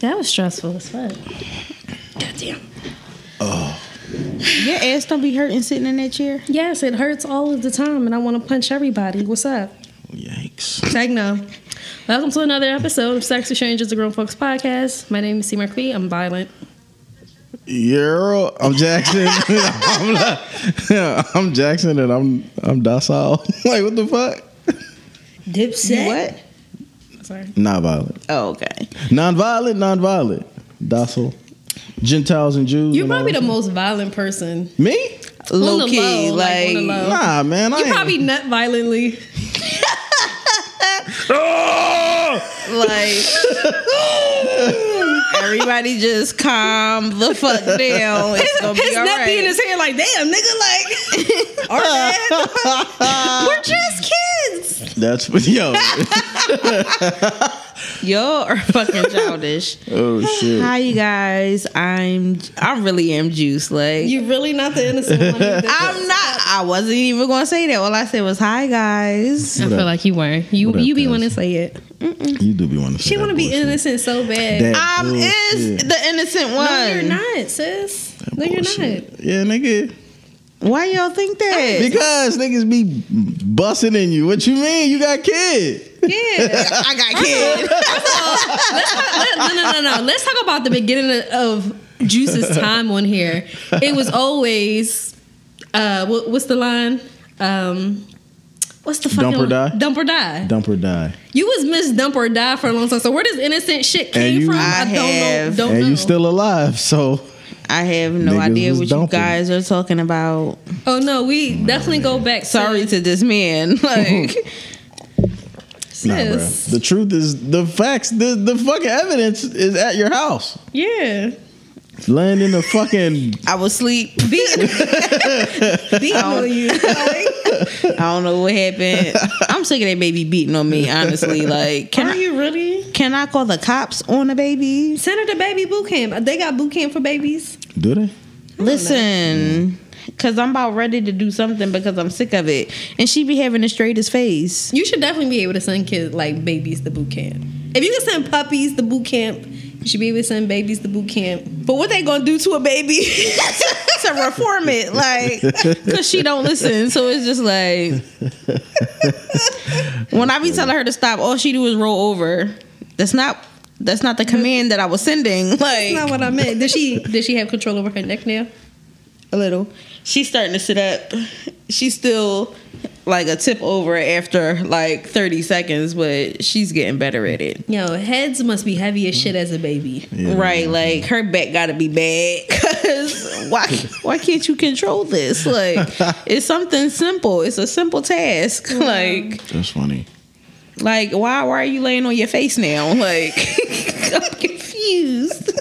That was stressful as fuck. Goddamn. Oh. Your ass don't be hurting sitting in that chair. Yes, it hurts all of the time, and I want to punch everybody. What's up? Oh, yikes. Techno. Welcome to another episode of Sex With Strangers, the Grown Folks Podcast. My name is C. McPhee. I'm violent. Yeah, I'm Jackson. I'm, I'm, Jackson, and I'm I'm docile. like what the fuck? Dipset. What? Sorry. Not violent. Oh, okay. Non-violent, non-violent, docile. Gentiles and Jews. You're and probably the shit. most violent person. me. Low On the key, low, like, on the low. Nah, man. I You ain't- probably nut violently. like everybody just calm the fuck down. It's gonna His be all nut be in his hair like, damn, nigga, like, our bad. We're just kids. That's what yo. Y'all are fucking childish. oh shit. Hi, you guys. I'm I really am juice. Like You really not the innocent one. either. I'm not. I wasn't even gonna say that. All I said was hi, guys. I feel like you were. You What up, you be cuz? want to say it. You do be wanting to. She want to be innocent so bad. That I'm is the innocent one. no, you're not, sis. No, you're not. Yeah, nigga. Why y'all think that? Because niggas be busting in you. What you mean? You got kids. Yeah. I got kids. Let- no, no, no, no. Let's talk about the beginning of Juice's time on here. It was always, uh, what, what's the line? Um, what's the fucking Dump or die? Dump or die. Dump or die. You was Miss Dump or Die for a long time. So where does innocent shit came you- from? I I, don't have. know. Don't and know. you still alive, so I have no Niggas idea what dumping. you guys are talking about. oh no, we definitely go back. Sorry to this man. Like sis. nah. The truth is the facts. The the fucking evidence is at your house, Yeah. laying in the fucking. I was asleep. Beating, beating on you. Like, I don't know what happened. I'm sick of that baby beating on me. Honestly, like can are I, you really? can I call the cops on the baby? Send her to baby boot camp. They got boot camp for babies. Do they? Listen, because I'm about ready to do something because I'm sick of it, and she be having the straightest face. You should definitely be able to send kids like babies to boot camp. If you can send puppies to boot camp, you should be able to send babies to boot camp. But what they gonna do to a baby to reform it? Like, cause she don't listen. So it's just like when I be telling her to stop, all she do is roll over. That's not that's not the command that I was sending. Like That's Like not what I meant. Did she did she have control over her neck now? a little. She's starting to sit up. She's still like a tip over after like 30 seconds, but she's getting better at it. Yo, heads must be heavy as shit as a baby. Yeah. Right, like her back got to be bad because why why can't you control this? Like it's something simple. It's a simple task. Like That's funny. Like why why are you laying on your face now? Like I'm confused.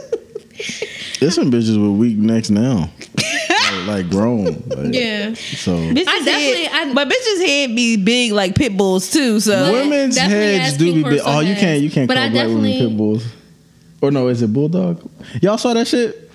There's some bitches with weak necks now, like, like grown. Like, Yeah. So Bitches I definitely- head, I- but bitches head be big like pit bulls too. So women's heads do be big. Oh, you can't you can't But call I black women pit bulls. Or no, is it bulldog? Y'all saw that shit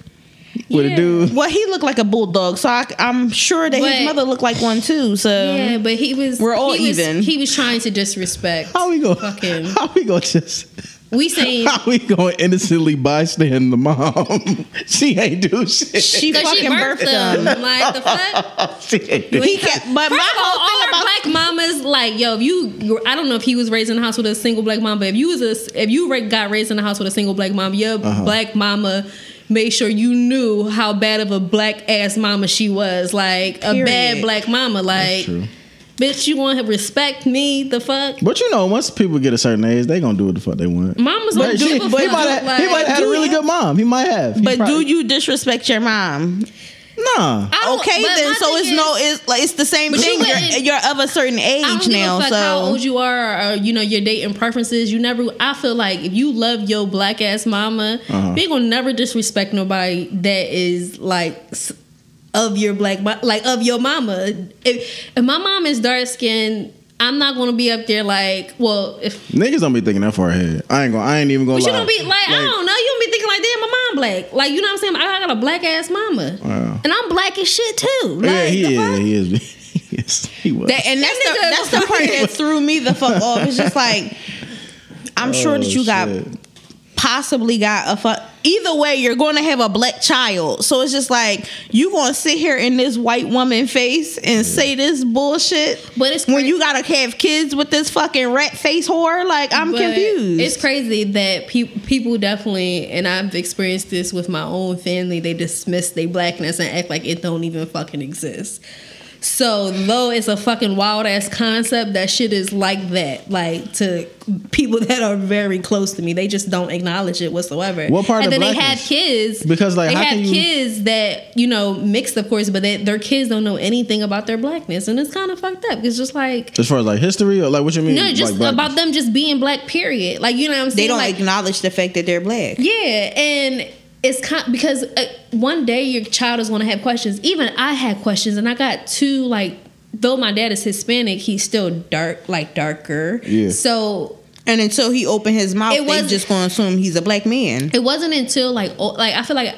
with Yeah. a dude. well, he looked like a bulldog, so I, I'm sure that But- his mother looked like one too. So Yeah, but he was We're all he was- even. he was trying to disrespect. How we go? Fucking- How we go? Just We saying how we going innocently bystand the mom? she ain't do shit. she because she fucking birthed birthed them. him. Like the fuck. she ain't do He kept, but First my of all, whole all thing our about black mamas, like, yo, if you, I don't know if he was raised in a house with a single black mom, but if you was a, if you got raised in a house with a single black mom, your Uh-huh. black mama made sure you knew how bad of a black ass mama she was, like a bad black mama, like, bitch, you want to respect me? The fuck, But you know, once people get a certain age, they gonna do what the fuck they want. mamas But don't she- give a but he might have, like, had a really you- good mom. He might have. He But probably- do you disrespect your mom? Nah. I Okay, but then. So it's is- no. It's like it's the same But you thing. You're, you're of a certain I don't age give now. a fuck So how old you are, or you know your dating preferences. You never. I feel like if you love your black ass mama, Uh-huh. they gonna never disrespect nobody that is like of your black, like of your mama. If, if my mom is dark skinned, I'm not gonna be up there like, well, if Niggas don't be thinking that far ahead. I ain't gonna. I ain't even gonna but you don't be like, I don't know, you don't be thinking like, damn, my mom black. Like you know what I'm saying? I got a black ass mama, Wow. and I'm black as shit too. Like, yeah, he is. fuck? He is. He is. He was. that, and that's the that's the part that threw me the fuck off. It's just like I'm sure Oh, that you got possibly got a fu- either way you're going to have a black child so it's just like you going to sit here in this white woman face and say this bullshit But it's when you gotta have kids with this fucking rat face whore like i'm But confused It's crazy that pe- people definitely, and I've experienced this with my own family. They dismiss their blackness and act like it don't even fucking exist. So though it's a fucking wild ass concept, that shit is like that. Like to people that are very close to me, they just don't acknowledge it whatsoever. What part and of then they have kids Because, like, they how have can you- kids that you know mixed, of course, but they, their kids don't know anything about their blackness, and it's kind of fucked up. It's just like As far as like history or like what you mean? no, just like, about them just being black. Period. Like you know what I'm saying. they don't like, acknowledge the fact that they're black yeah, and it's kind because uh, one day your child is going to have questions. Even I had questions, and I got two like. Though my dad is Hispanic, he's still dark, like darker. Yeah. So and until he opened his mouth It they was- just gonna assume he's a black man it wasn't until like oh, like I feel like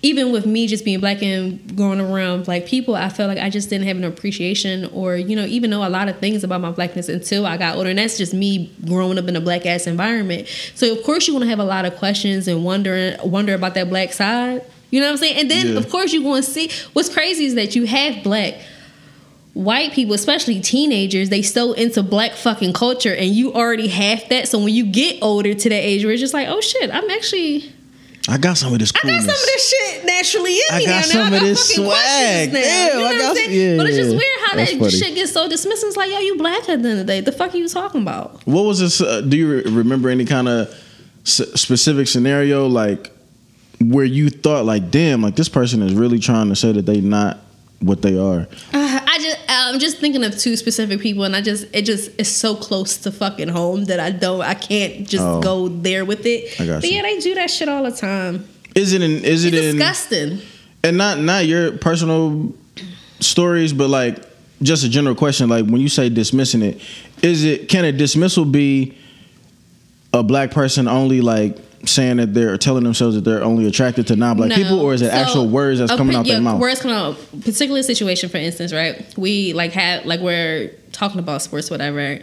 even with me just being black and growing around black people, I felt like I just didn't have an appreciation or you know even know a lot of things about my blackness until I got older, and that's just me growing up in a black ass environment. So of course you're gonna have a lot of questions and wondering wonder about that black side. You know what I'm saying? And then Yeah. of course you're going to see what's crazy is that you have black white people, especially teenagers, they so into black fucking culture, and you already have that. So when you get older to that age, where it's just like, oh shit, I'm actually, I got some of this I got some of this shit naturally in I me got now. some now. of I got this fucking swag. now. Damn, you know I what got- saying? yeah, but it's just weird how that funny. shit gets so dismissive. It's like, yo, you black at the end of the day. The fuck are you talking about? What was this? Uh, do you re- remember any kind of s- specific scenario like where you thought like, damn, like this person is really trying to say that they not what they are? Uh, I just I'm just thinking of two specific people, and I just it just is so close to fucking home that I don't I can't just Oh. go there with it. I got but you. yeah, they do that shit all the time. Is it in? Is it It's in? disgusting. and not not your personal stories, but like just a general question. Like when you say dismissing it, is it can a dismissal be a black person only like saying that they're telling themselves that they're only attracted to non-black No. people, or is it So, actual words that's coming out yeah, their mouth? Words coming out. Particular situation, for instance, right? We like have like we're talking about sports, whatever,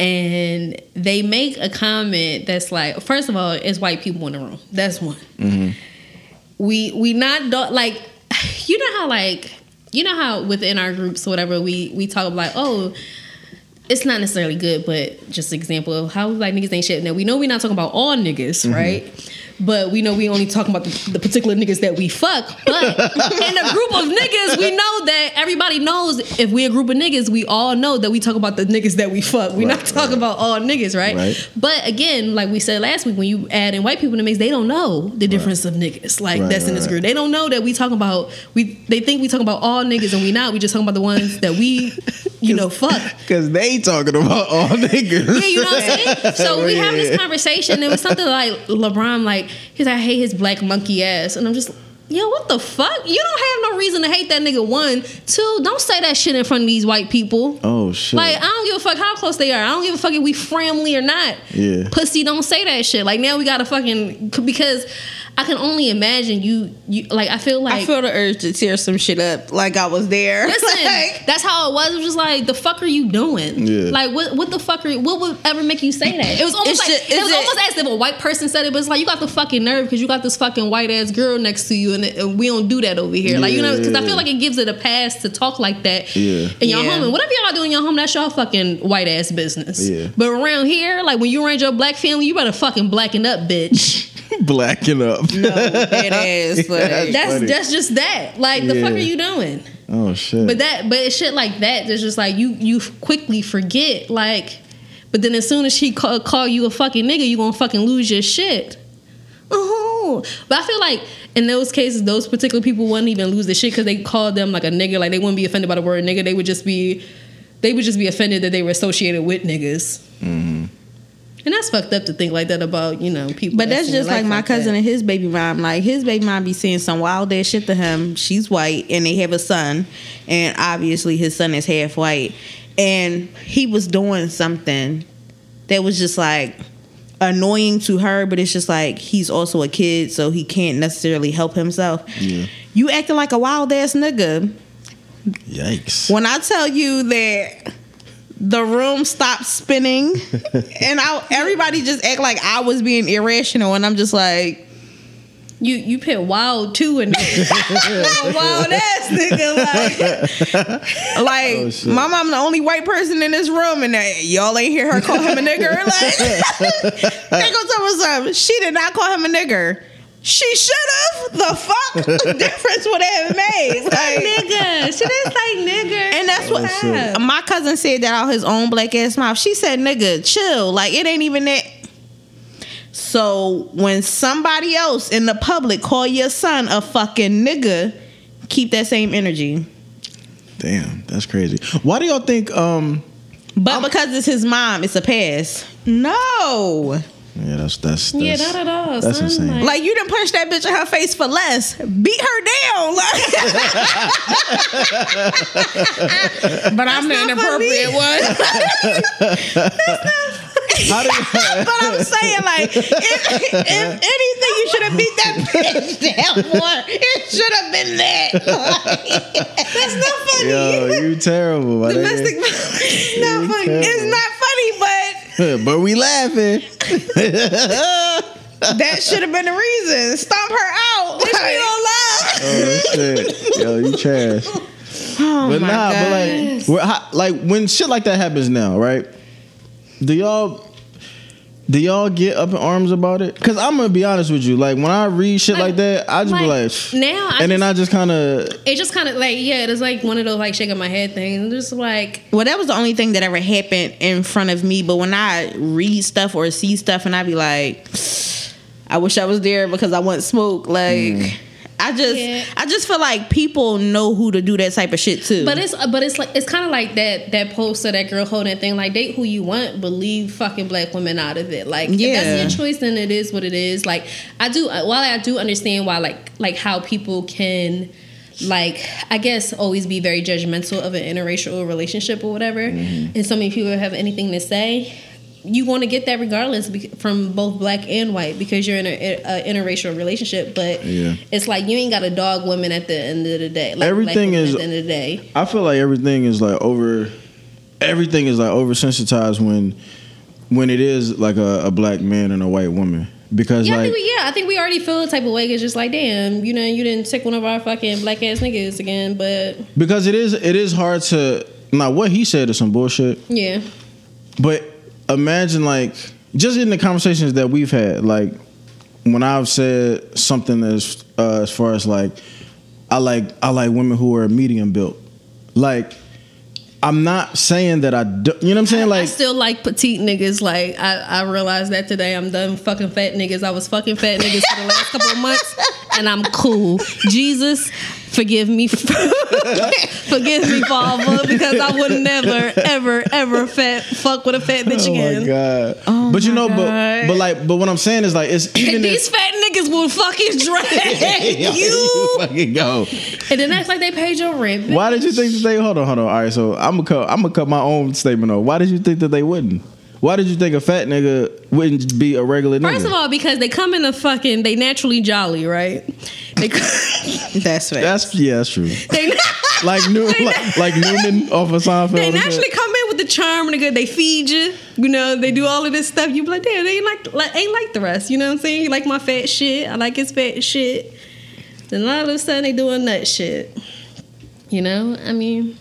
and they make a comment that's like, first of all, it's white people in the room. That's one. Mm-hmm. We we not do- like, you know how like you know how within our groups, or whatever, we we talk about like, oh. It's not necessarily good, but just example of how like niggas ain't shit. Now we know we're not talking about all niggas, Mm-hmm. right? But we know we only talking about the, the particular niggas that we fuck. But in a group of niggas, we know that everybody knows if we a group of niggas, we all know that we talk about the niggas that we fuck. We not Right, talking about all niggas, right? Right. But again, like we said last week, when you add in white people in the mix, they don't know the difference of niggas. Like Right, that's in this right, group. They don't know that we talking about we. They think we talking about all niggas, and we not. We just talking about the ones that we, you know, fuck. Because they talking about all niggas. Yeah, you know what I'm saying? So we having this conversation. It was something like LeBron, like, he's like, I hate his black monkey ass. And I'm just, yo, what the fuck? You don't have no reason to hate that nigga. One. Two, don't say that shit in front of these white people. Oh shit! Like, I don't give a fuck how close they are. I don't give a fuck if we family or not. Yeah. Pussy, don't say that shit. Like, now we gotta fucking, because I can only imagine you, you like, I feel like. I feel the urge to tear some shit up like I was there. Listen, Like, that's how it was. It was just like, the fuck are you doing? Yeah. Like, what what the fuck are you, what would ever make you say that? It was almost It's like just- it is was it- almost as if a white person said it, but it's like you got the fucking nerve because you got this fucking white ass girl next to you, and, and we don't do that over here. Like you know, because I feel like it gives it a pass to talk like that Yeah. in your Yeah. home. And whatever y'all do in your home, that's your fucking white ass business. Yeah. But around here, like when you around your black family, you better fucking blacken up, bitch. blacken up. dead ass. Like, That's that's that's just that. Like the fuck are you doing? Oh shit! But that, but it's shit like that. There's just like you, you quickly forget. Like, but then as soon as she call, call you a fucking nigga, you gonna fucking lose your shit. Oh, but I feel like in those cases, those particular people wouldn't even lose the shit because they called them like a nigga. Like they wouldn't be offended by the word nigga. They would just be, they would just be offended that they were associated with niggas. Mm-hmm. And that's fucked up to think like that about you know people. But that's in your just like life my cousin that. and his baby mom. Like his baby mom be saying some wild ass shit to him. She's white and they have a son, and obviously his son is half white. And he was doing something that was just like annoying to her, but it's just like he's also a kid, so he can't necessarily help himself. yeah. You acting like a wild ass nigga. Yikes! When I tell you that the room stopped spinning, and I everybody just act like I was being irrational, and I'm just like. You you put wild too in there. wild ass nigga. Like, like Oh, my mom the only white person in this room, and y'all ain't hear her call him a nigger. Like, they gonna tell me something. She did not call him a nigger. She should have. The fuck difference would it have made? Like, nigga. Shit is like nigga. and that's what Yeah. my cousin said that out his own black ass mouth. She said, "Nigga, chill. Like it ain't even that." So when somebody else in the public call your son a fucking nigga, keep that same energy. Damn, that's crazy. Why do y'all think? Um, But because it's his mom, it's a pass. No. Yeah, that's that's, that's Yeah, not at all. That's son. insane. Like, Like you didn't punch that bitch in her face for less. Beat her down. Like But I'm the not inappropriate one. How do you, but I'm saying, like, if, if anything, you should have beat that bitch down more. It should have been that. That's not funny. yo, you terrible. Domestic violence is not funny. terrible. It's not funny, but but we laughing. that should have been the reason. Stomp her out. Bitch, we don't love. Oh shit, yo, you trash. Oh but my nah, God. but like, we're, how, like when shit like that happens now, right? Do y'all? Do y'all get up in arms about it? Cause I'm gonna be honest with you. Like when I read shit like, Like- that, I just be like, like, now I and then I just kind of it just kind of like yeah, it's like one of those like shaking my head things. Just like Well, that was the only thing that ever happened in front of me. But when I read stuff or see stuff, and I be like, I wish I was there because I want smoke. Like, mm. I just, Yeah. I just feel like people know who to do that type of shit too. But it's uh, but it's like it's kind of like that that post of that girl holding thing like date who you want, but leave fucking black women out of it. Like Yeah. if that's your choice, then it is what it is. Like I do uh, while I do understand why like like how people can like I guess always be very judgmental of an interracial relationship or whatever, mm-hmm. and so many people have anything to say. You want to get that regardless from both black and white because you're in a, a interracial relationship, but Yeah. it's like you ain't got a dog woman at the end of the day. Like Everything is- at the end of the day. I feel like everything is like over. Everything is like oversensitized when when it is like a, a black man and a white woman because Yeah, I like think we, yeah, I think we already feel the type of way. It's just like, damn, you know, you didn't take one of our fucking black ass niggas again, but because it is it is hard to now what he said is some bullshit yeah, but imagine like just in the conversations that we've had like when I've said something as uh, as far as like I like I like women who are medium built like I'm not saying that I do, you know what I'm saying Like I still like petite niggas. Like I, I realized that today. I'm done fucking fat niggas. I was fucking fat niggas for the last couple of months, and I'm cool. Jesus, forgive me, forgive me, Father, because I would never, ever, ever fat fuck with a fat bitch Oh again. my god! Oh but you know, but God. but like, but what I'm saying is like, it's even And if these fat niggas will fucking drag you. fucking go. And then act like they paid your rent. Why did you think that they? Hold on, hold on. All right, so I'm gonna cut. I'm gonna cut my own statement off. Why did you think that they wouldn't? Why did you think a fat nigga wouldn't be a regular nigga? First of all, because they come in the fucking, they naturally jolly, right? They, that's fact. that's yeah, that's true. they, Like New, like, like Newman off of Seinfeld. they naturally come in with the charm, nigga. They feed you, you know. They do all of this stuff. You be like, damn, they ain't like, like ain't like the rest. You know what I'm saying? You like my fat shit. I like his fat shit. Then all of a sudden they doing nut shit. You know, I mean,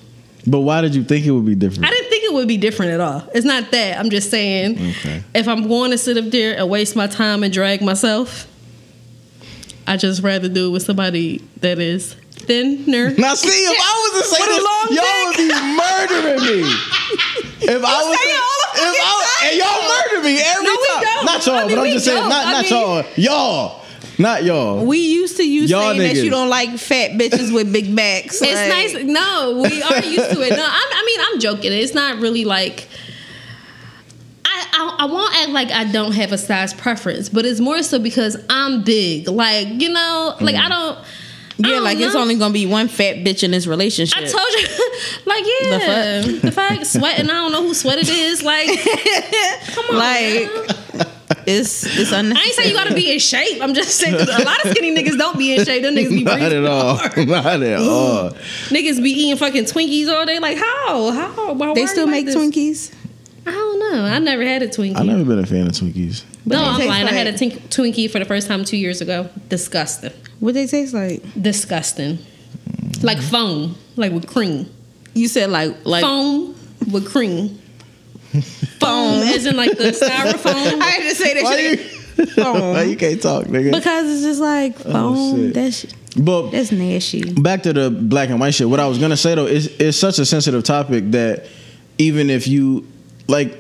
But why did you think it would be different? I didn't think it would be different at all. It's not that. I'm just saying, Okay. if I'm going to sit up there and waste my time and drag myself, I just rather do it with somebody that is thinner. Now see, if I was to say With a this, y'all would be murdering me. If I was, say it all the if I, and y'all murder me every No, time. Not y'all, I mean, but I'm just saying, don't. not I not mean- y'all, y'all, not y'all. we used to you Y'all saying that you don't like fat bitches with big backs. It's Like, nice. No, we are used to it. No, I'm, I mean, I'm joking. It's not really like. I, I, I won't act like I don't have a size preference, but it's more so because I'm big. Like, you know, like I mm. don't. Yeah, don't like it's only gonna be one fat bitch in this relationship. I told you, like, yeah, the fact, sweating. I don't know who sweat it is. Like, come on, Like, man. It's it's I ain't saying you gotta be in shape. I'm just saying a lot of skinny niggas don't be in shape. Them niggas be Not breathing at all. hard. Not at all. Niggas be eating fucking Twinkies all day. Like how? How? Why, They why still make like? Twinkies. I don't know. I never had a Twinkie. I've never been a fan of Twinkies. no, they I'm taste lying. I had a tink- Twinkie for the first time two years ago. Disgusting. What they taste like? Disgusting. Like foam, like with cream. You said like like foam with cream. Foam, as in like the styrofoam. I had to say that Why shit. you, Foam. why you can't talk, nigga? Because it's just like foam. Oh, shit. that's but that's nasty. back to the black and white shit. What I was gonna say though is it's such a sensitive topic that even if you like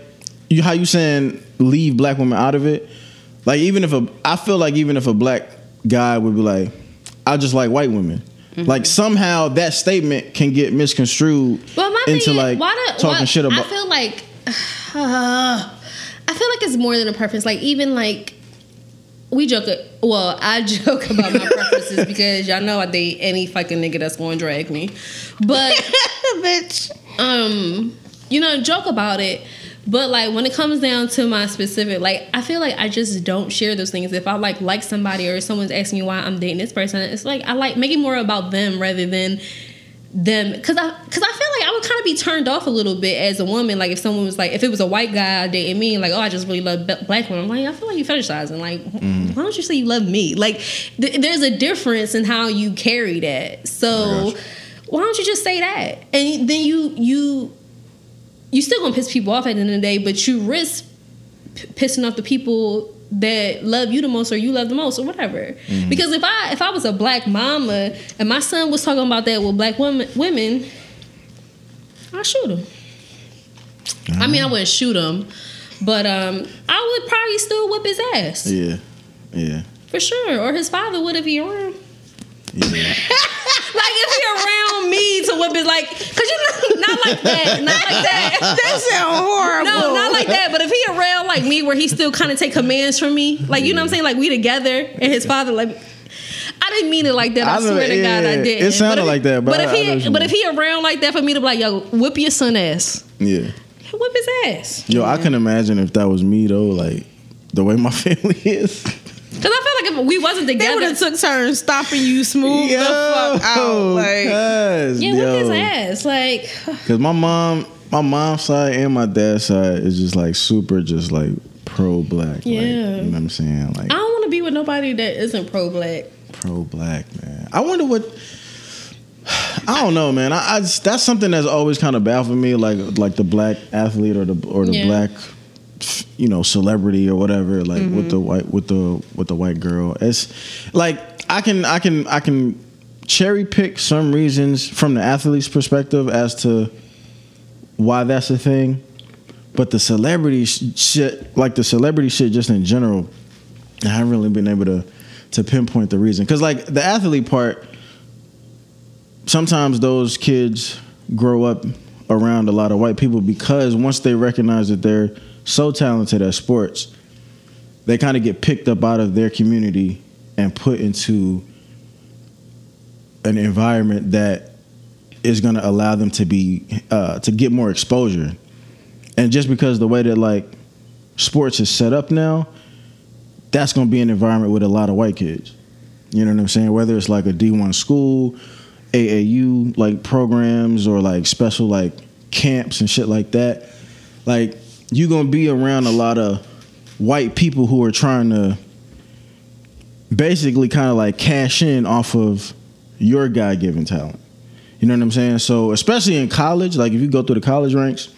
you how you saying leave black women out of it, like even if a I feel like even if a black guy would be like, I just like white women. Mm-hmm. Like somehow that statement can get misconstrued But my into thing is, like why the, talking why, shit about. I feel like, I feel like it's more than a preference. Like even like we joke. Well, I joke about my preferences because y'all know I date any fucking nigga that's going to drag me. But Bitch. um, you know, joke about it. But like when it comes down to my specific, like I feel like I just don't share those things. If I like like somebody or someone's asking me why I'm dating this person, it's like I like make it more about them rather than them because I because I feel like I would kind of be turned off a little bit as a woman. Like if someone was like if it was a white guy dating me, like oh I just really love black women. I'm like I feel like you fetishizing. Like why don't you say you love me? Like th- there's a difference in how you carry that. So why don't you just say that? And then you you you still gonna piss people off at the end of the day, but you risk p- pissing off the people that love you the most or you love the most or whatever. Because if I if I was a black mama and my son was talking about that with black women women, I'd shoot him. I mean, I wouldn't shoot him, but um, I would probably still whip his ass yeah, yeah, for sure, or his father would if he around. Yeah. Like if he around me to whip his like, cause you know, not like that, not like that. That sound horrible. No, not like that. But if he around like me, where he still kind of take commands from me, like you know what I'm saying, like we together, and his father like. I didn't mean it like that. I, I know, swear to God, yeah, I didn't. it sounded if- like that, but but I- if I know what he, but if he around like that for me to be like, yo, whip your son ass, yeah. whip his ass. Yo, I can imagine if that was me though, like the way my family is. Cause I feel like if we wasn't together, They would have took turns stopping you smooth the fuck out. Like cuz, yeah, whip his ass. Like, Cause my mom, my mom's side and my dad's side is just like super, just like pro black. Yeah. like, you know what I'm saying? Like I don't want to be with nobody that isn't pro black. pro black, man. I wonder what. I don't know, man. I, I just, that's something that's always kind of baffled me, like like the black athlete or the or the Yeah. black, you know, celebrity or whatever. Like with mm-hmm. the white with the with the white girl. It's like I can I can I can cherry pick some reasons from the athlete's perspective as to why that's a thing, but the celebrity shit, like the celebrity shit, just in general, I haven't really been able to to pinpoint the reason. Because like the athlete part, sometimes those kids grow up around a lot of white people because once they recognize that they're so talented at sports, they kind of get picked up out of their community and put into an environment that is going to allow them to be uh, to get more exposure. And just because the way that like sports is set up now, that's going to be an environment with a lot of white kids. You know what I'm saying? Whether it's like a D1 school, AAU like programs or like special like camps and shit like that. Like you're to be around a lot of white people who are trying to basically kind of like cash in off of your God-given talent. You know what I'm saying? So, especially in college, like if you go through the college ranks,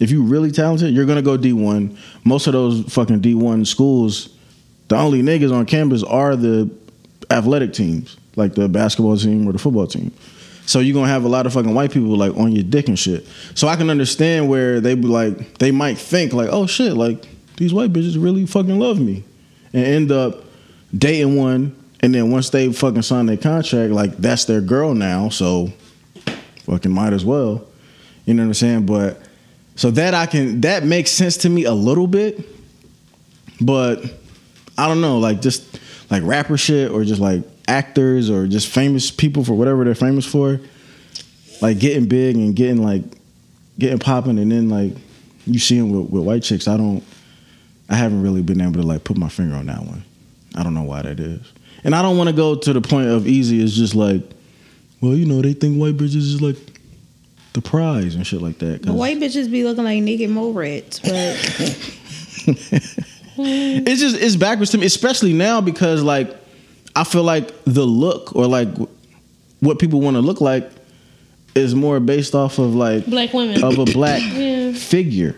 if you're really talented, you're gonna go D1. Most of those fucking D1 schools, the only niggas on campus are the athletic teams, like the basketball team or the football team. So you're gonna have a lot of fucking white people like on your dick and shit. So I can understand where they be like, they might think like, oh shit, like these white bitches really fucking love me, and end up dating one, and then once they fucking sign their contract, like that's their girl now. So fucking might as well. You know what I'm saying? But so that I can that makes sense to me a little bit, but I don't know, like just like rapper shit or just like actors or just famous people for whatever they're famous for, like getting big and getting like getting popping and then like you see them with, with white chicks. I don't I haven't really been able to like put my finger on that one. I don't know why that is, and I don't want to go to the point of easy. It's just like, well, you know, they think white bitches is like the prize and shit like that. But white bitches be looking like naked mole rats, but it's just it's backwards to me, especially now because like I feel like the look or like what people want to look like is more based off of like Black women. of a black Yeah. figure.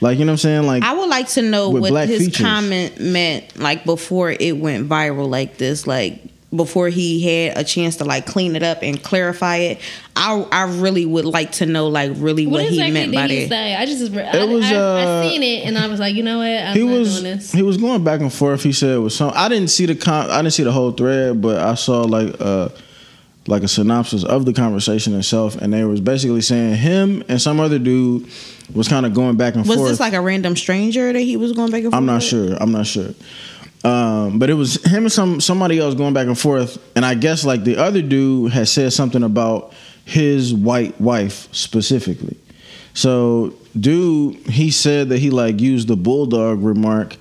Like you know what I'm saying? Like I would like to know what black his features. comment meant, like before it went viral like this, like before he had a chance to like clean it up and clarify it. I I really would like to know, like really what, What he meant by he that. say? I just, I, was, I, uh, I seen it and I was like, you know what? I'm he not was doing this. he was going back and forth. He said it was some. I didn't see the con. I didn't see the whole thread, but I saw like uh like a synopsis of the conversation itself, and they was basically saying him and some other dude was kind of going back and Was forth. Was this like a random stranger that he was going back and forth? I'm not with? sure. I'm not sure. Um, but it was him and some somebody else going back and forth, and I guess like the other dude had said something about his white wife specifically. So, dude, he said that he like used the bulldog remark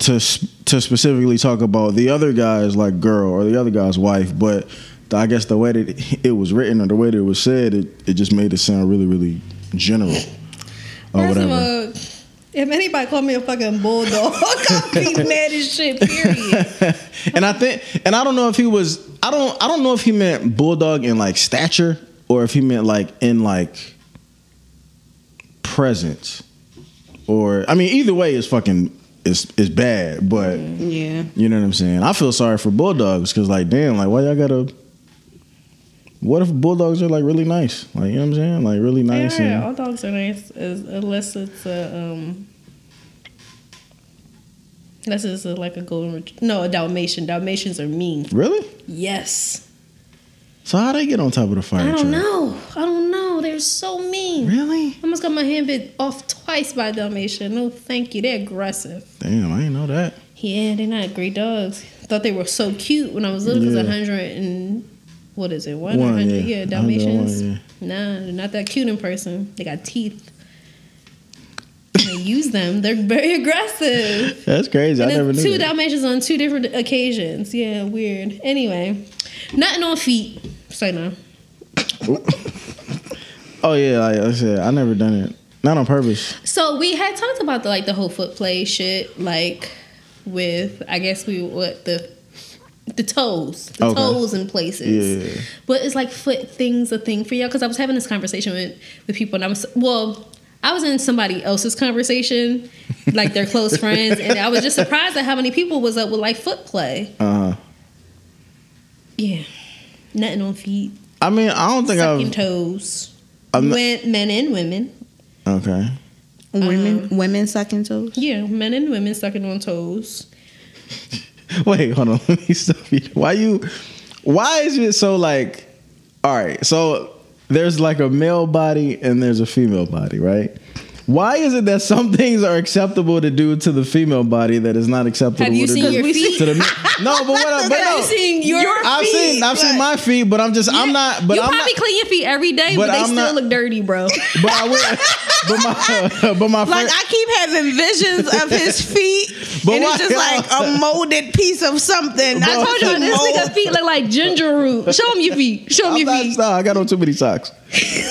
to to specifically talk about the other guy's like girl or the other guy's wife, but I guess the way that it was written or the way that it was said, it, it just made it sound really, really general or First of whatever. all, if anybody called me a fucking bulldog, I'd be mad as shit. Period. and I think, and I don't know if he was, I don't, I don't know if he meant bulldog in like stature or if he meant like in like presence, or I mean, either way is fucking is is bad. But Yeah. you know what I'm saying. I feel sorry for bulldogs because like, damn, like why y'all gotta. What if bulldogs are like really nice? Like you know what I'm saying, like really nice. yeah, all dogs are nice, as, unless it's a um, unless it's a, like a golden, ret- no, a Dalmatian. Dalmatians are mean. really? Yes. So how do they get on top of the fire I don't truck? know. I don't know. They're so mean. Really? I almost got my hand bit off twice by a Dalmatian. No, thank you. They're aggressive. Damn, I didn't know that. Yeah, they're not great dogs. Thought they were so cute when I was little. Because Yeah. a hundred and what is it? One, One, hundred? yeah. Yeah, 100, Dalmatians. one, Nah, they're not that cute in person. They got teeth. They use them. They're very aggressive. That's crazy. I And never then knew. two that. Dalmatians on two different occasions. Yeah, weird. Anyway, nothing on feet. Say no. Oh yeah, like I said, I never done it. Not on purpose. So we had talked about the like the whole foot play shit, like with I guess we what the the toes, the Okay. toes in places. Yeah. But it's like foot things a thing for y'all because I was having this conversation with with people and I was well. I was in somebody else's conversation, like their close friends, and I was just surprised at how many people was up with like foot play. Uh huh. Yeah, nothing on feet, I mean, I don't think sucking I've. toes, I'm not- men and women. Okay. Women, women sucking toes. Yeah, men and women sucking on toes. Wait, hold on. Let me stop you. Why you? Why is it so like? All right, so there's like a male body and there's a female body, right? Why is it that some things are acceptable to do to the female body that is not acceptable Have you to seen do your feet? to the no? But what? I- But Have no, you seen your I've feet? seen I've seen my feet, but I'm just I'm not. But you I'm probably not. clean your feet every day, but, but they I'm still not- look dirty, bro. But I would. But my but my Like friend. I keep having visions of his feet, and why- it's just like a molded piece of something. But- I told y'all this nigga feet look like ginger root. Show him your feet. Show him I'm your not, feet. no, I got on too many socks.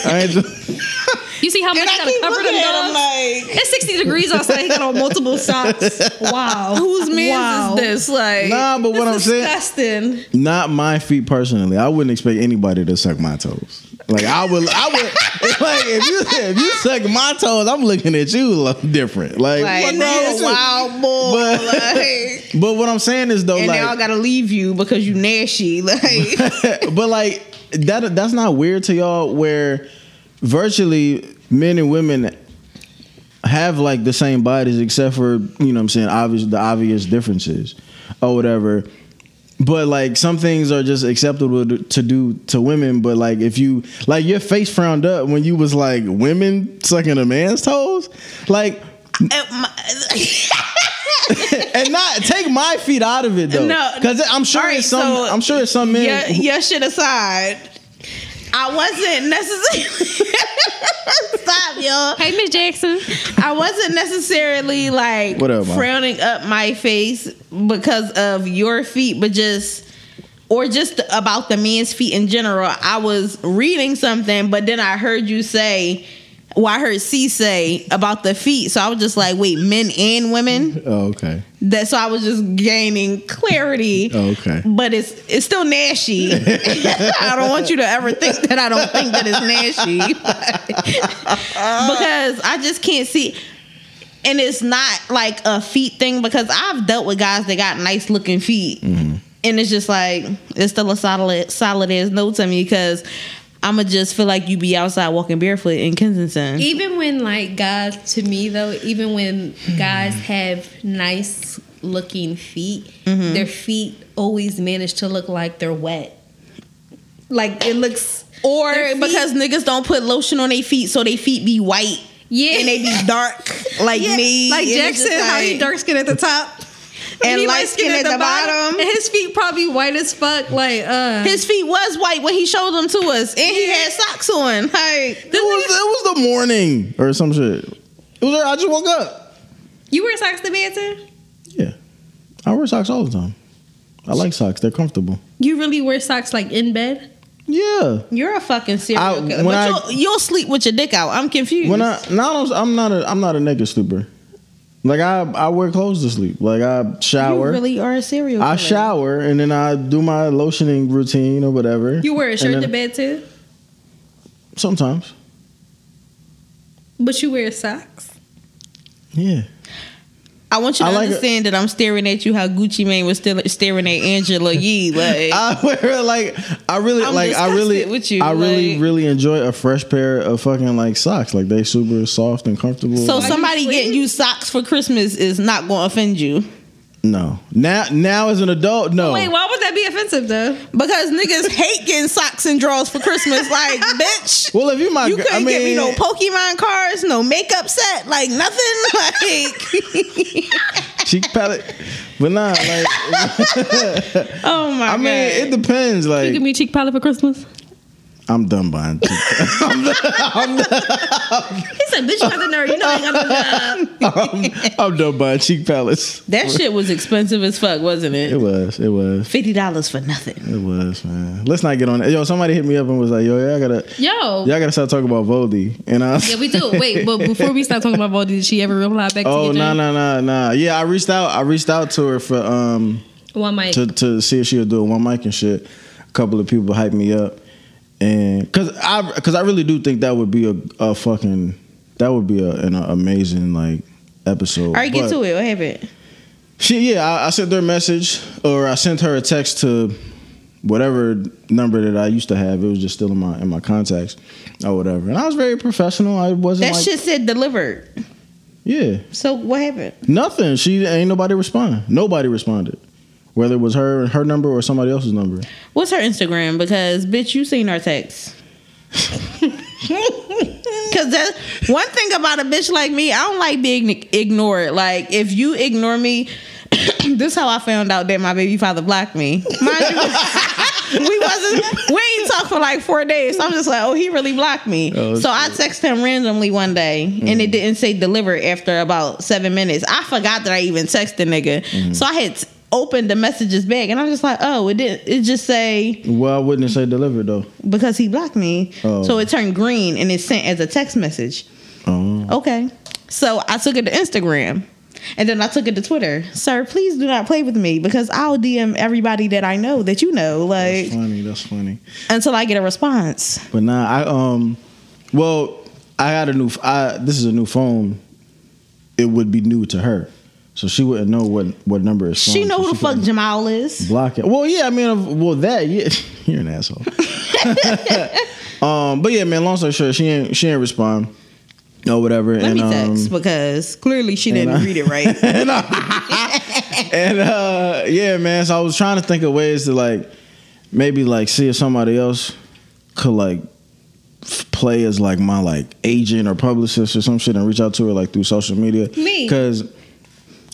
I ain't just, You see how much And I gotta keep cover looking them at him like, It's 60 degrees outside. He got on multiple socks. Wow. whose man wow. is this? Like, nah, but what I'm saying, Disgusting. not my feet personally. I wouldn't expect anybody to suck my toes. Like I would, I would like if you if you suck my toes, I'm looking at you a little different. Like, like what's wrong this with wild boy. But- like, But what I'm saying is though, and like, now I gotta leave you because you nasty. Like, but like that that's not weird to y'all where virtually men and women have like the same bodies except for you know what I'm saying obvious the obvious differences or whatever but like some things are just acceptable to, do to women but like if you like your face frowned up when you was like women sucking a man's toes like and not take my feet out of it though No. because i'm sure right, it's some so i'm sure it's some men your, your shit aside. I wasn't necessarily. Stop, y'all. Hey, Miss Jackson. I wasn't necessarily like What up, frowning up my face because of your feet, but just or just about the man's feet in general. I was reading something, but then I heard you say, well, I heard C say about the feet, so I was just like, wait, men and women. Oh, okay. That so I was just gaining clarity. Oh, okay. But it's it's still nashy. I don't want you to ever think that I don't think that it's nasty. because I just can't see and it's not like a feet thing because I've dealt with guys that got nice looking feet. Mm-hmm. And it's just like it's still a solid solid as no to me because I'ma just feel like you be outside walking barefoot in Kensington. Even when like guys, to me though, even when guys have nice looking feet, mm-hmm. their feet always manage to look like they're wet. Like it looks, Or feet- because niggas don't put lotion on their feet so their feet be white. yeah, and they be dark like Yeah, me. like and Jackson, just how he dark skin at the top And he light skin at the bottom. and his feet probably white as fuck. Like, uh, His feet was white when he showed them to us, and he had socks on. Like, It was, it was the morning or some shit. It was. I just woke up. you wear socks to bed too? Yeah, I wear socks all the time. I like socks. They're comfortable. You really wear socks like in bed? Yeah. you're a fucking serial I- killer. But I- you'll, you'll sleep with your dick out. I'm confused. When I now I'm not a I'm not a naked sleeper. Like I I wear clothes to sleep. Like I shower. you really are a serial killer. I shower and then I do my lotioning routine or whatever. You wear a shirt to bed too? Sometimes. But you wear socks? Yeah. I want you to like understand that I'm staring at you how Gucci Mane was still staring at Angela Yee. Like, I like I really I'm like I really with you, I really like- really enjoy a fresh pair of fucking like socks. Like they super soft and comfortable. so Like, somebody getting you socks for Christmas is not going to offend you no. Now now as an adult, no. Wait, why would that be offensive though? because niggas hate getting socks and drawers for Christmas. Like, bitch. well, if you my, You couldn't I mean, get me no Pokemon cards, no makeup set, like nothing. Like, cheek palette, but nah. Like, oh my God. I god! mean, it depends. Like, you Give me cheek palette for Christmas. I'm done buying. Cheek He said, "Bitch, you got the nerve. You know I ain't got the job." I'm, I'm done buying cheek palettes. that shit was expensive as fuck, wasn't It it? was. It was. Fifty dollars for nothing. It was, man. Let's not get on it. Yo, somebody hit me up and was like, "Yo, yeah, I gotta, Yo, y'all gotta start talking about Voldy." And I was, yeah, we do. Wait, but before we start talking about Voldy, did she ever reply back oh to you? no, no, no, no. Yeah, I reached out. I reached out to her for um One mic. to to see if she would do a one mic and shit. A couple of people hyped me up, and cause I cause I really do think that would be a, a fucking that would be a, an amazing like episode. All right, get But- to it. What happened? She yeah, I, I sent her a message or I sent her a text to whatever number that I used to have. It was just still in my in my contacts or whatever. And I was very professional. I wasn't That like shit said delivered. yeah, So what happened? nothing. She ain't nobody respond. Nobody responded. Whether it was her her number or somebody else's number. What's her Instagram? Because bitch, you seen our text. Cause that one thing about a bitch like me, I don't like being ignored. Like if you ignore me, this is how I found out that my baby father blocked me. Mind you, we wasn't we ain't talked for like four days. So I'm just like, oh, he really blocked me. Oh, so I texted him randomly one day, and mm. it didn't say deliver after about seven minutes. I forgot that I even texted nigga. Mm. So I had opened the messages back, and I'm just like, oh, it didn't. It just say Well, I wouldn't say delivered though. because he blocked me. Oh. So it turned green and it sent as a text message. Oh. Okay. So I took it to Instagram. And then I took it to Twitter. Sir, please do not play with me because I'll DM everybody that I know that you know, like That's funny. That's funny. until I get a response. But nah, I um, well, I got a new. I this is a new phone. It would be new to her, so she wouldn't know what what number from. She know so who the fuck Jamal is. Block it. Well, yeah, I mean, well, that yeah, you're an asshole. um, but yeah, man. Long story short, she ain't she ain't respond or whatever. Let and me um, text because clearly she didn't I- read it right. and, I- and, uh, yeah, man. So I was trying to think of ways to like maybe like see if somebody else could like f- play as like my like agent or publicist or some shit and reach out to her like through social media. Me. because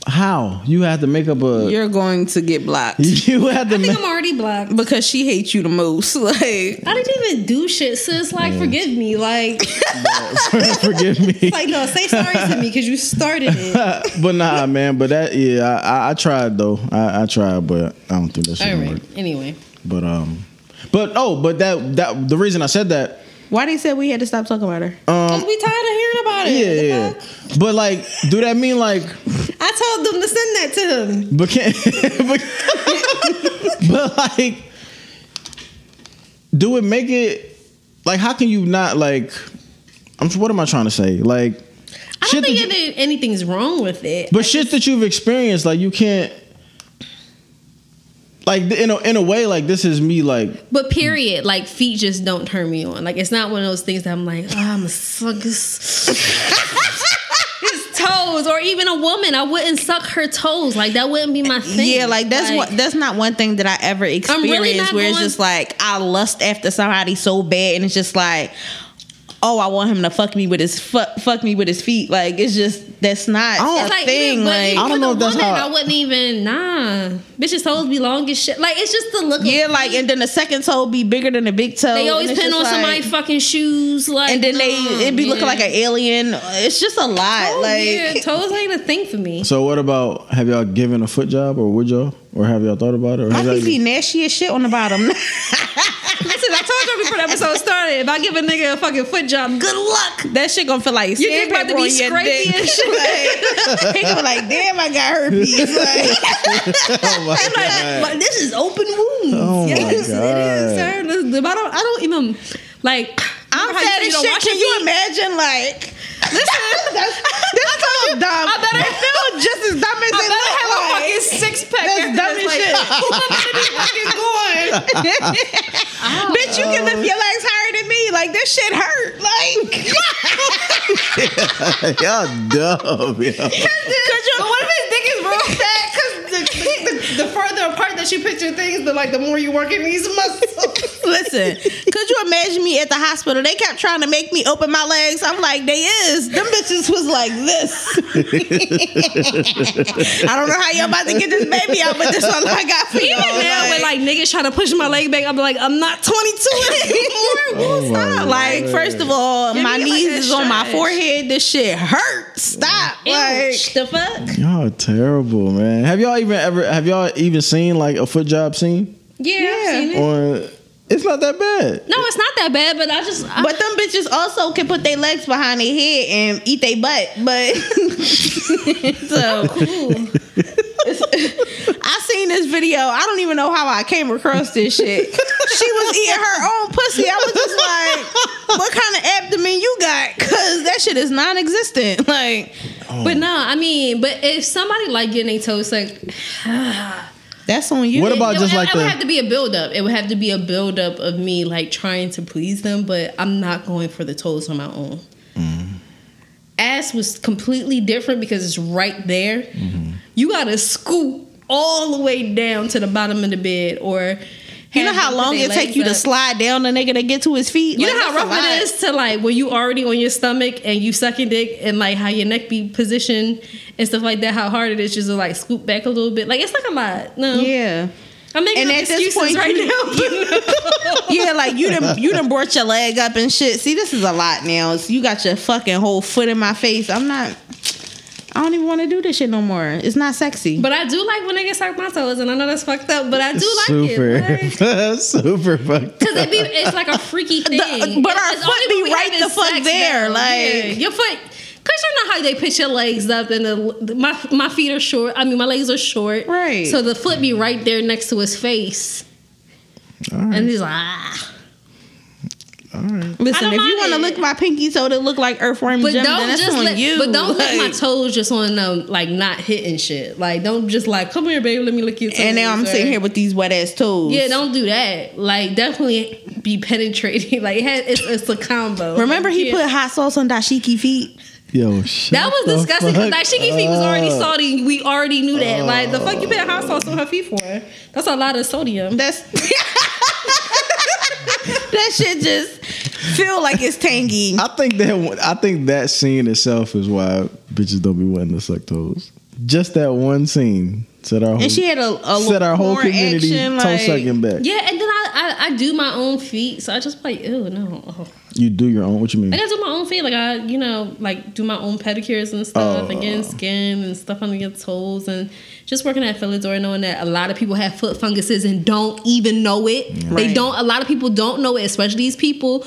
How you have to make up a? You're going to get blocked You have to I think make. I'm already blocked. because she hates you the most. Like, I didn't even do shit, sis. Like, forgive me. Like, Forgive me. like no, say sorry to me because you started it. but nah, man. But that, yeah, I, I, I tried though. I, I tried, but I don't think that All should right. work. Anyway, But um, but oh, but that that the reason I said that, why did they said we had to stop talking about her? Um, because we tired of hearing about it. yeah, The yeah. fuck? But like, do that mean like? I told them to send that to him. But can but, but like do it make it like how can you not like I'm what am I trying to say? Like I shit don't think you- anything's wrong with it. but shit that you've experienced like you can't like in a, in a way like this is me like But period, like feet just don't turn me on. Like it's not one of those things that I'm like, oh, I'm a suck his, his toes, or even a woman. I wouldn't suck her toes. Like that wouldn't be my thing. Yeah, like that's Like, what that's not one thing that I ever experienced really not where it's just like I lust after somebody so bad and it's just like oh I want him to fuck me with his fuck, fuck me with his feet like it's just that's not a like, thing even, like I don't know if that's woman, how- I wouldn't even nah. Bitches toes be long as shit. Like it's just the look. yeah of like and then the second toe be bigger than the big toe they always pin on just like- somebody's fucking shoes. Like and then they nah, it be looking like an alien it's just a lot Oh, like yeah, toes ain't a thing for me. so what about have y'all given a foot job or would y'all or have y'all thought about it or my have feet be nasty as shit on the bottom Listen, I told you before the episode started. If I give a nigga a fucking foot job, good luck. that shit gonna feel like Your dick about to be on scrapey and shit. like, he gonna be like damn I got herpes like oh my I'm like, but this is open wounds. Oh my yes, it is, sir. The- the- I don't, I don't even like. I'm remember how you fat said as shit. Can you imagine, like, listen, that's, this sounds dumb. I better- it feels just as dumb as I it better have a fucking six pack. That's dumb as like, shit. Who am I gonna be fucking going? Bitch, you can lift your legs higher than me. Like, this shit hurt. Like, y'all dumb yo. Could you? But what if his dick is real fat? Because the, the, the further apart that you picture things, the like the more you work in these muscles. listen, could you imagine me at the hospital? They kept trying to make me open my legs. I'm like, they is. Them bitches was like this. I don't know how y'all about to get this baby out, but this one I got for Even y'all. now, when like niggas try to push my leg back, I'm like, I'm not 22 anymore. Oh my Stop. Like, word. first of all, Give my me, like, knees a is on my forehead. This shit hurts. Stop. Like, the fuck? Y'all terrible, man. Have y'all even ever have y'all even seen like a foot job scene? Yeah, Yeah. I've seen it. Or it's not that bad. No, it's not that bad, but I just. I, but them bitches also can put their legs behind their head and eat their butt. But so cool. I seen this video. I don't even know how I came across this shit. She was eating her own pussy. I was just like, what kind of abdomen you got? Cause that shit is non-existent. Like oh. But no, I mean, but if somebody like getting their toes like, that's on you. What about it, just it, like it would have to be a build up. It would have to be a build up of me like trying to please them, but I'm not going for the toes on my own. Mm-hmm. Ass was completely different because it's right there. Mm-hmm. You gotta scoop all the way down to the bottom of the bed, or You know how long it take you to slide down the nigga to get to his feet? You Like, know how rough it is to like when you already on your stomach and you sucking dick and like how your neck be positioned and stuff like that. How hard it is just to like scoop back a little bit. Like it's like a lot. No, Yeah. I'm making And up at this excuses point, right you- now. Yeah, like you done you done brought your leg up and shit. See, this is a lot now. It's- you got your fucking whole foot in my face. I'm not. I don't even want to do this shit no more. It's not sexy. but I do like when niggas suck my toes, and I know that's fucked up, but I do like super it. Like, super fucked. Up. Cause it be, it's like a freaky thing. but our It's foot be right the fuck there, now. like- Yeah, your foot. Cause you know how they put your legs up and the my my feet are short. I mean my legs are short. Right. So the foot be right there next to his face, and he's like, ah. All right. Listen, if you want to mind lick my pinky toe to look like earthworm But Jim, don't that's just on let, you. but don't lick my toes just on them like not hitting shit. Like don't just like come here, baby, let me lick your toes. And now I'm or- sitting here with these wet ass toes. Yeah, don't do that. Like definitely be penetrating. Like it has, it's, it's a combo. Remember, Like, he yeah. put hot sauce on dashiki feet. Yo, shut That was disgusting because fuck like Shiki feet was already salty. We already knew that. Like the fuck you put hot sauce on her feet for? That's a lot of sodium. That's that shit just feel like it's tangy. I think that I think that scene itself is why bitches don't be wanting to suck toes. Just that one scene set our whole, And she had a, a set our whole community action, toe like, sucking back. Yeah, and then I, I I do my own feet, so I just like ew no. Oh. You do your own. What you mean? I gotta do my own feet, like I you know like do my own pedicures and stuff, and Oh. getting skin and stuff under your toes, and just working at Philidor, knowing that a lot of people have foot funguses and don't even know it. They Right. don't. A lot of people don't know it, especially these people.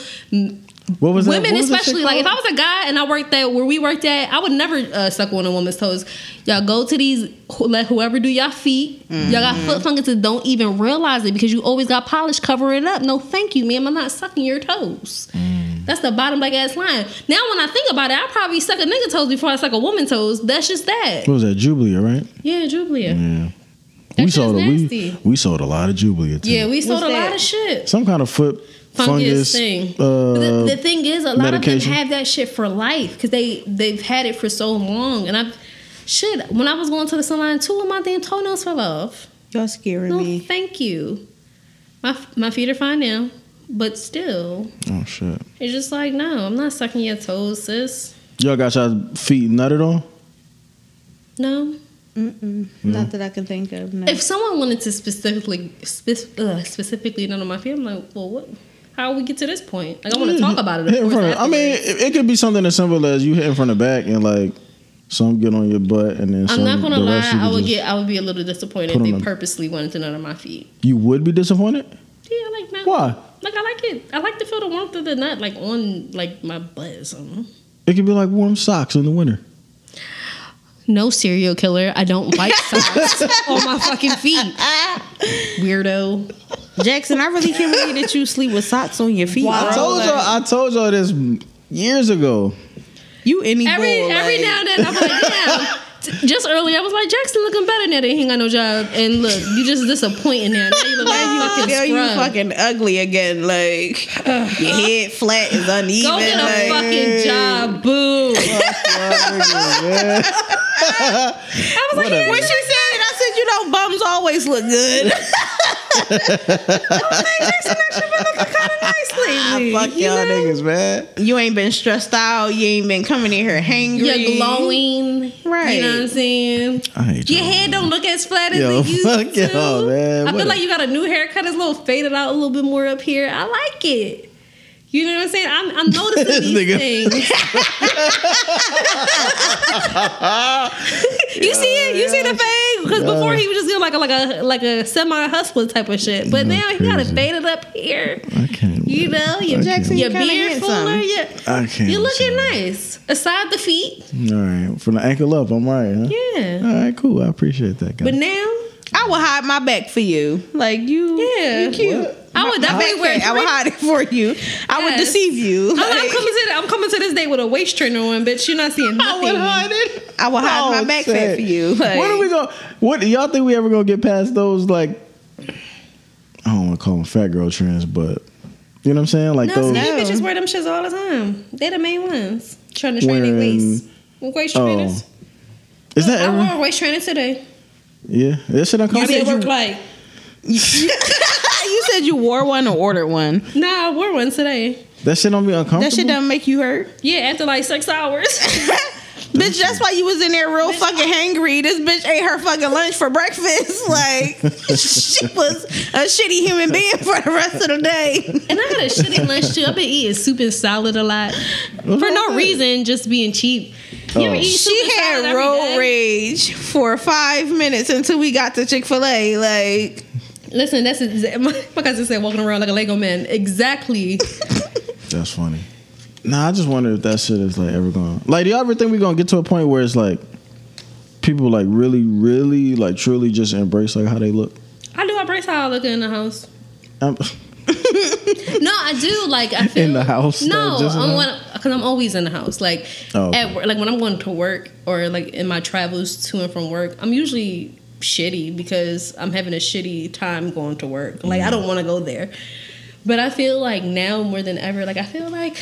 What was that? Women, what was especially, shit like if I was a guy and I worked at where we worked at, I would never uh, suck on a woman's toes. Y'all go to these, let whoever do y'all feet. Y'all got foot funguses, don't even realize it because you always got polish covering it up. No, thank you, ma'am. I'm not sucking your toes. That's the bottom black ass line. Now, when I think about it, I probably suck a nigga toes before I suck a woman toes. That's just that. What was that? Jublia, right? Yeah, Jublia. Yeah. That we shit's sold a, we, we sold a lot of Jublia too. Yeah, we sold a What's lot of shit. some kind of foot fungus, fungus, thing. Uh, the, the thing is, a lot medication. of them have that shit for life because they they've had it for so long. And I, shit, when I was going to the salon, two of my damn toenails fell off. Y'all scaring No, me. thank you. My my feet are fine now, but still, oh shit! it's just like no, I'm not sucking your toes, sis. Y'all got y'all feet nutted on? No. Mm-mm. Not that I can think of. No. If someone wanted to specifically spec- uh, specifically none of my feet, I'm like, well, what? How we get to this point? Like, I want to talk about it. Of Hit in front of- I mean, it, it could be something as simple as you hitting from the back and like some get on your butt and then some. I'm not gonna lie. I would get. I would be a little disappointed if they a- purposely wanted to nut on my feet. You would be disappointed. Yeah, like nut. Why? Like I like it. I like to feel the warmth of the nut, like on like my butt or something. It could be like warm socks in the winter. No serial killer. I don't like socks on my fucking feet. Weirdo. Jackson, I really can't believe that you sleep with socks on your feet. Wow. I told Like, y'all. I told y'all this years ago. you any Every bull, every like- now and then I'm like, damn. T- Just earlier, I was like, Jackson looking better now that he ain't got no job. And look, you just disappointing now. Now you look like a fucking Girl, you scrub. fucking ugly again. Like your head flat is uneven. Go get a like, fucking job, boo. I was like, Whatever. When she said it, I said, you know, bums always look good. nicely. Fuck y'all niggas, man. You ain't been stressed out. You ain't been coming in here hangry. you're glowing. Right. You know what I'm saying? Your y'all. head don't look as flat as Yo, it used fuck to. y'all, man. I feel What like you got a new haircut. It's a little faded out a little bit more up here. I like it. You know what I'm saying? I'm, I'm noticing This these nigga. things. you see it? You see the fade? Because before he was just doing like a like a like a semi hustler type of shit, but now he got it crazy. faded up here. I can't. You know, your, Jackson, your you kinda beard handsome. fuller. Yeah, I can't. you're looking listen. nice. Aside the feet, All right, from the ankle up, I'm right, huh? yeah. All right, cool. I appreciate that, guys. But now, I will hide my back for you. Like you, Yeah. you cute. What? I would definitely back wear. I would hide it for you. I would deceive you. I'm, I'm Like, coming to the, I'm coming to this day with a waist trainer on, bitch. You're not seeing I would hide it. I will hide Oh, my back shit. fat for you. Like, When are we going? What y'all think we ever gonna get past those? Like, I don't want to call them fat girl trends, but you know what I'm saying? Like No, those. No. bitches wear them shits all the time. They're the main ones. Trying to train their waist. Waist Oh, trainers. is that I ever? wore a waist trainer today. Yeah, that shit You uncomfortable. see it you- work like? you said you wore one or ordered one. Nah, I wore one today. That shit don't be uncomfortable. That shit doesn't make you hurt. Yeah, after like six hours. Bitch, that's why you was in there real fucking hangry. This bitch ate her fucking lunch for breakfast. Like she was a shitty human being for the rest of the day. and I had a shitty lunch too. I've been eating soup and salad a lot. What's For no that? reason, just being cheap. Oh. She had every road rage for five minutes until we got to Chick Fil A. Like Listen, that's exa- my, my cousin said walking around like a Lego man. Exactly. That's funny. Nah, I just wonder if that shit is like ever going. Like, do y'all ever think we're gonna get to a point where it's like people like really, really, like truly just embrace like how they look? I do embrace how I look in the house. Um, No, I do. Like I feel In the house, No, though, just in I'm because I'm always in the house. Like Oh, okay. at work, like when I'm going to work or like in my travels to and from work, I'm usually shitty because I'm having a shitty time going to work. Like I mm. don't want to go there. But I feel like now more than ever, like I feel like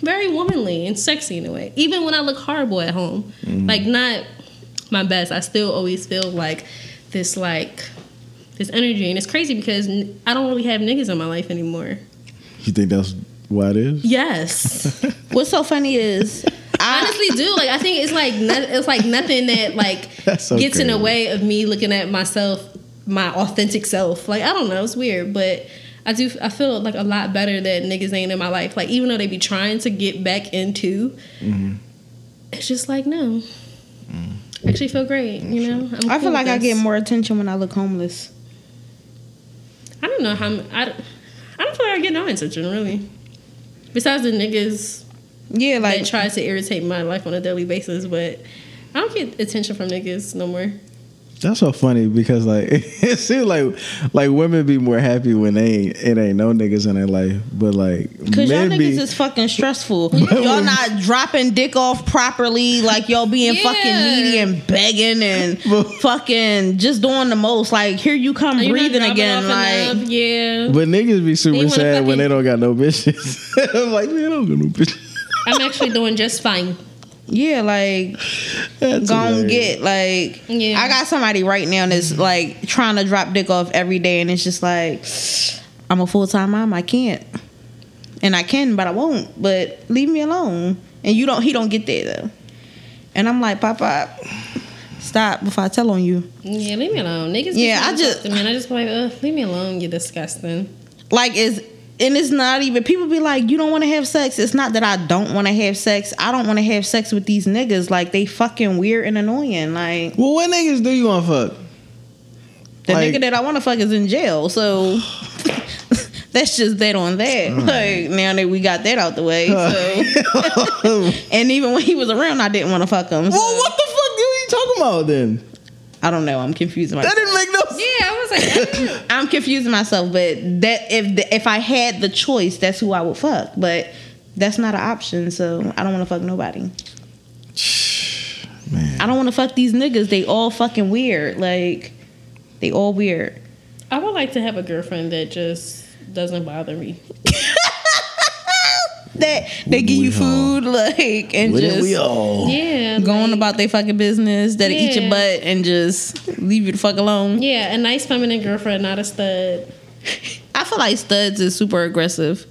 very womanly and sexy in a way. Even when I look horrible at home, mm. like not my best, I still always feel like this like this energy, and it's crazy because I don't really have niggas in my life anymore. you think that's why it is? Yes. what's so funny is honestly do. Like I think it's like no, it's like nothing that like so gets in the way of me looking at myself, my authentic self. Like I don't know, it's weird, but I do. I feel like a lot better that niggas ain't in my life. Like even though they be trying to get back into, Mm-hmm. it's just like no. I actually feel great. You know, I'm I cool feel like with I get more attention when I look homeless. I don't know how. m- I, don't- I don't feel like I get no attention really. Besides the niggas Yeah, like that tries to irritate my life on a daily basis, but I don't get attention from niggas no more. That's so funny because like it seems like like women be more happy when they ain't it ain't no niggas in their life, but like Cause y'all niggas be is fucking stressful. y'all not dropping dick off properly. Like y'all being Yeah. fucking needy and begging and fucking just doing the most. Like here you come you breathing again. Like enough? yeah. but niggas be super sad when they don't got no bitches. I'm like man, I don't got no bitches. I'm actually doing just fine. yeah, like That's gon' hilarious. get like. Yeah. I got somebody right now that's like trying to drop dick off every day, and it's just like I'm a full time mom. I can't, and I can, but I won't. But leave me alone. And you don't. He don't get there though. And I'm like, Papa, stop before I tell on you. Yeah, leave me alone. Niggas Yeah, I just- talk to I just like, ugh, leave me alone, you disgusting. Like it's and it's not even people be like, you don't want to have sex. It's not that I don't want to have sex. I don't want to have sex with these niggas. Like they fucking weird and annoying. Like Well, what niggas do you want to fuck? the Like- nigga that I want to fuck is in jail. So that's just that on that. Like now that we got that out the way. So and even when he was around, I didn't want to fuck him. So Well, what the fuck are you talking about then? I don't know. I'm confusing myself. That didn't make no sense. Yeah, I was like. I'm confusing myself, but that if the, if I had the choice, that's who I would fuck. But that's not an option, so I don't want to fuck nobody. Man. I don't want to fuck these niggas. They all fucking weird. Like they all weird. I would like to have a girlfriend that just doesn't bother me. That they give you we all? food, like and Wouldn't just we all? Yeah. going like- about their fucking business. That eat your butt and just leave you the fuck alone. Yeah, a nice feminine girlfriend, not a stud. I feel like studs is super aggressive.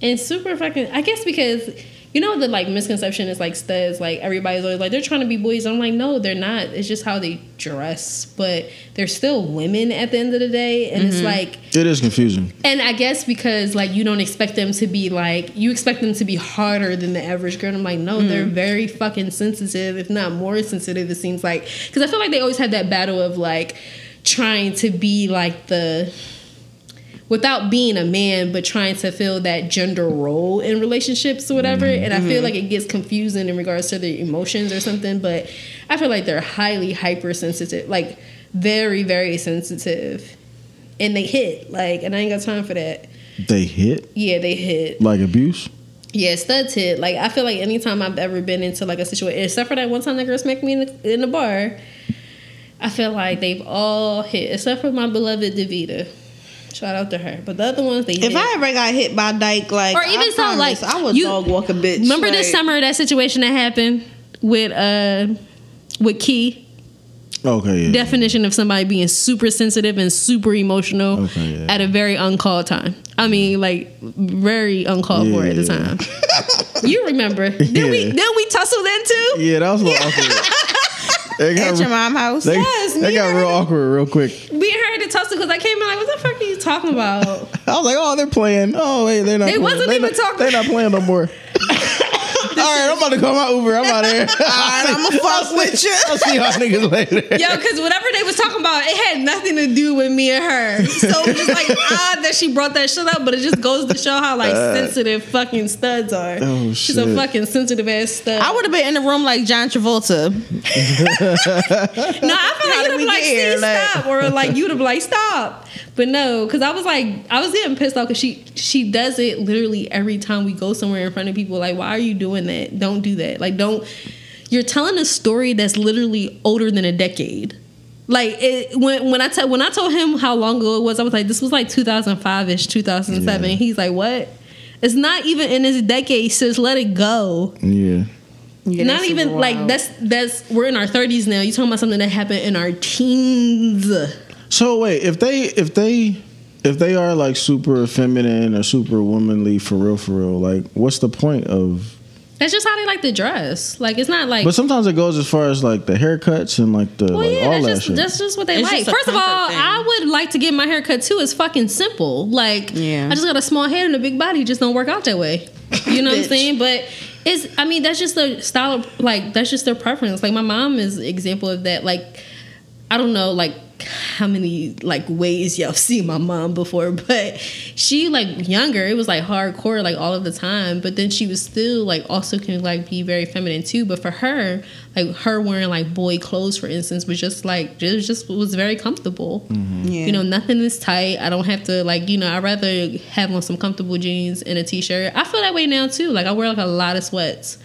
And super fucking I guess because you know the like misconception is like studs, like everybody's always like they're trying to be boys. I'm like, no, they're not. It's just how they dress. But they're still women at the end of the day. And it's mm-hmm. like It is confusing. and I guess because like you don't expect them to be like you expect them to be harder than the average girl. And I'm like, no, mm. they're very fucking sensitive, if not more sensitive. It seems like because I feel like they always have that battle of like trying to be like the without being a man, but trying to fill that gender role in relationships or whatever. Mm-hmm. And I feel mm-hmm. like it gets confusing in regards to their emotions or something. But I feel like they're highly hypersensitive, like very, very sensitive. And they hit, like, and I ain't got time for that. They hit Yeah, they hit. like abuse. Yeah, studs hit. Like, I feel like anytime I've ever been into like a situation, except for that one time that girl smacked me in the, in the bar, I feel like they've all hit, except for my beloved Davita. Shout out to her. But the other ones, they If hit. I ever got hit by Dyke, like Or even I so, like, promise, I would you- dog walk a bitch. Remember this summer that situation that happened with uh with Key? Okay, yeah. Definition of somebody being super sensitive and super emotional Okay, yeah. at a very uncalled time. I mean, like very uncalled for at the Yeah. time. you remember? Did we Yeah. did we tussle then too? yeah, that was a little awkward. They at got, your mom house. they, Yes, they got real awkward real quick. We heard the tussle because I came in like, what the fuck are you talking about? I was like, oh, they're playing. Oh, wait, they're not. They playing. wasn't They even not- talking. They're not playing no more. All right, I'm about to call my Uber. I'm out of here. All right, I'ma fuck with you. I'll see y'all niggas later. Yo, because whatever they was talking about, it had nothing to do with me and her. So it's just like odd that she brought that shit up, but it just goes to show how like sensitive fucking studs are. Oh, She's a fucking sensitive ass stud. I would have been in the room like John Travolta. no, I feel How like did you'd have like, here? see, Like- stop, or like you'd have like, stop. But no, because I was like, I was getting pissed off because she she does it literally every time we go somewhere in front of people. Like, why are you doing that? Don't do that. Like, don't. You're telling a story that's literally older than a decade. Like it, when when I tell when I told him how long ago it was, I was like, this was like 2005 ish, 2007. Yeah. He's like, what? It's not even in this decade, sis. Let it go. Yeah. Yeah, not even like that's that's we're in our 30s now. You talking about something that happened in our teens? So wait, if they if they if they are like super feminine or super womanly for real for real, like what's the point of That's just how they like to dress. Like it's not like But sometimes it goes as far as like the haircuts and like the well, like yeah, all that's that just shit. that's just what they It's like. First of all, thing. I would like to get my hair cut too. It's fucking simple. Like Yeah. I just got a small head and a big body. It Just don't work out that way. You know what I'm saying? But it's I mean that's just the style of like that's just their preference. Like my mom is an example of that. Like I don't know like how many like ways y'all see my mom before, but she like younger, it was like hardcore like all of the time. But then she was still like also can like be very feminine too. But for her, like her wearing like boy clothes, for instance, was just like it was just was very comfortable. Mm-hmm. Yeah. You know, nothing is tight. I don't have to like, you know, I'd rather have on some comfortable jeans and a t shirt. I feel that way now too. Like I wear like a lot of sweats.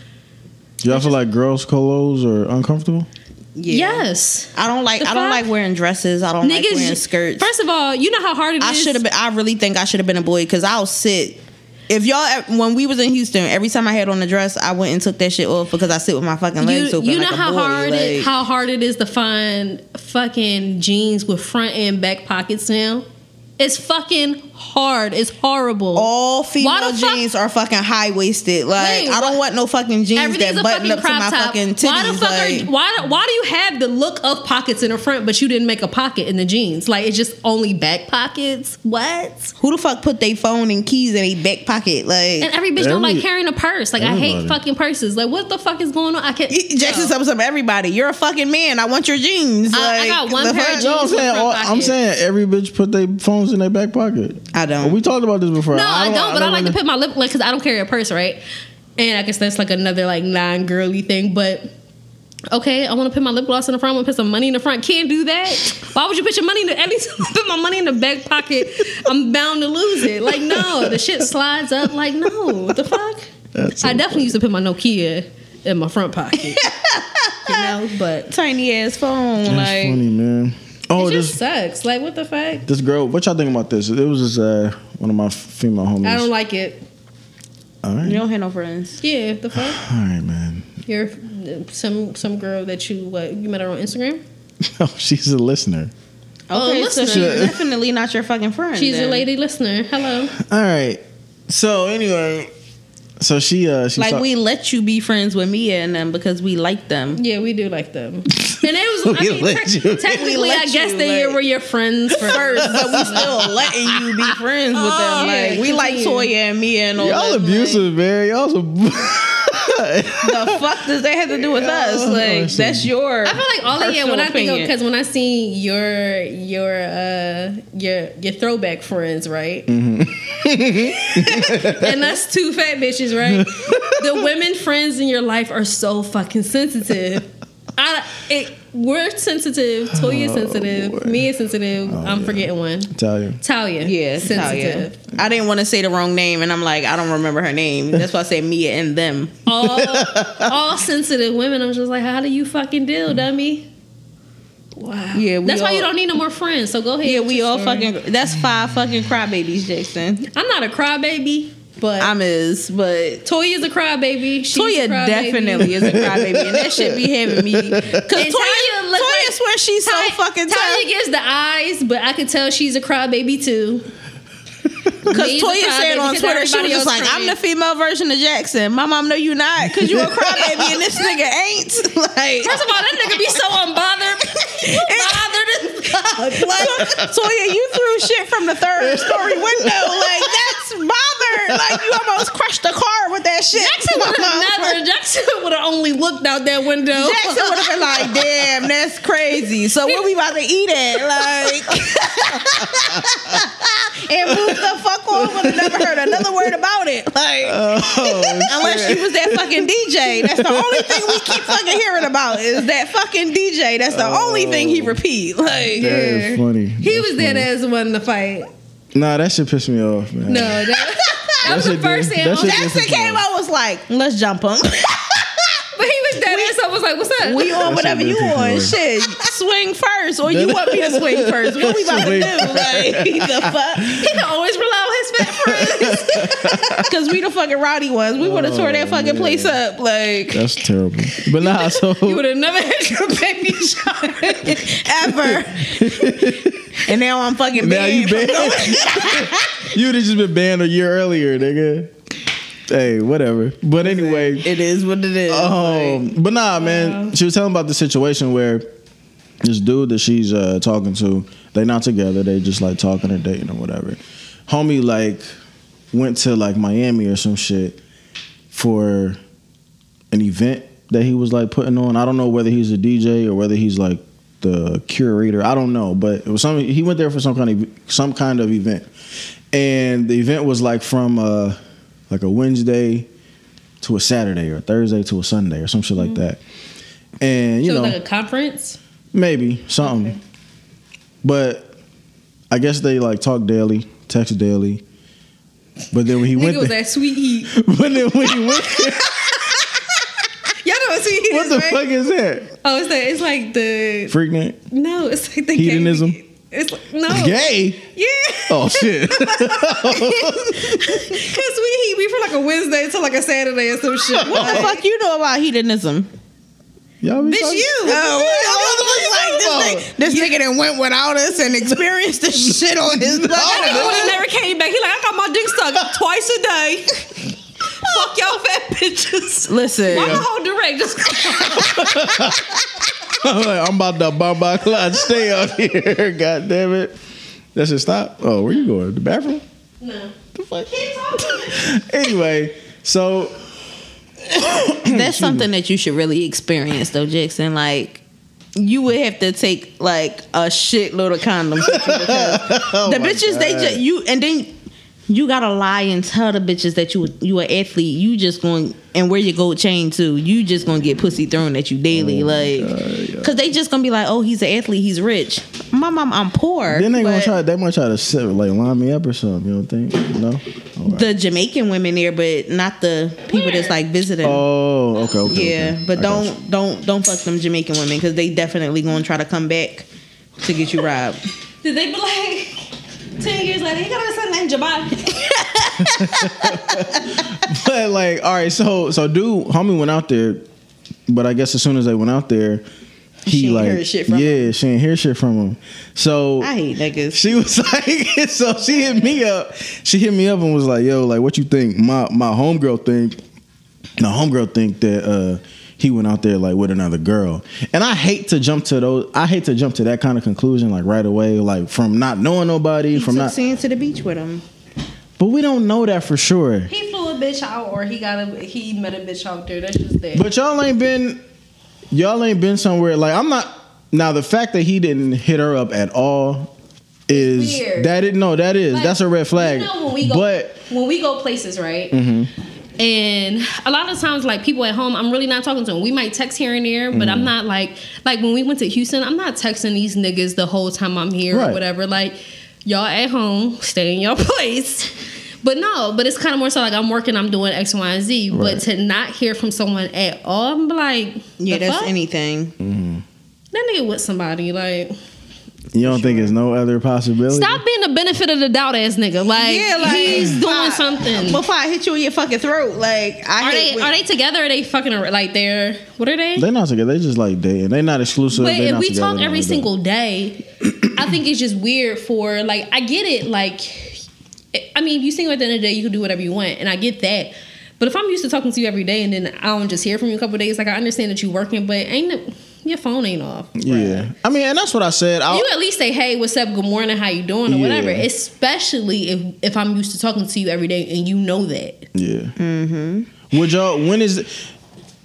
Do y'all feel like girls' clothes are uncomfortable? Yeah. Yes. I don't like. The I don't fuck? like wearing dresses. I don't like wearing skirts. First of all, you know how hard it is. I should have been. I really think I should have been a boy because I'll sit. If y'all, when we was in Houston, every time I had on a dress, I went and took that shit off because I sit with my fucking legs You, open. you know like how boy, hard it, how hard it is to find fucking jeans with front and back pockets now. It's fucking hard. It's horrible. all female Why the fuck- jeans are fucking high waisted. Like Wait, I don't what- want no fucking jeans that button up to my top. fucking titties. Why the fuck are like, you, why why do you have the look of pockets in the front, but you didn't make a pocket in the jeans? Like it's just only back pockets. What? who the fuck put their phone and keys in a back pocket? Like And every bitch don't like carrying a purse. Like I hate fucking purses. Like what the fuck is going on? I can't. Jackson Yo. sums up everybody. You're a fucking man. I want your jeans. I- I got one the pair of jeans. No, I'm saying all, I'm saying every bitch put their phones in their back pocket. I don't. Well, we talked about this before. No, I don't. but I never like to kn- put my lip like because I don't carry a purse, right? And I guess that's like another like non girly thing, but. Okay, I want to put my lip gloss in the front. I want to put some money in the front. Can't do that. Why would you put your money in the? At least put my money in the back pocket. I'm bound to lose it. Like no, the shit slides up. Like no, what the fuck? That's I so definitely used to put my Nokia in my front pocket. you know, but tiny ass phone. That's like funny, man. Oh, it just this sucks. Like what the fuck? this girl. What y'all think about this? It was just uh, one of my female homies. I don't like it. All right, you don't have no friends. Yeah, the fuck. all right, man. You're some some girl that you what you met her on Instagram. Oh, she's a listener. Oh, Okay, so listener. she's definitely not your fucking friend. She's a lady listener. Hello. All right. So anyway, so she uh she Like saw- we let you be friends with Mia and them because we like them. Yeah, we do like them. And it was. I mean, let te- you- technically, We I guess you, they like- were your friends First, but we still letting you be friends with Oh, them. Like yeah, we like. Toya and Mia and all y'all them, abusive, man. Y'all some. Like, the fuck does that have to do with us? Oh, Like that's your. I feel like all of yeah. When personal I think of opinion. because when I see your your uh your your throwback friends, right? and that's two fat bitches, right? the women friends in your life are so fucking sensitive. I it, we're sensitive. Toya's oh, sensitive. boy. Me is sensitive. Oh, I'm forgetting one. Talia. Talia. yeah, sensitive. sensitive. I didn't want to say the wrong name, and I'm like, I don't remember her name. That's why I say Mia and them. all all sensitive women. I'm just like, how do you fucking deal, dummy? Wow. Yeah, we That's why you don't need no more friends. So go ahead. Yeah, we all story. fucking. That's five fucking crybabies, Jackson. I'm not a crybaby, but I'm is, but Toya is a crybaby. She's Toya a definitely is a crybaby, and that shit be having me. Because Toya, look Toya like- swear she's so fucking Tanya tough. gives the eyes, but I can tell she's a crybaby too. Because Toya said on Twitter, she was just like, "I'm the female version of Jackson." My mom know you not, because you a crybaby, and this nigga ain't. Like, First of all, that nigga be so unbothered. bothered as fuck. Like, Toya, you threw shit from the third story window. Like that's bothered. Like you almost crushed the car with that shit. Jackson would have never. Jackson would have only looked out that window. Jackson would have been like, "Damn, that's crazy." So what we about to eat at? Like, and move the fuck on. Would have never heard another word about it. Like, Oh, unless she was that fucking DJ. That's the only thing we keep fucking hearing about is that fucking DJ. That's the only thing he oh. repeat. Like, that is funny. He was dead as one to fight. Nah, that shit pissed me off, man. No, that, that was the first did- thing. that shit Jackson came out was like, "Let's jump him." But he was dead ass. I was like, "What's up?" We on That whatever you did on. Shit, swing first, or you want me to swing first? What we about to do? Like the fuck? he can always rely on his fat friends. Because we the fucking rowdy ones. We would have tore that fucking place up. Like That's terrible. But nah, so you would have never had your baby shot. ever. and now I'm fucking now you banned. banned. you would have just been banned a year earlier, nigga. hey, whatever. But anyway, It is what it is. um, but nah, man. She was telling about the situation where this dude that she's uh, talking to, they not together. They just like talking or dating or whatever. Homie like went to like Miami or some shit for an event that he was like putting on. I don't know whether he's a DJ or whether he's like the curator. I don't know, but it was some. He went there for some kind of some kind of event, and the event was like from uh, like a Wednesday to a Saturday or a Thursday to a Sunday or some shit like that. And you so know, like a conference. maybe something. But I guess they like talk daily, text daily. But then when he Nigga went was there, that sweet heat. but then when he went there, Y'all know what sweet heat what is, the right? fuck is that? Oh, it's the it's like the Freak name? no, it's like the gay- Hedonism? It's like, no, Gay? Yeah, Oh shit. Cause we heat we from like a Wednesday to like a Saturday or some shit. What the fuck you know about hedonism? Y'all be Bitch, talking- you. Oh, like, this, nigga, this nigga done went without us and experienced the shit on his That nigga back. would never came back. He like, I got my dick stuck twice a day. Fuck y'all fat bitches. Listen, Why my whole direct just I'm like, I'm about to bomb by cloud. Stay out here. God damn it. That should stop. Oh, where you going? The bathroom? No. The fuck? anyway, so that's something that you should really experience, though, Jackson. Like, you would have to take like a shitload of condoms because Oh the bitches they just you and then you gotta lie and tell the bitches that you you an athlete. You just going and wear your gold chain too. You just gonna get pussy thrown at you daily, Oh like because they just gonna be like, oh, he's an athlete, he's rich. My mom, I'm poor. then they gonna try. They might try to sit, like line me up or something. You don't think? No. All right. the Jamaican women there, but not the people that's like visiting. Oh, okay, okay. Yeah, okay. but I don't don't don't fuck them Jamaican women because they definitely gonna try to come back to get you robbed. Did they be like ten years later? You got a son named Jabal. But like, all right, so so dude, homie went out there, but I guess as soon as they went out there, he like, heard shit from yeah, she ain't hear shit from him. So I hate niggas. she was like, so she hit me up. She hit me up and was like, yo, like, what you think? My my homegirl think, my homegirl think that uh he went out there like with another girl, and I hate to jump to those. I hate to jump to that kind of conclusion like right away, like from not knowing nobody, He from took not. seeing to the beach with him. But we don't know that for sure. He flew a bitch out, or he got a he met a bitch out there. That's just there. But y'all ain't been y'all ain't been somewhere like I'm not now the fact that he didn't hit her up at all is Weird. that it no that is Like, that's a red flag. You know when we go but when we go places, right? Mm-hmm. And a lot of times, like people at home, I'm really not talking to them. We might text here and there, but Mm-hmm. I'm not like like when we went to Houston. I'm not texting these niggas the whole time I'm here Right. or whatever. Like y'all at home, stay in your place. But no, but it's kind of more so like I'm working, I'm doing X, Y, and Z. Right. But to not hear from someone at all, I'm like, Yeah, the that's fuck? anything. that nigga with somebody. Like, you don't think there's no other possibility? stop being the benefit of the doubt ass nigga. Like, Yeah, like, he's doing why- something. Before I hit you in your fucking throat, like I Are hate they when- are they together? Are they fucking like they're what are they? They're not together. They just like dating. They're not exclusive. but They if not we talk every like that. single day, I think it's just weird for like I get it. Like, I mean, if you single at the end of the day, you can do whatever you want, and I get that. But if I'm used to talking to you every day and then I don't just hear from you a couple of days, like I understand that you're working, but ain't no, your phone ain't off. Yeah, I mean, and that's what I said. I, You at least say, "Hey, what's up? Good morning. How you doing?" or whatever. Especially if if I'm used to talking to you every day and you know that. yeah. Mm-hmm. Would y'all? When is?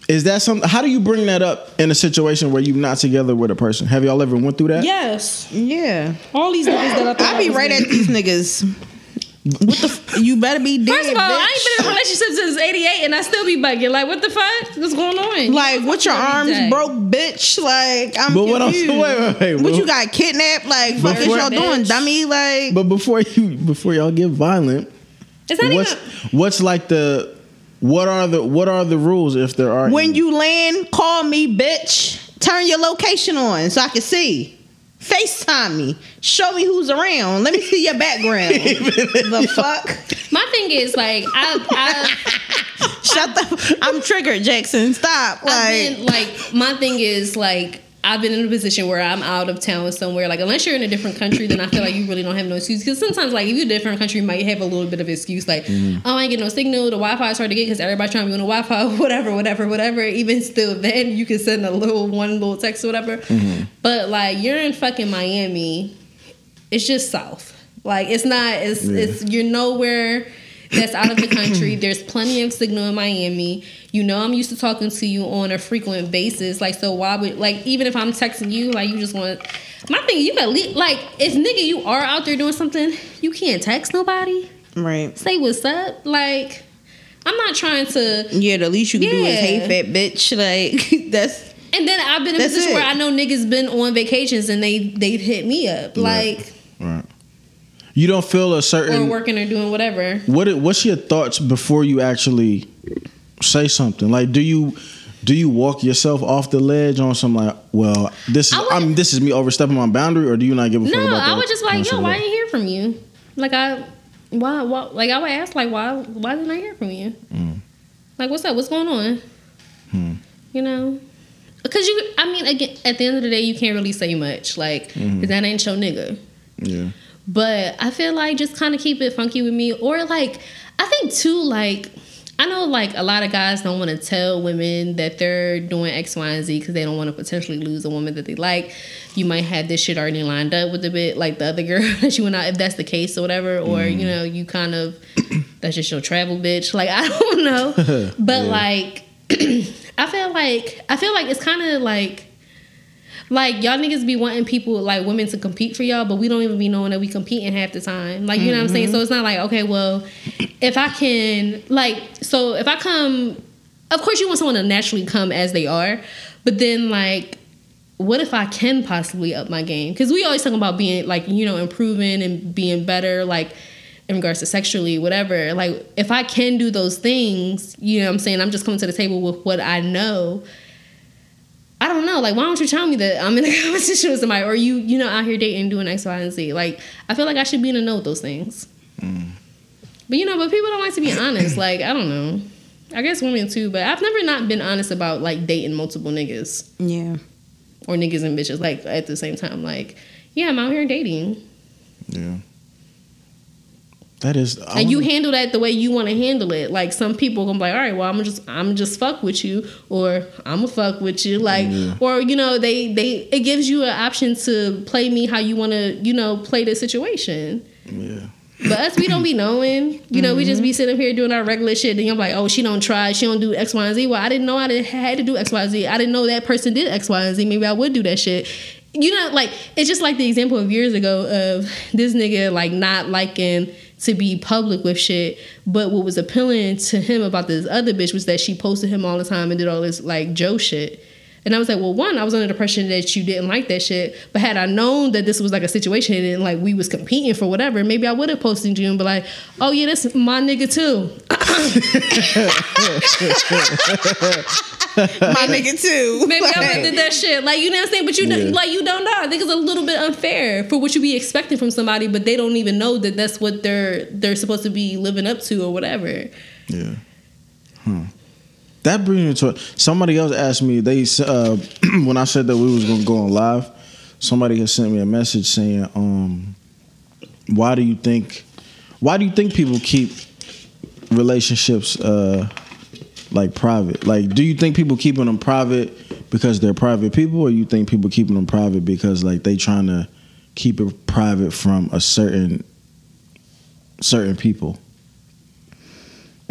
Is that something? How do you bring that up in a situation where you're not together with a person? Have y'all ever went through that? Yes, yeah. all these niggas that I thought I be was right at these niggas. What the? F- you better be dead. First of all, I ain't been in a relationship since '88, and I still be bugging. Like, what the fuck? What's going on? Like, what your arms day. broke, bitch? Like, I'm But what I'm confused. wait, wait, wait. What but, you got kidnapped? Like, fuck is y'all doing, dummy? Like, But before you, before y'all get violent, Is that what's even? what's like the what are the what are the rules if there are when any? you land, call me, bitch. Turn your location on so I can see. FaceTime me. Show me who's around. Let me see your background. the fuck? My thing is like I, I Shut the. I'm triggered, Jackson. Stop. I've Like, been like my thing is like I've been in a position where I'm out of town somewhere. Like unless you're in a different country, then I feel like you really don't have no excuse. Because sometimes, like if you're in a different country, you might have a little bit of excuse. Like Mm-hmm. oh, I ain't get no signal. The Wi-Fi is hard to get because everybody trying to be on the Wi-Fi. Whatever, whatever, whatever. Even still, then you can send a little one little text or whatever. Mm-hmm. But like you're in fucking Miami, it's just south. Like it's not. It's Yeah. it's you're nowhere that's out of the country. There's plenty of signal in Miami. You know I'm used to talking to you on a frequent basis. Like so why would like even if I'm texting you, like you just want my thing, you got le- like if nigga you are out there doing something, you can't text nobody. Right. Say what's up. Like I'm not trying to Yeah, the least you can do is Yeah. hey fat bitch. Like that's and then I've been in a position it. where I know niggas been on vacations and they they've hit me up. Like. You don't feel a certain or working or doing whatever. what what's your thoughts before you actually say something? Like do you do you walk yourself off the ledge on some like, well, this is I would- I mean, this is me overstepping my boundary, or do you not give a fuck No, about that? I would just like, yo, why I didn't hear from you? Like I, why, why? Like I would ask, like, why, why didn't I hear from you? Mm. Like, what's up? What's going on? Hmm. You know, because you, I mean, again, at the end of the day, you can't really say much, like, Mm-hmm. that ain't your nigga. Yeah. But I feel like just kind of keep it funky with me, or like, I think too, like. I know, like a lot of guys don't want to tell women that they're doing X, Y, and Z because they don't want to potentially lose a woman that they like. You might have this shit already lined up with a bit, like the other girl that you went out, if that's the case or whatever, or you mm. know, you kind of that's just your travel bitch. Like I don't know, but Yeah. like I feel like I feel like it's kind of like like y'all niggas be wanting people like women to compete for y'all, but we don't even be knowing that we competing half the time. Like you know what I'm saying? So mm-hmm. it's not like okay, well, if I can like so if I come, of course you want someone to naturally come as they are, but then like. What if I can possibly up my game? Because we always talking about being like you know improving and being better, like in regards to sexually, whatever. Like if I can do those things, you know what I'm saying? I'm just coming to the table with what I know. I don't know. Like, why don't you tell me that I'm in a competition with somebody, or you, you know, out here dating, doing X, Y, and Z? Like, I feel like I should be in the know with those things. Mm. But you know, but people don't like to be honest. Like, I don't know. I guess women too, but I've never not been honest about like dating multiple niggas yeah. or niggas and bitches. Like at the same time, like, yeah, I'm out here dating, Yeah. That is I and you wonder- handle that the way you want to handle it. Like some people gonna be like, all right, well, I'm just I'm just fuck with you, or I'm gonna fuck with you, like, Yeah. or you know, they they it gives you an option to play me how you want to, you know, play the situation. Yeah. But us, we don't be knowing. You know, we just be mm-hmm. sitting here doing our regular shit. And you're like, oh, she don't try. She don't do X, Y, and Z. Well, I didn't know I did, had to do X, Y, and Z. I didn't know that person did X, Y, and Z. Maybe I would do that shit. You know, like it's just like the example of years ago of this nigga like not liking to be public with shit. But what was appealing to him about this other bitch was that she posted him all the time and did all this like Joe shit. And I was like, well, one, I was under the impression that you didn't like that shit. But had I known that this was like a situation and like we was competing for whatever, maybe I would have posted you and be like, oh yeah, that's my nigga too. My nigga too. Maybe I would have did that shit. Like you know what I'm saying? But you Yeah. don't like you don't know. I think it's a little bit unfair for what you be expecting from somebody, but they don't even know that that's what they're they're supposed to be living up to or whatever. Yeah. Hmm. That brings me to somebody else asked me. They uh, when I said that we was gonna go on live, somebody had sent me a message saying, um, "Why do you think? Why do you think people keep relationships uh, like private? Like, do you think people keeping them private because they're private people, or you think people keeping them private because like they trying to keep it private from a certain certain people?"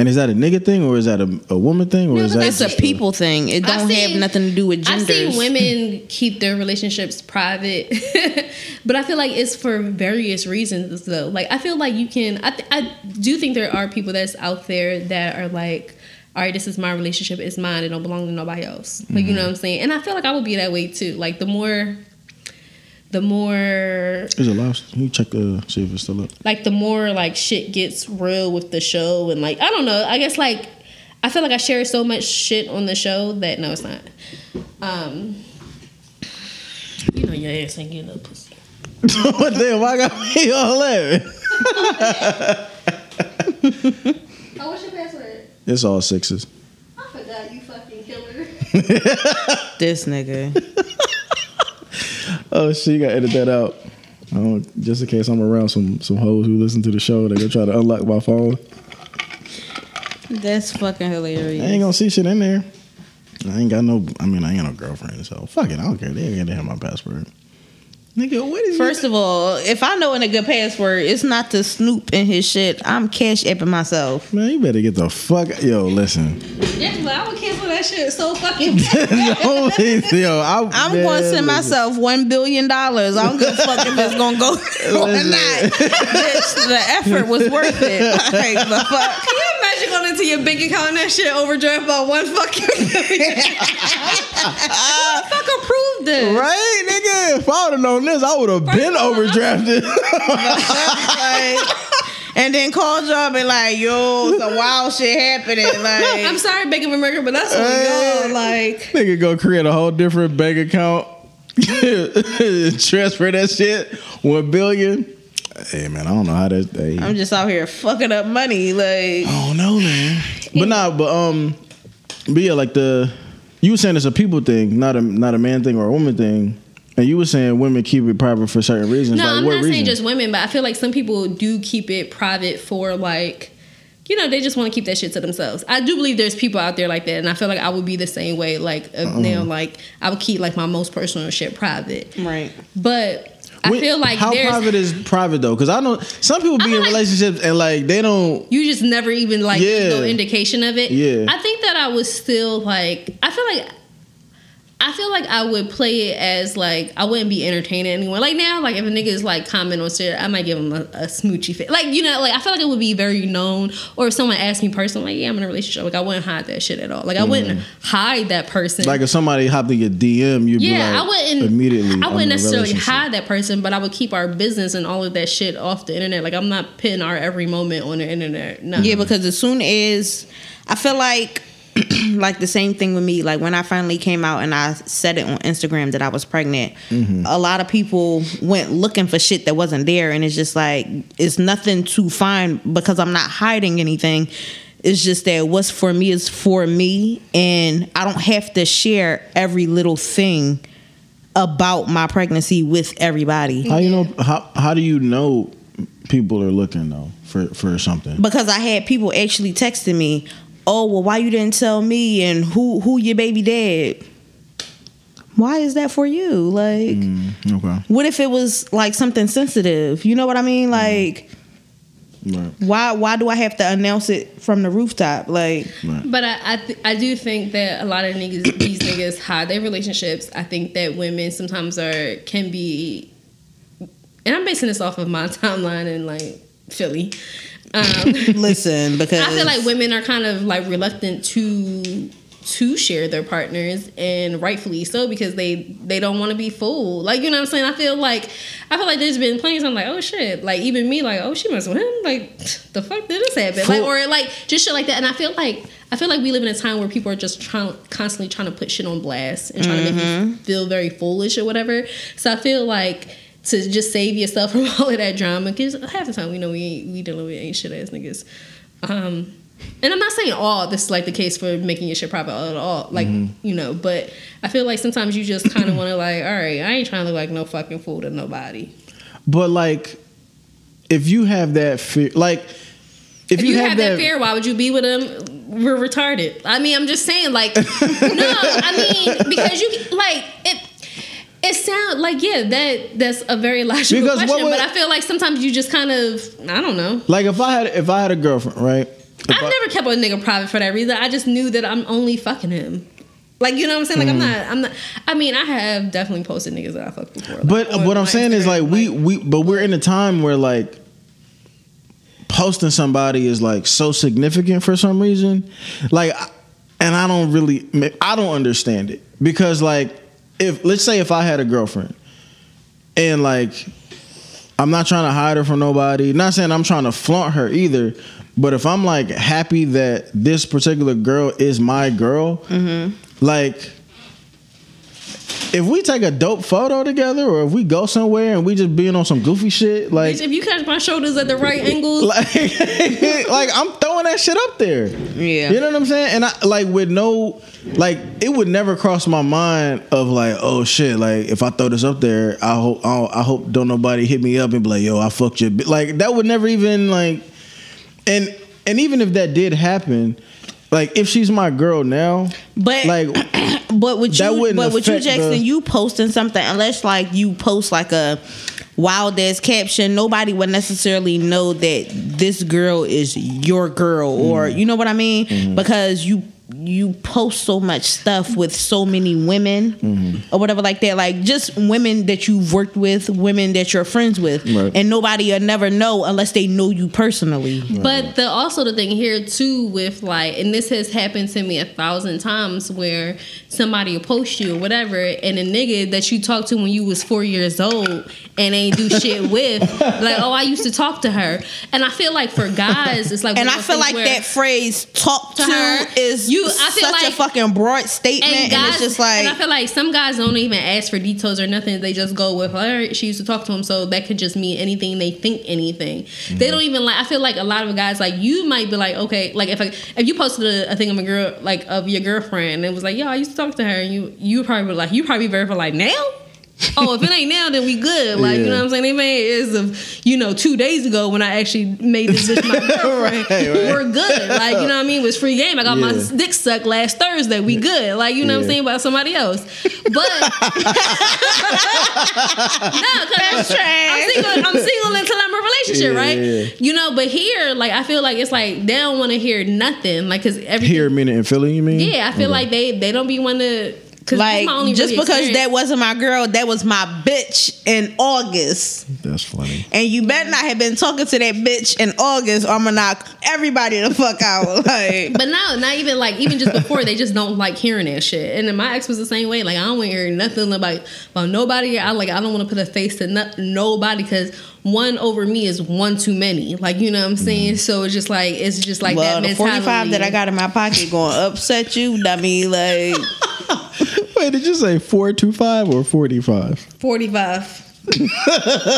And is that a nigga thing or is that a, a woman thing or No, is but that It's a just people thing. It I've don't have nothing to do with gender. I've genders. seen women keep their relationships private, but I feel like it's for various reasons though. Like I feel like you can. I th- I do think there are people that's out there that are like, all right, this is my relationship, it's mine, it don't belong to nobody else. Like you know mm-hmm. what I'm saying? And I feel like I would be that way too. Like the more, the more Is it loud? Can you check uh see if it's still up? like the more like shit gets real with the show and like I don't know. I guess like I feel like I share so much shit on the show that no, it's not. Um, you know your ass ain't getting no pussy. what damn? Why I got me all laughing? Oh, what's your password? It's all sixes. I forgot you fucking killer. this nigga. Oh shit, you gotta edit that out. I don't, just in case I'm around some some hoes who listen to the show, they gonna try to unlock my phone. That's fucking hilarious. I ain't gonna see shit in there. I ain't got no. I mean, I ain't got no girlfriend, so fuck it. I don't care. They ain't gonna have my password. Nigga, what is First of all, if I know in a good password, it's not to snoop in his shit. I'm cash apping myself. Man, you better get the fuck. Yo, listen. Yeah, but I would cancel that shit so fucking No, yo, I, I'm man, going to listen. send myself one billion dollars. I don't give a fuck if it's gonna go or Listen. not. Bitch, the effort was worth it. Like the fuck. Can you imagine going into your bank account and that shit overdraft by one fucking million? Who the fuck approved this? Right, nigga. If I would have known this, I would have been overdrafted. Like, and then called you up and like, yo, some wild shit happening. Like, I'm sorry, Bank of America, but that's on Hey. y'all. Like, nigga, go create a whole different bank account, transfer that shit one billion. Hey man, I don't know how that. Hey, I'm just out here fucking up money. Like, I don't know, man. But nah, but um, but yeah, like the you were saying it's a people thing, not a not a man thing or a woman thing. And you were saying women keep it private for certain reasons. no, like I'm what not reason? saying just women, but I feel like some people do keep it private for like, you know, they just want to keep that shit to themselves. I do believe there's people out there like that, and I feel like I would be the same way. Like uh, Uh-huh. now, like I would keep like my most personal shit private, right. but I When- feel like how private is private though? Because I know some people be in like- relationships and like they don't. you just never even like Yeah. no indication of it. Yeah. I think that I was still like I feel like I feel like I would play it as like I wouldn't be entertaining anyone. Like now, like if a nigga is like comment on shit, I might give him a, a smoochy face. Like you know, like I feel like it would be very known. Or if someone asked me personally, like yeah, I'm in a relationship. Like I wouldn't hide that shit at all. Like I wouldn't hide that person. Mm-hmm. Like if somebody hopped in your DM, you'd yeah, be like I wouldn't immediately. I wouldn't necessarily hide that person, but I would keep our business and all of that shit off the internet. Like I'm not putting our every moment on the internet. No. Yeah, because as soon as I feel like like the same thing with me, like when I finally came out and I said it on Instagram that I was pregnant, mm-hmm. a lot of people went looking for shit that wasn't there and it's just like it's nothing to find because I'm not hiding anything. It's just that what's for me is for me and I don't have to share every little thing about my pregnancy with everybody. How you know? How how do you know people are looking though for for something? because I had people actually texting me, "Oh, well, why you didn't tell me and who who your baby dad?" Why is that for you? Like, mm, Okay, what if it was like something sensitive? You know what I mean? Mm. Like, right, why why do I have to announce it from the rooftop? Like, right. But I I, th- I do think that a lot of niggas these niggas hide their relationships. I think that women sometimes are can be, and I'm basing this off of my timeline in like Philly. Um, listen, because I feel like women are kind of like reluctant to to share their partners and rightfully so because they they don't want to be fooled. Like you know what i'm saying? I feel like i feel like there's been plenty of times like oh shit. Like even me like oh she messed with him? Like the fuck did this happen? Like or like just shit like that. And i feel like i feel like we live in a time where people are just trying constantly trying to put shit on blast and trying to make you feel very foolish or whatever. So i feel like to just save yourself from all of that drama because half the time we know we we dealing with ain't shit ass niggas um and I'm not saying all this is like the case for making your shit private at all, like you know. But I feel like sometimes you just kind of want to like, all right, I ain't trying to look like no fucking fool to nobody. But like, if you have that fear, like, if, If you, have, that, fear, why would you be with them? We're retarded. I mean, I'm just saying, like, no, I mean, because you like it. It sounds like yeah, that that's a very logical Because question, would- but I feel like sometimes you just kind of I don't know. like if I had if I had a girlfriend, right? I've I- never kept a nigga private for that reason. I just knew that I'm only fucking him. Like you know what I'm saying? Like I'm hmm. not. I'm not. I mean, I have definitely posted niggas that I fucked before. like, But what I'm saying is like Instagram, we we but we're in a time where like posting somebody is like so significant for some reason. Like and I don't really I don't understand it because like if let's say if I had a girlfriend and like I'm not trying to hide her from nobody. Not saying I'm trying to flaunt her either. But if I'm like happy that this particular girl is my girl, mm-hmm. like if we take a dope photo together, or if we go somewhere and we just being on some goofy shit, like Bitch, if you catch my shoulders at the right angles, like, like I'm throwing that shit up there. Yeah. You know what I'm saying? And I like with no like it would never cross my mind of like, oh shit, like if I throw this up there, I hope I, I hope don't nobody hit me up and be like, yo, I fucked your bi-" like that would never even like and and even if that did happen, like if she's my girl now, But like But with That you, but with you, Jackson, the- you posting something unless like you post like a wild ass caption, nobody would necessarily know that this girl is your girl, or Mm-hmm. you know what I mean? Because you you post so much stuff with so many women Mm-hmm. or whatever like that like just women that you've worked with women that you're friends with Right. and nobody will never know unless they know you personally But the also the thing here too with like, and this has happened to me a thousand times where somebody will post you or whatever, and a nigga that you talked to when you was four years old and ain't do shit with, like, oh, I used to talk to her, and I feel like for guys, it's like, and I feel like things that phrase "talk to" To her, is you- I feel such a fucking broad statement, and, And it's just like and I feel like some guys don't even ask for details or nothing. They just go with, her. she used to talk to him, so that could just mean anything. They think anything. They mm-hmm. don't even like. I feel like a lot of guys, like you, might be like, okay, like if I, if you posted a, a thing of a girl, like of your girlfriend, and it was like, yo, I used to talk to her, and you, you probably like, you probably verify like now. Oh, if it ain't now, then we good. Like, you know what I'm saying? If it ain't is of, you know, two days ago when I actually made this bitch my girlfriend, Right, right. we're good. Like, you know what I mean? It was free game. I got my dick sucked last Thursday. We good. Like, you know what I'm saying? About somebody else. But no, because I'm single, I'm single until I'm in a relationship, Yeah, right? You know, but here, like I feel like it's like they don't want to hear nothing. Like cause every here meaning in Philly, you mean? Yeah, I feel like they they don't be one to cause like my only just because experience. that wasn't my girl, that was my bitch in August, That's funny. and you better not have been talking to that bitch in August, or I'm gonna knock everybody the fuck out. Like, But no, not even like even just before, they just don't like hearing that shit. And then my ex was the same way. Like I don't want to hear nothing about about nobody. I like I don't want to put a face to no, nobody because one over me is one too many. Like you know what I'm mm-hmm. saying. So it's just like it's just like well, that the 45 that I got in my pocket going to upset you. I mean, like, Wait, did you say four two five or forty five? forty five. 50.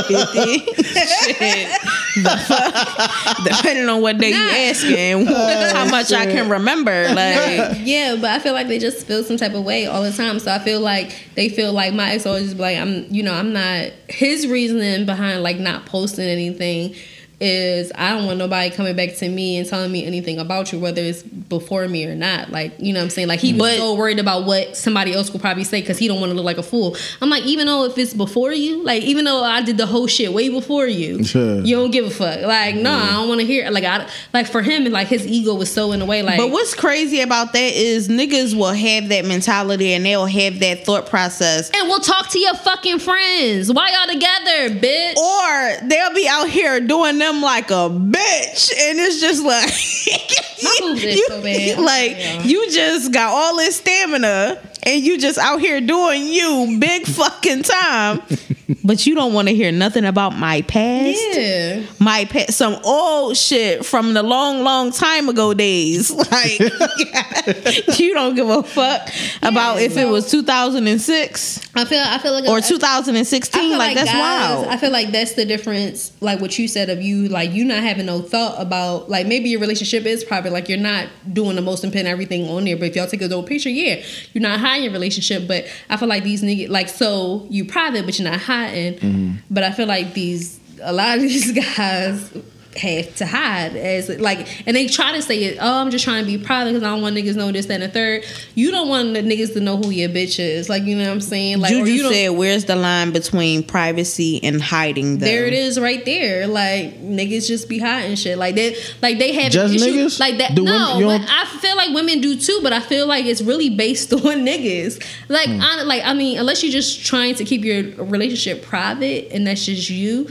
Shit. The fuck? Depending on what day you Nah. asking, oh, how much I can remember. Like, Yeah, but I feel like they just feel some type of way all the time. So I feel like they feel like my ex always be like, I'm, you know, I'm not. His reasoning behind like not posting anything is I don't want nobody coming back to me and telling me anything about you, whether it's before me or not. Like, you know what I'm saying? Like he was so worried about what somebody else will probably say because he don't want to look like a fool. I'm like, even though if it's before you, like even though I did the whole shit way before you, Sure. you don't give a fuck. Like, no, I don't want to hear. Like, I like for him, like his ego was so in the way. Like, But what's crazy about that is niggas will have that mentality and they'll have that thought process. And we'll talk to your fucking friends. Why y'all together, bitch? Or they'll be out here doing them like a bitch. And it's just like My you, so bad. Like sorry, y'all. you just got all this stamina and you just out here doing you big fucking time. but you don't want to hear nothing about my past. yeah. My past some old shit from the long, long time ago days. Like you don't give a fuck about if it was 2006 I feel I feel like or I- 2016. I feel Like, that's guys- wild. I feel like that's the difference, like what you said of you, like you not having no thought about, like maybe your relationship is private, like you're not doing the most and putting everything on there. But if y'all take a little picture, yeah, you're not hiding your relationship. But I feel like these niggas, like so you private, but you're not hiding. Mm-hmm. But I feel like these a lot of these guys have to hide as like and they try to say it oh i'm just trying to be private because i don't want niggas know this that and the third you don't want the niggas to know who your bitch is like you know what i'm saying like Juju you don't, said, "Where's the line between privacy and hiding?" Them? there it is right there. Like niggas just be hiding shit. Like they like they have Just issue- niggas? like that. Do no, women- you but don't- I feel like women do too, but I feel like it's really based on niggas. Like Hmm. I, like I mean, unless you're just trying to keep your relationship private and that's just you,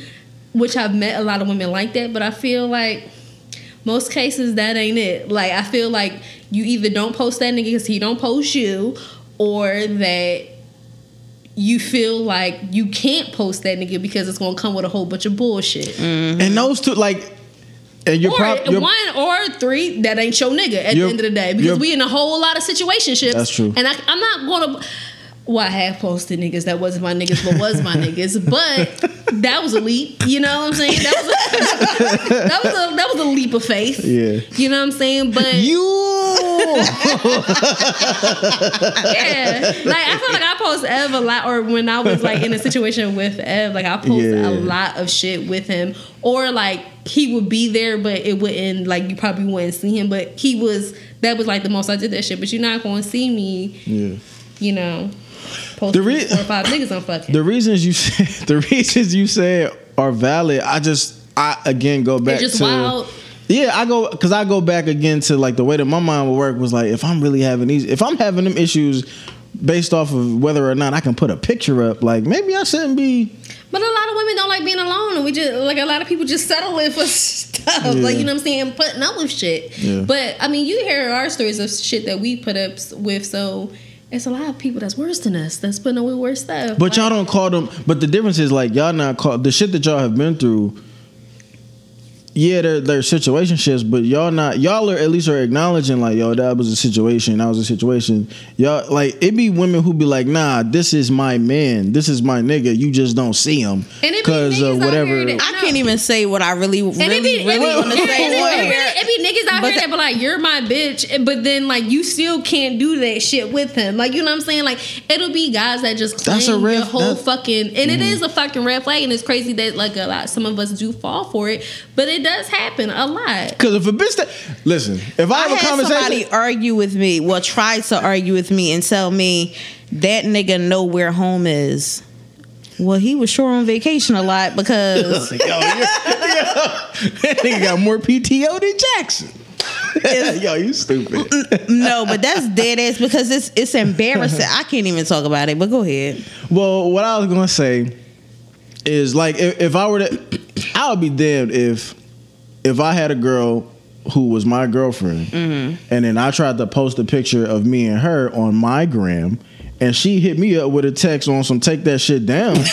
which I've met a lot of women like that, but I feel like most cases that ain't it. Like I feel like you either don't post that nigga because he don't post you, or that you feel like you can't post that nigga because it's gonna come with a whole bunch of bullshit. Mm-hmm. And those two, like, and you're Or probably one or three that ain't your nigga at the end of the day because we in a whole lot of situationships. That's true. And I, I'm not gonna. Well, I have posted niggas that wasn't my niggas, but was my niggas. But that was a leap. You know what I'm saying? That was a, that was a that was a leap of faith. Yeah. You know what I'm saying? But You. yeah, like I feel like I post Ev a lot, or when I was like in a situation with Ev, like I post Yeah. a lot of shit with him, or like he would be there, but it wouldn't like you probably wouldn't see him, but he was that was like the most I did that shit. But you're not going to see me, yeah. you know, posting The re- four or five niggas on fucking. The reasons you said the reasons you said are valid. I just I again go back just to wild. yeah. I go because I go back again to like the way that my mind would work was like if I'm really having these if I'm having them issues based off of whether or not I can put a picture up. Like maybe I shouldn't be. But a lot of women don't like being alone, and we just like a lot of people just settle in for stuff, like you know what I'm saying, putting up with shit. Yeah. But I mean, you hear our stories of shit that we put up with, so it's a lot of people that's worse than us that's putting with worse stuff. But Like, y'all don't call them. But the difference is like y'all not call the shit that y'all have been through. Yeah, they're they're situationships, but y'all not y'all are at least are acknowledging like yo that was a situation, that was a situation. Y'all like it be women who be like, nah, this is my man, this is my nigga. You just don't see him And it be because niggas of out whatever. here that- I can't even say what I really, really, And it be, really want to say. it, What? it, really- it be niggas out But here that be like, "You're my bitch," but then like you still can't do that shit with him. Like you know what I'm saying? Like it'll be guys that just claim That's a red- your whole that- Mm. fucking, and it is a fucking red flag, and it's crazy that like a lot some of us do fall for it, but it does happen a lot. Because if a bitch that listen, if I I have a had conversation, somebody argue with me, well, try to argue with me and tell me that nigga know where home is. Well, he was sure on vacation a lot because yo, yo, yo, that nigga got more PTO than Jackson. yo, you stupid. no, but that's dead ass because it's it's embarrassing. I can't even talk about it. But go ahead. Well, what I was gonna say is like if, if I were to, I would be damned if if I had a girl who was my girlfriend, Mm-hmm. and then I tried to post a picture of me and her on my gram, and she hit me up with a text on some take that shit down.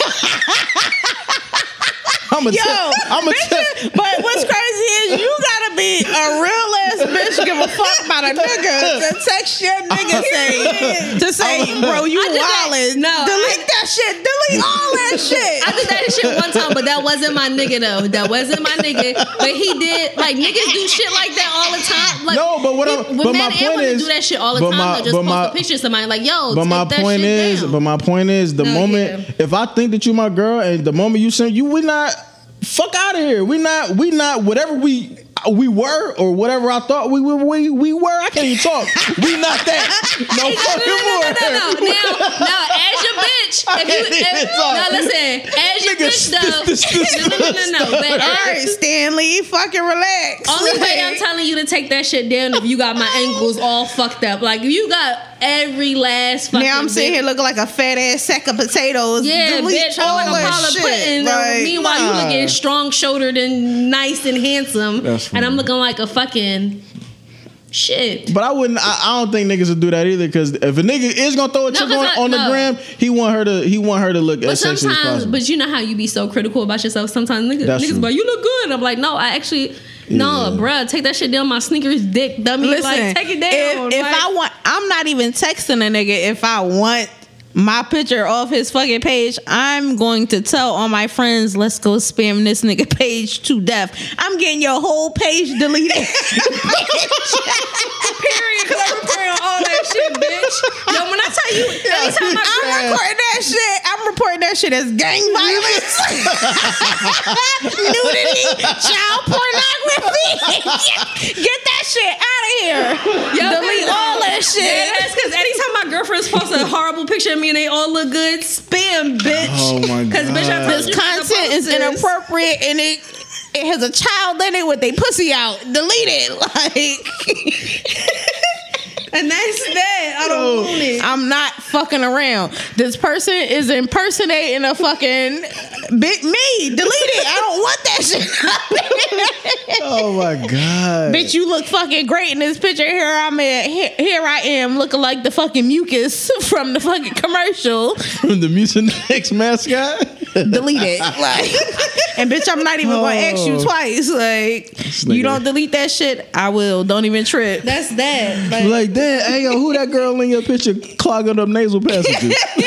I'm a Yo, I'm a bitch, but what's crazy is you gotta be a real ass bitch give a fuck about a nigga to text your nigga say to say, bro, you I did that- wildin'. no, delete that shit. Delete all that shit. I did that shit one time, but that wasn't my nigga though. That wasn't my nigga. But he did like niggas do shit like that all the time. Like No, but what he- I'm- when but men my point is- do that shit all the but time. my- They'll just but post my- a picture of somebody like, yo, But my that point shit is, down. but my point is, the No, moment yeah. if I think that you my girl, and the moment you send you, we not fuck out of here. We not, we not whatever we we were or whatever I thought we were. We we were. I can't even talk. we not that. No no, fucking no, no, more. no, no, no. Now, now, as your bitch, I if you, can't even if, talk. now listen, as your Nigga, bitch though, this- this- this- no, no, no, no, no. But All Stanley, fucking relax. Only way I'm telling you to take that shit down if you got my ankles all fucked up. Like if you got every last fucking. now I'm sitting bit- here looking like a fat ass sack of potatoes. Yeah, Delete bitch, I'm like a that pile of shit. pudding. Like, Meanwhile, you nah. looking strong shouldered and nice and handsome, That's and I'm looking like a fucking shit. But I wouldn't. I, I don't think niggas would do that either. Because if a nigga is gonna throw a No, chick 'cause on, I- on the no. gram, he want her to. He want her to look But as sexy as sometimes, possible. but you know how you be so critical about yourself. Sometimes niggas, That's niggas true. be like, you look good. I'm like, no, I actually, no, bruh, take that shit down my sneakers, dick, dummy. Listen, like, take it down. if, if I want, I'm not even texting a nigga. If I want my picture off his fucking page, I'm going to tell all my friends, let's go spam this nigga page to death. I'm getting your whole page deleted. period, because I'm reporting all that shit, bitch. Yo, when I tell you, anytime I I'm reporting that shit. I'm reporting that shit as gang violence, nudity, child pornography. Get that shit out of here. Yo, Delete all that shit. Yeah, that's because anytime my girlfriends post a horrible picture of me and they all look good, spam, bitch. Oh my Because bitch, I told this content is to post this. inappropriate and it it has a child in it with a pussy out. Delete it. Like and that's that. I don't Yo. want it. I'm not fucking around. This person is impersonating a fucking big me. Delete it. I don't want that shit. oh my god, Bitch, you look fucking great in this picture. Here I'm at. Here, here I am looking like the fucking mucus from the fucking commercial. from the Mucinex mascot. Delete it. Like, and bitch, I'm not even gonna ask you Oh. twice. Like, nigga. you don't delete that shit, I will. Don't even trip. That's that. Like, Like, damn, hey yo, who that girl in your picture clogging up nasal passages? yeah,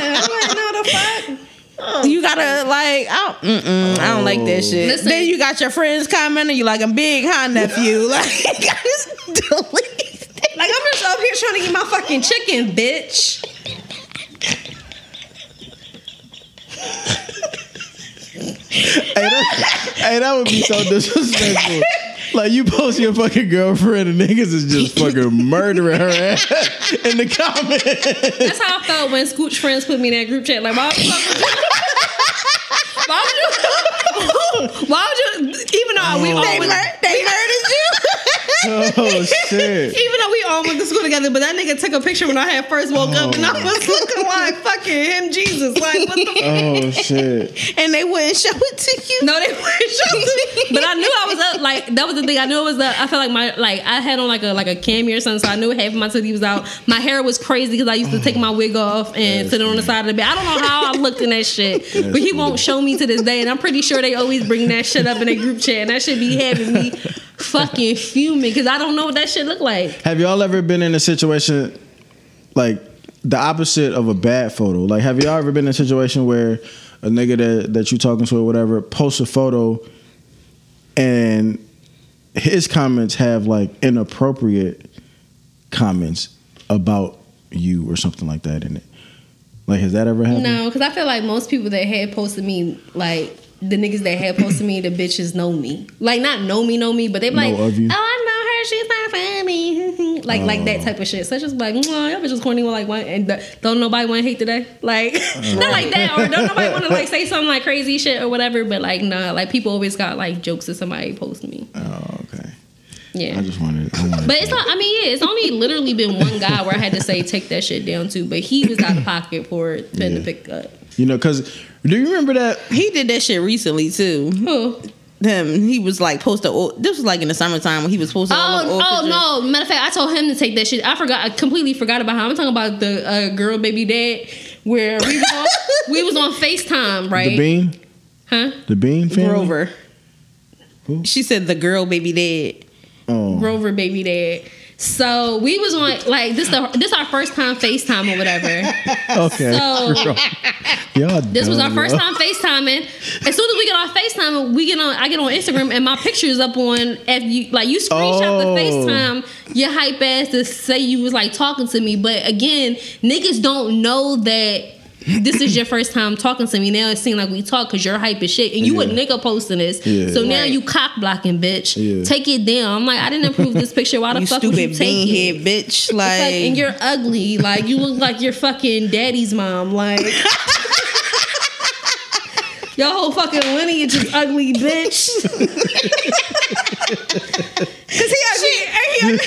I'm like, no, the fuck. Oh, you gotta like, I don't, mm-mm, I don't like that oh. shit. Listen. then you got your friends commenting, you like, I'm big, huh, nephew? Like, I just delete. Like, I'm just up here trying to eat my fucking chicken, bitch. That, hey, that would be so disrespectful. Like you post your fucking girlfriend and niggas is just fucking murdering her ass in the comments. That's how I felt when Scooch friends put me in that group chat. Like, why would you? Why would you? Why would you? Even though we all They, mur- they murdered you. Oh shit. even though we all went to school together, but that nigga took a picture when I had first woke up, oh, and I was looking like fucking him, Jesus. Like, what the? Oh shit. and they wouldn't show it to you. No, they wouldn't showing. But I knew I was up. Like that was the thing. I knew it was up. I felt like my like I had on like a like a cami or something, so I knew half of my titty was out. My hair was crazy because I used to take my wig off and sit it on the side of the bed. I don't know how I looked in that shit, but he won't show me to this day. And I'm pretty sure they always bring that shit up in a group chat, and that should be having me fucking fuming because I don't know what that shit look like. Have y'all ever been in a situation like the opposite of a bad photo? Like, have y'all ever been in a situation where a nigga that, that you talking to or whatever posts a photo and his comments have like inappropriate comments about you or something like that in it? Like, has that ever happened? No, because I feel like most people that had posted me, like the niggas that had posted me, the bitches know me. Like not know me, know me, but they be like, Know of you? oh, I know her. She's not funny. like like that oh. type of shit. So it's just like, oh, y'all bitches corny. Like one and the, don't nobody want to hate today. Like oh. not like that, or don't nobody want to like say something like crazy shit or whatever. But like nah, like people always got like jokes if somebody post me. Oh, okay. Yeah. I just wanted. I wanted But it's not. I mean, yeah, it's only literally been one guy where I had to say take that shit down too. But he was out of pocket for it Ben to Yeah. pick up. you know, because do you remember that? He did that shit recently too. Who? Him, he was like posted. old- This was like in the summertime when he was posting. all Oh, old oh no! Matter of fact, I told him to take that shit. I forgot. I completely forgot about him. I'm talking about the uh, girl baby dad, where we was on, we was on Facetime, right? The Bean? Huh? The Bean family? Grover. Who? She said the girl baby dad. Oh. Grover baby dad. So we was on like this. The, this our first time Facetime or whatever. Okay. So Y'all this was our first yo. time FaceTiming. As soon as we get on FaceTime, we get on. I get on Instagram and my picture is up on. If you like, you screenshot Oh. the FaceTime, your hype ass to say you was like talking to me. But again, niggas don't know that. This is your first time talking to me. Now it seems like we talk because you're hype as shit, and you a nigga posting this. Yeah. So now Right. you cock blocking, bitch. Yeah. Take it down. I'm like, I didn't approve this picture. Why the You fuck would you stupid take it? head bitch. Like, like, and you're ugly. Like you look like your fucking daddy's mom. Like your whole fucking lineage is ugly, bitch. Cause he actually, he, I sent him,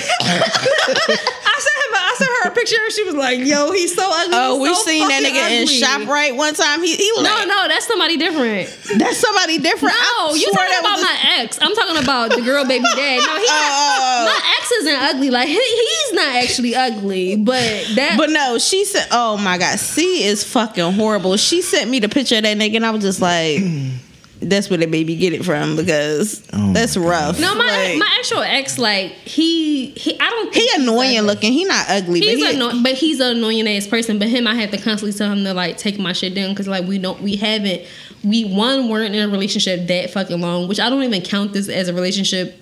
I her picture. and She was like, "Yo, he's so ugly." oh, we so seen that fucking nigga in ugly." Shoprite one time. He, he was No, like, no, that's somebody different. that's somebody different. No, you talking that about was my ex. I'm talking about the girl baby dad. No, he oh, oh, oh. my ex isn't ugly. Like he, he's not actually ugly, but that. But no, she said, "Oh my god, C is fucking horrible." She sent me the picture of that nigga, and I was just like, "That's where the baby get it from because Oh that's my rough." no, my Like, my actual ex, like he he, I don't. he think he's annoying ugly. looking. He not ugly, He's but he, annoying, but he's an annoying ass person. But him, I had to constantly tell him to like take my shit down because like we don't, we haven't, we one weren't in a relationship that fucking long, which I don't even count this as a relationship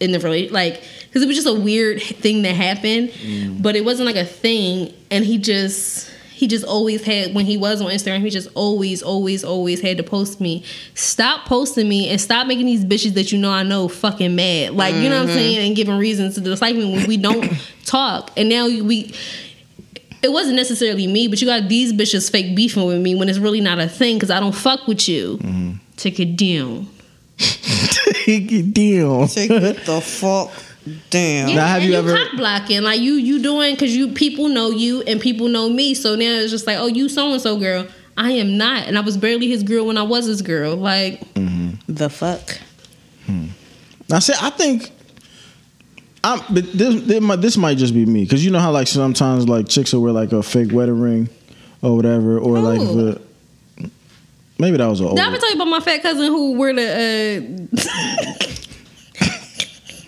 in the relate like because it was just a weird thing that happened, mm. but it wasn't like a thing, and he just. He just always had when he was on Instagram. He just always, always, always had to post me. Stop posting me and stop making these bitches that you know I know fucking mad. Like you know what I'm saying, and giving reasons to dislike me when we don't talk. And now we it wasn't necessarily me, but you got these bitches fake beefing with me when it's really not a thing because I don't fuck with you. Take it down. Deal. take it the fuck down. Now, have and you ever- cock blocking like you you doing because you people know you and people know me, so now it's just like oh you so and so girl. I am not, and I was barely his girl when I was his girl. Like The fuck. I said I think I'm but this this might, this might just be me because you know how like sometimes like chicks will wear like a fake wedding ring or whatever, or like the, maybe that was an old. Did I ever tell you about my fat cousin who wore the uh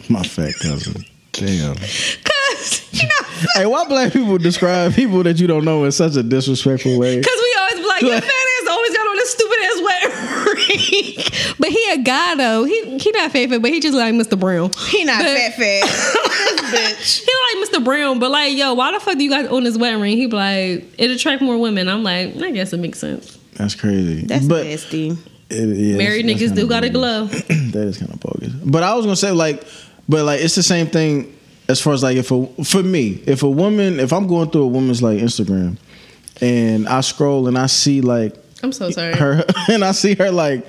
My fat cousin. Damn. cause you know Hey, why black people describe people that you don't know in such a disrespectful way? Cause we always be like, your fat ass always got on this stupid ass wet ring. but he a guy though. He he not fat fat, but he just like Mr. Brown. He not But- fat fat. bitch. He like Mr. Brown, but like, yo, why the fuck do you guys own this wedding ring? He be like, it attract more women. I'm like, I guess it makes sense. That's crazy. That's but nasty. it, yeah, Married that's- niggas do kinda got a glove. that is kind of bogus. But I was gonna say like, but like it's the same thing as far as like if a for me if a woman if I'm going through a woman's like Instagram and I scroll and I see like I'm so sorry. her and I see her like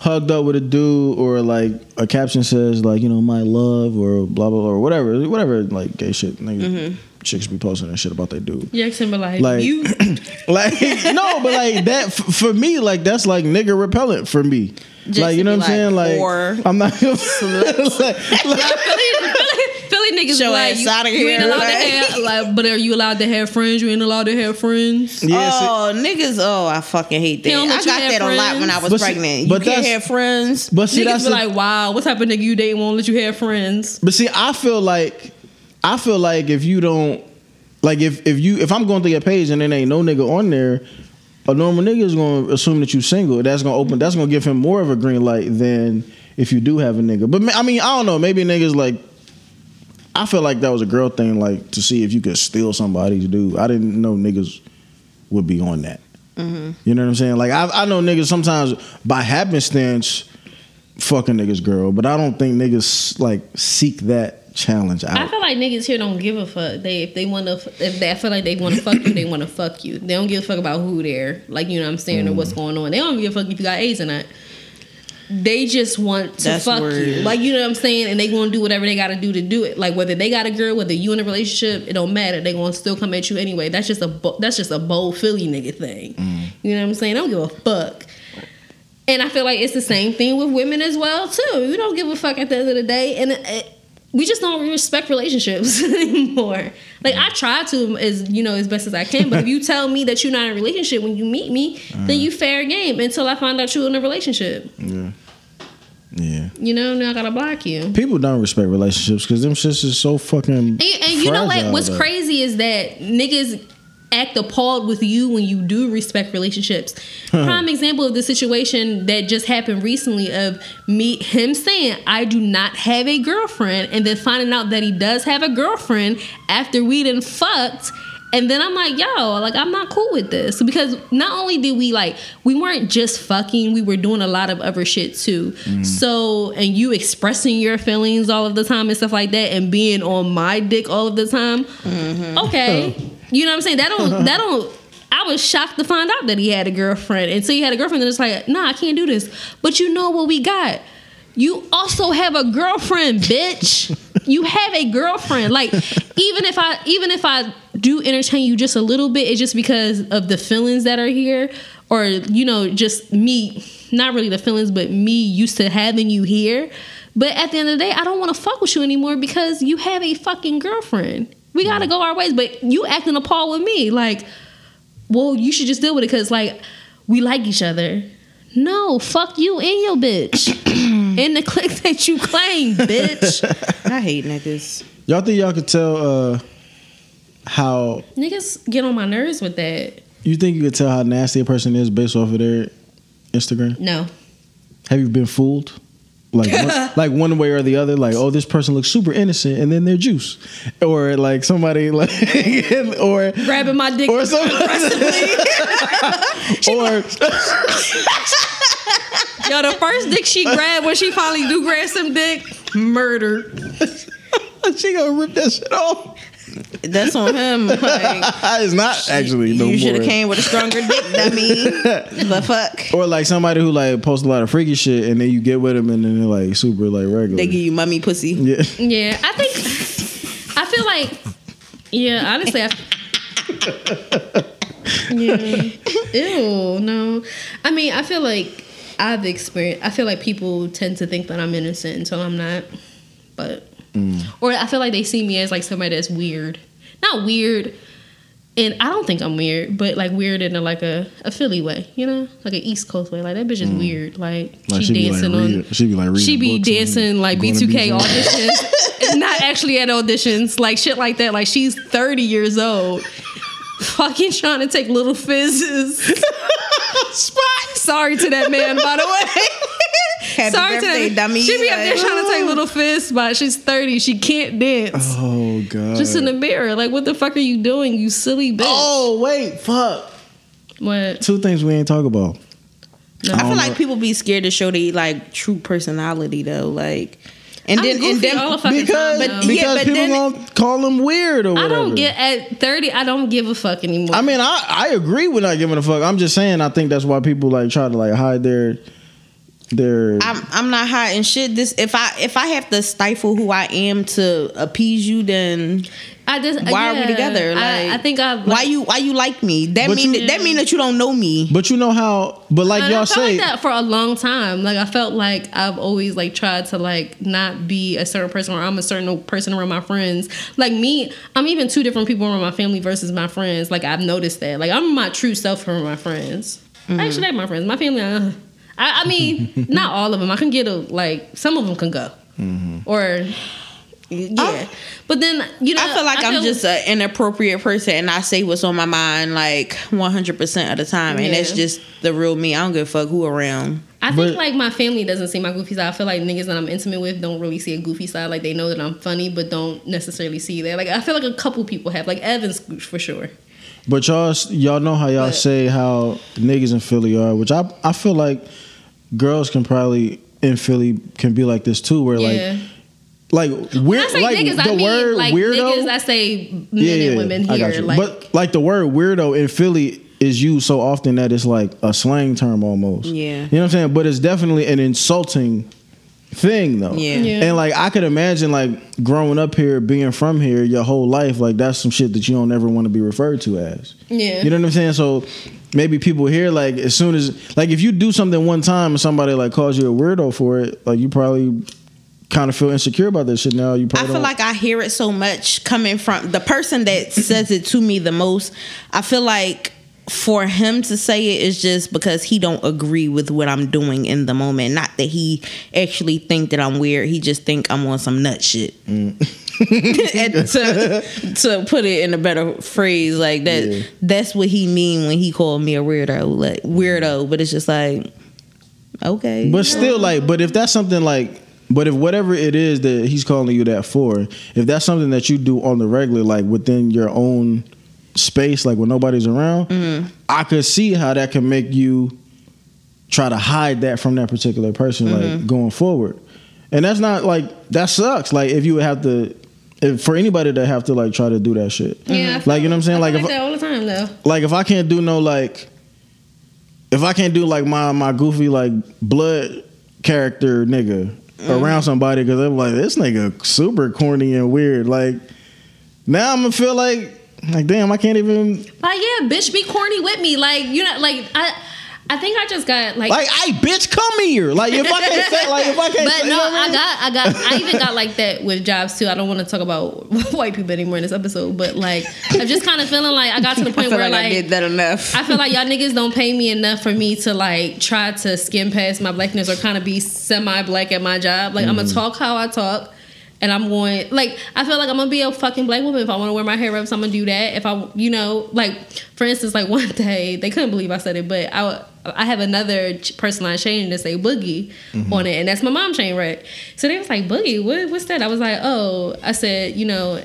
hugged up with a dude or like a caption says like you know my love or blah blah blah or whatever whatever like gay shit nigga, mm-hmm. chicks be posting that shit about their dude. Yeah, him like, Like- you like no but like that f- for me like that's like nigga repellent for me Just like you know what I'm saying like, like I'm not gonna like, Philly, Philly, Philly niggas Show be like, ass you, outta you ain't here, allowed to have like, but are you allowed to have friends? You ain't allowed to have friends. yeah, see- oh, niggas! Oh, I fucking hate that. I let got have that a lot when I was But see- pregnant. but you can't have friends. but see Niggas that's be the- like, wow, what type of nigga you dating won't let you have friends? But see, I feel like I feel like if you don't like if if you if I'm going through your page and there ain't no nigga on there, a normal nigga is gonna assume that you're single. That's gonna open. That's gonna give him more of a green light than if you do have a nigga. But I mean, I don't know. Maybe niggas like. I feel like that was a girl thing, like to see if you could steal somebody's dude. I didn't know niggas would be on that. Mm-hmm. You know what I'm saying? Like I, I know niggas sometimes by happenstance fucking niggas girl, but I don't think niggas like seek that challenge I feel like niggas here don't give a fuck. They if they want to if they I feel like they want to fuck you, they want to fuck you. They don't give a fuck about who they're like. You know what I'm saying or what's Mm. going on. They don't give a fuck if you got AIDS or not. They just want to That's fuck you, like you know what I'm saying, and they gonna do whatever they gotta do to do it. Like whether they got a girl, whether you in a relationship, it don't matter. They gonna still come at you anyway. That's just a bo- that's just a bold Philly nigga thing. Mm. You know what I'm saying? I don't give a fuck. And I feel like it's the same thing with women as well too. You don't give a fuck at the end of the day, and it, we just don't respect relationships anymore. Like I try to as you know as best as I can, but if you tell me that you're not in a relationship when you meet me, then mm. you fair game until I find out you're in a relationship. yeah, yeah. You know, now I gotta block you. People don't respect relationships because them shits is so fucking. And, and you know what? What's though. crazy is that niggas act appalled with you when you do respect relationships. Prime example of the situation that just happened recently of me him saying I do not have a girlfriend and then finding out that he does have a girlfriend after we done fucked. And then I'm like, yo, like I'm not cool with this because not only did we like we weren't just fucking, we were doing a lot of other shit too. Mm. So and you expressing your feelings all of the time and stuff like that, and being on my dick all of the time. Mm-hmm. Okay, oh. you know what I'm saying? That don't that don't. I was shocked to find out that he had a girlfriend, and so he had a girlfriend, and it's like, nah, I can't do this. But you know what we got? You also have a girlfriend, bitch. you have a girlfriend. Like even if I even if I do entertain you just a little bit, it's just because of the feelings that are here, or you know, just me. Not really the feelings, but me used to having you here. But at the end of the day, I don't want to fuck with you anymore because you have a fucking girlfriend. We gotta go our ways. But you acting appalled with me, like, well, you should just deal with it because like we like each other. No, fuck you and your bitch. And the click that you claim, bitch. I hate niggas. Y'all think y'all could tell uh, how Niggas get on my nerves with that. you think you could tell how nasty a person is based off of their Instagram? No. Have you been fooled? Like one, like one way or the other, like oh this person looks super innocent and then they're juice, or like somebody like or Grabbing my dick. or something or Yo, the first dick she grabbed when she finally do grab some dick, murder. she gonna rip that shit off. That's on him. Like, it's not actually no you should have came with a stronger dick than me. But fuck, Or like somebody who like posts a lot of freaky shit and then you get with them and then they're like super like regular. they give you mummy pussy. yeah. Yeah, I think. I feel like. Yeah, honestly, I. Yeah. Ew, no. I mean, I feel like I've experienced. I feel like people tend to think that I'm innocent until I'm not. But. Or I feel like they see me as like somebody that's weird. Not weird. and I don't think I'm weird, but like weird in a, like a, a Philly way, you know, like an East Coast way. Like that bitch is weird. Like, Mm. Like, she, she be, like, dancing on. reading- she be, like, She be dancing like B2K BJ. auditions, not actually at auditions, like shit like that. Like she's 30 years old, fucking trying to take little fizzes. Spot. Sorry to that man, by the way. Happy Sorry birthday, to dummy. She be up there Like, trying to take little fist, but she's 30. She can't dance. Oh god. Just in the mirror. Like, what the fuck are you doing, you silly bitch? Oh wait, fuck. What? Two things we ain't talk about. I don't feel um, like know. people be scared to show they like true personality though, like, and I'm then and then all the Because time. but- though. yeah, because people then- gonna call them weird or I whatever. don't get at 30. I don't give a fuck anymore. I mean, I, I agree with not giving a fuck. I'm just saying I think that's why people like try to like hide their their I'm I'm not hiding shit. This if I if I have to stifle who I am to appease you, then I just why are we together? I- Like I, think I why you why you like me? That mean you- that mean that you don't know me. But you know how but like And y'all felt say like that for a long time. Like I felt like I've always like tried to like not be a certain person or I'm a certain person around my friends. Like me, I'm even two different people around my family versus my friends. Like I've noticed that. Like I'm my true self around my friends. Mm-hmm. I actually like my friends. My family. Uh, I, I mean, not all of them. I can get a like some of them can go, Mm-hmm. or yeah. I- but then you know, I feel like I am feel- just an inappropriate person and I say what's on my mind like 100% of the time. And that's just the real me. I don't give a fuck who around. I think But- like my family doesn't see my goofy side. I feel like niggas that I'm intimate with don't really see a goofy side. Like they know that I'm funny, but don't necessarily see that. Like I feel like a couple people have, like Evan's for sure. But y'all, y'all know how y'all But- say how niggas in Philly are, which I I feel like girls can probably in Philly can be like this too, where yeah. like like weird I say like niggas, the I mean word like weirdo. niggas. I say men and women I got here. Like but like the word weirdo in Philly is used so often that it's like a slang term almost. Yeah. you know what I'm saying. But it's definitely an insulting thing though. Yeah. Yeah. And like I could imagine like growing up here, being from here your whole life, like that's some shit that you don't ever want to be referred to as. yeah, You know what I'm saying? So maybe people here, like as soon as like if you do something one time and somebody like calls you a weirdo for it, like you probably kind of feel insecure about that shit now. You probably I feel don't- like I hear it so much coming from the person that says it to me the most. I feel like for him to say it is just because he don't agree with what I'm doing in the moment. Not that he actually think that I'm weird. He just think I'm on some nut shit. Mm. and to to put it in a better phrase, like that Yeah. that's what he mean when he called me a weirdo. Like weirdo, but it's just like okay. But still, like, but if that's something like, but if whatever it is that he's calling you that for, if that's something that you do on the regular, like within your own space, like when nobody's around, Mm-hmm. I could see how that can make you try to hide that from that particular person, Mm-hmm. like going forward. And that's not like that sucks. Like if you would have to, if for anybody to have to like try to do that shit, yeah. I feel- like you know what I'm saying, I like feel if like that all the time though. like if I can't do no like if I can't do like my my goofy like blood character nigga around somebody because I'm like this nigga super corny and weird like now I'm gonna feel like like damn I can't even Like yeah, bitch, be corny with me. Like you know, like I, I think I just got like. like hey bitch come here like if I can't say like if I can't but say, no, you know I mean? got, I got, I even got like that with jobs too. I don't want to talk about white people anymore in this episode, but like, I'm just kind of feeling like I got to the point feel where like, I did that enough. I feel like y'all niggas don't pay me enough for me to like try to skim past my blackness or kind of be semi black at my job. Like I'm gonna mm. talk how I talk. And I'm going like I feel like I'm gonna be a fucking black woman if I want to wear my hair up. So I'm gonna do that. If I, you know, like for instance, like one day they couldn't believe I said it, but I I have another personalized chain that say boogie mm-hmm. on it, and that's my mom chain, right? So they was like boogie, what, what's that? I was like, oh, I said, you know,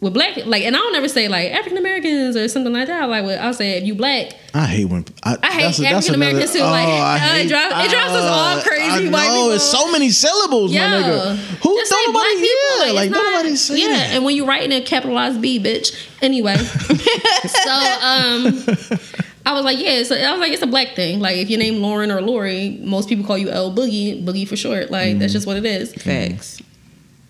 with black like and I don't ever say like African Americans or something like that. Like I'll say if you black, I hate when I, I hate that's a- that's African Americans another- too. Like, oh, I uh, it hate- drives- it drives us all uh, crazy, I white know people. it's so many syllables, Yo, my nigga. Who just don't nobody black people. yeah, like it's not- nobody say yeah, that. and when you write in a capitalized B, bitch. Anyway, so um, I was like, yeah. So I was like, it's a black thing. Like if your name Lauren or Lori, most people call you L Boogie, Boogie for short. Like Mm-hmm. that's just what it is. Facts.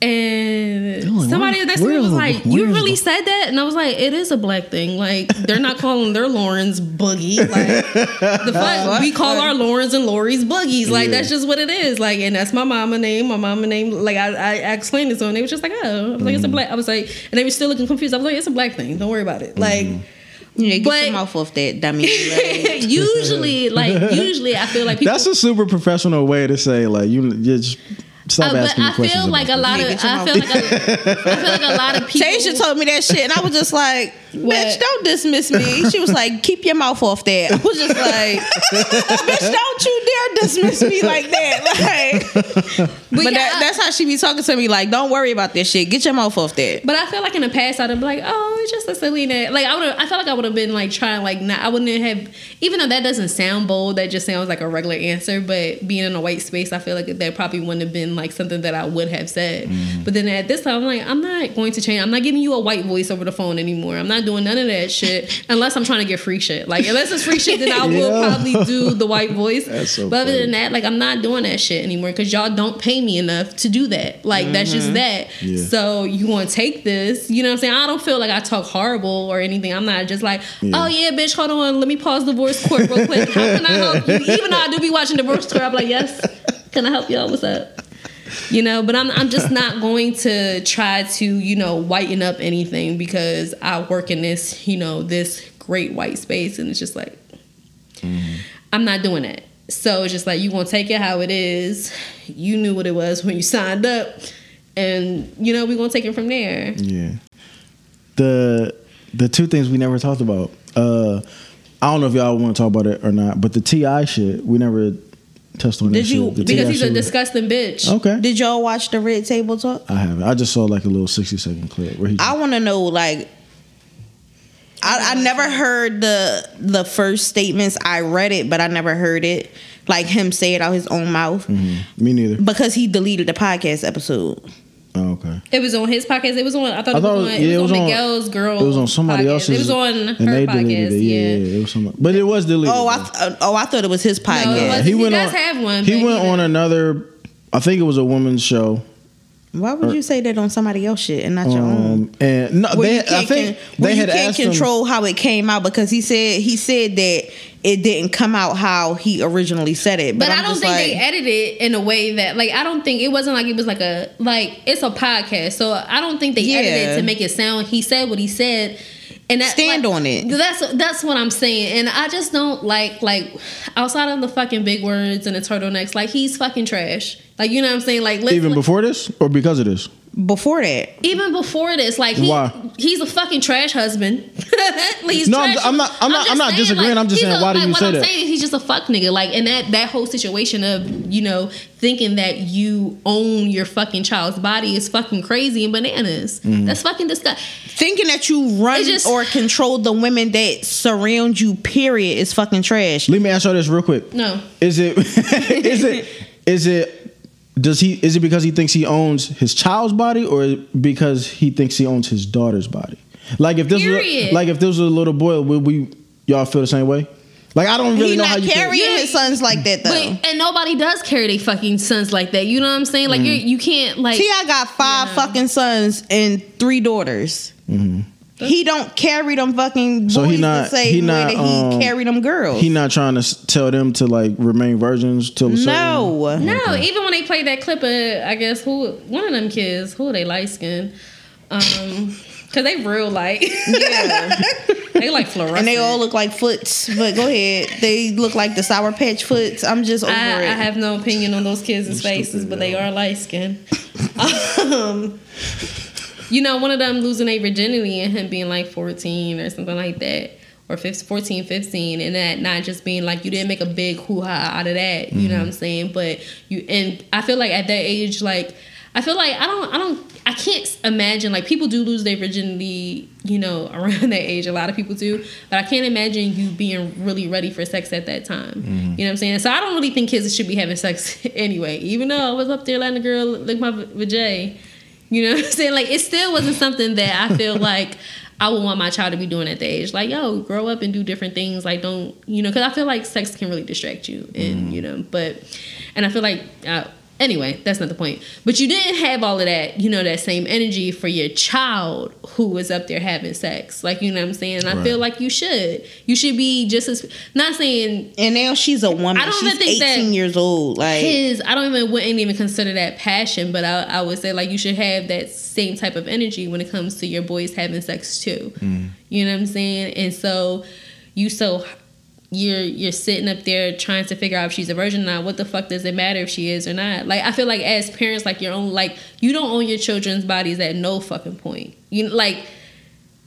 And like, somebody where- next to me where's was the- like, "You really the- said that?" And I was like, "It is a black thing. Like they're not calling their Lawrence boogie. Like the fuck we call our Lawrence and Lori's boogies. Like Yeah. that's just what it is. Like and that's my mama name. My mama name. Like I, I explained it to them. They was just like, "Oh," I was like, Mm-hmm. "It's a black." I was like, and they were still looking confused. I was like, "It's a black thing. Don't worry about it." Like. Mm-hmm. Yeah, get But- your mouth off that dummy. Like, usually, like usually, I feel like people. That's a super professional way to say like you you just stop Uh, but asking me I feel like a lot of I feel like a, I feel like a lot of people. Tasia told me that shit, and I was just like, "Bitch, don't dismiss me." She was like, "Keep your mouth off that." I was just like, "Bitch, don't you dare dismiss me like that." Like, but, yeah, that, I- that's how she be talking to me. Like, don't worry about this shit. Get your mouth off that. But I feel like in the past I'd have been like, oh, it's just a silly name. Like I would, I felt like I would have been like trying like not. I wouldn't have, even though that doesn't sound bold. That just sounds like a regular answer. But being in a white space, I feel like that probably wouldn't have been like something that I would have said. Mm-hmm. But then at this time, I'm like, I'm not going to change. I'm not giving you a white voice over the phone anymore. I'm not doing none of that shit unless I'm trying to get free shit. Like unless it's free shit, then I will Yeah. probably do the white voice. That's so but other funny. than that, like I'm not doing that shit anymore because y'all don't pay me enough to do that. Like that's just that. Mm-hmm. Yeah. So you want to take this? You know what I'm saying? I don't feel like I talk horrible or anything. I'm not just like, Yeah. oh yeah, bitch, hold on, let me pause the divorce court real quick. How can I help you? Even though I do be watching divorce court, I'm like, yes, can I help y'all? What's up? You know, but I'm I'm just not going to try to you know whiten up anything because I work in this you know this great white space and it's just like I'm not doing that. So it's just like you gonna take it how it is. You knew what it was when you signed up, and you know we gonna take it from there. Yeah. The the two things we never talked about. Uh I don't know if y'all want to talk about it or not, but the Ti shit we never touched on. Did that you- Shit. Because he's a disgusting bitch. Okay. Did y'all watch the Red Table Talk? I haven't. I just saw like a little sixty second clip where he. I want to know like. I, I never heard the the first statements. I read it, but I never heard it like him say it out his own mouth Mhm. Me neither. because he deleted the podcast episode. Oh, okay. It was on his podcast. It was on. I thought, I it, was on, yeah, it it was was on on- Miguel's girl. It was on somebody podcast. else's. It was on and her they podcast. deleted it. Yeah, yeah. yeah, it was somebody, but it was deleted. Oh, I th- oh I thought it was his podcast. No, it Yeah, wasn't. He does have one, He went on another. I think it was a woman's show. Why would you say that on somebody else's shit and not your own? Um, and no, they, you I can't, think con- where they you can't asked him- control how it came out because he said he said that it didn't come out how he originally said it. But, But, I don't think like, they edited it in a way that like I don't think it wasn't like it was like a like it's a podcast, so I don't think they edited Yeah. it to make it sound. He said what he said, and that, Stand like, on it. That's that's what I'm saying, and I just don't like like outside of the fucking big words and the turtlenecks, like he's fucking trash. Like you know what I'm saying? Like let's- even before this or because of this. Before that. even before this, like he, Why? he's a fucking trash husband. Like, he's No, I'm- trash. I'm not- I'm not- I'm not saying, disagreeing. I'm just he's saying, why do you what say I'm that? saying is he's just a fuck nigga. Like, and that that whole situation of you know thinking that you own your fucking child's body is fucking crazy and bananas. Mm-hmm. That's fucking disgusting. Thinking that you run just- or control the women that surround you, period, is fucking trash. Let me ask you this real quick. No, Is it is it is it does he is it because he thinks he owns his child's body or because he thinks he owns his daughter's body? Like if this was Period. like if this was a little boy, would we y'all feel the same way? Like I don't really He know how not you feel. carrying Yeah. his sons like that though. but and nobody does carry their fucking sons like that. You know what I'm saying? Like you Mm-hmm. you can't like. T.I. got five Yeah. fucking sons and three daughters. He don't carry them fucking boys. So he not- the same he way not, that he um, carry them girls. He not trying to tell them to like remain virgins till a certain- no. No, even when they played that clip of, I guess who one of them kids, who are they light skin, um, cause they real light. Yeah. they like fluorescent. and they all look like foots. But go ahead. They look like the Sour Patch foots. I'm just over I, it. I have no opinion on those kids' faces, but they are light skin. um, you know, one of them losing their virginity and him being like 14 or something like that. Or 15, 14, 15, and that not just being like you didn't make a big hoo ha out of that, you know what I'm mm-hmm. saying? But you and I feel like at that age, like I feel like I don't, I don't, I can't imagine like people do lose their virginity, you know, around that age. A lot of people do, but I can't imagine you being really ready for sex at that time. Mm-hmm. You know what I'm saying? So I don't really think kids should be having sex anyway. Even though I was up there letting a girl lick my vajay, you know what I'm saying? Like it still wasn't something that I feel like. I would want my child to be doing at the age. Like, yo, grow up and do different things. Like, don't, you know, because I feel like sex can really distract you. And, mm-hmm. you know, but, and I feel like, I, Anyway, that's not the point. But you didn't have all of that, you know, that same energy for your child who was up there having sex. Like, you know what I'm saying? And I feel like you should. You should be just as not saying And now she's a woman. I don't she's even think that 18 years old. Like his I don't even wouldn't even consider that passion, but I, I would say like you should have that same type of energy when it comes to your boys having sex too. Mm. You know what I'm saying? And so you so you're you're sitting up there trying to figure out if she's a virgin or not. What the fuck does it matter if she is or not? Like I feel like as parents, like your own like you don't own your children's bodies at no fucking point. You like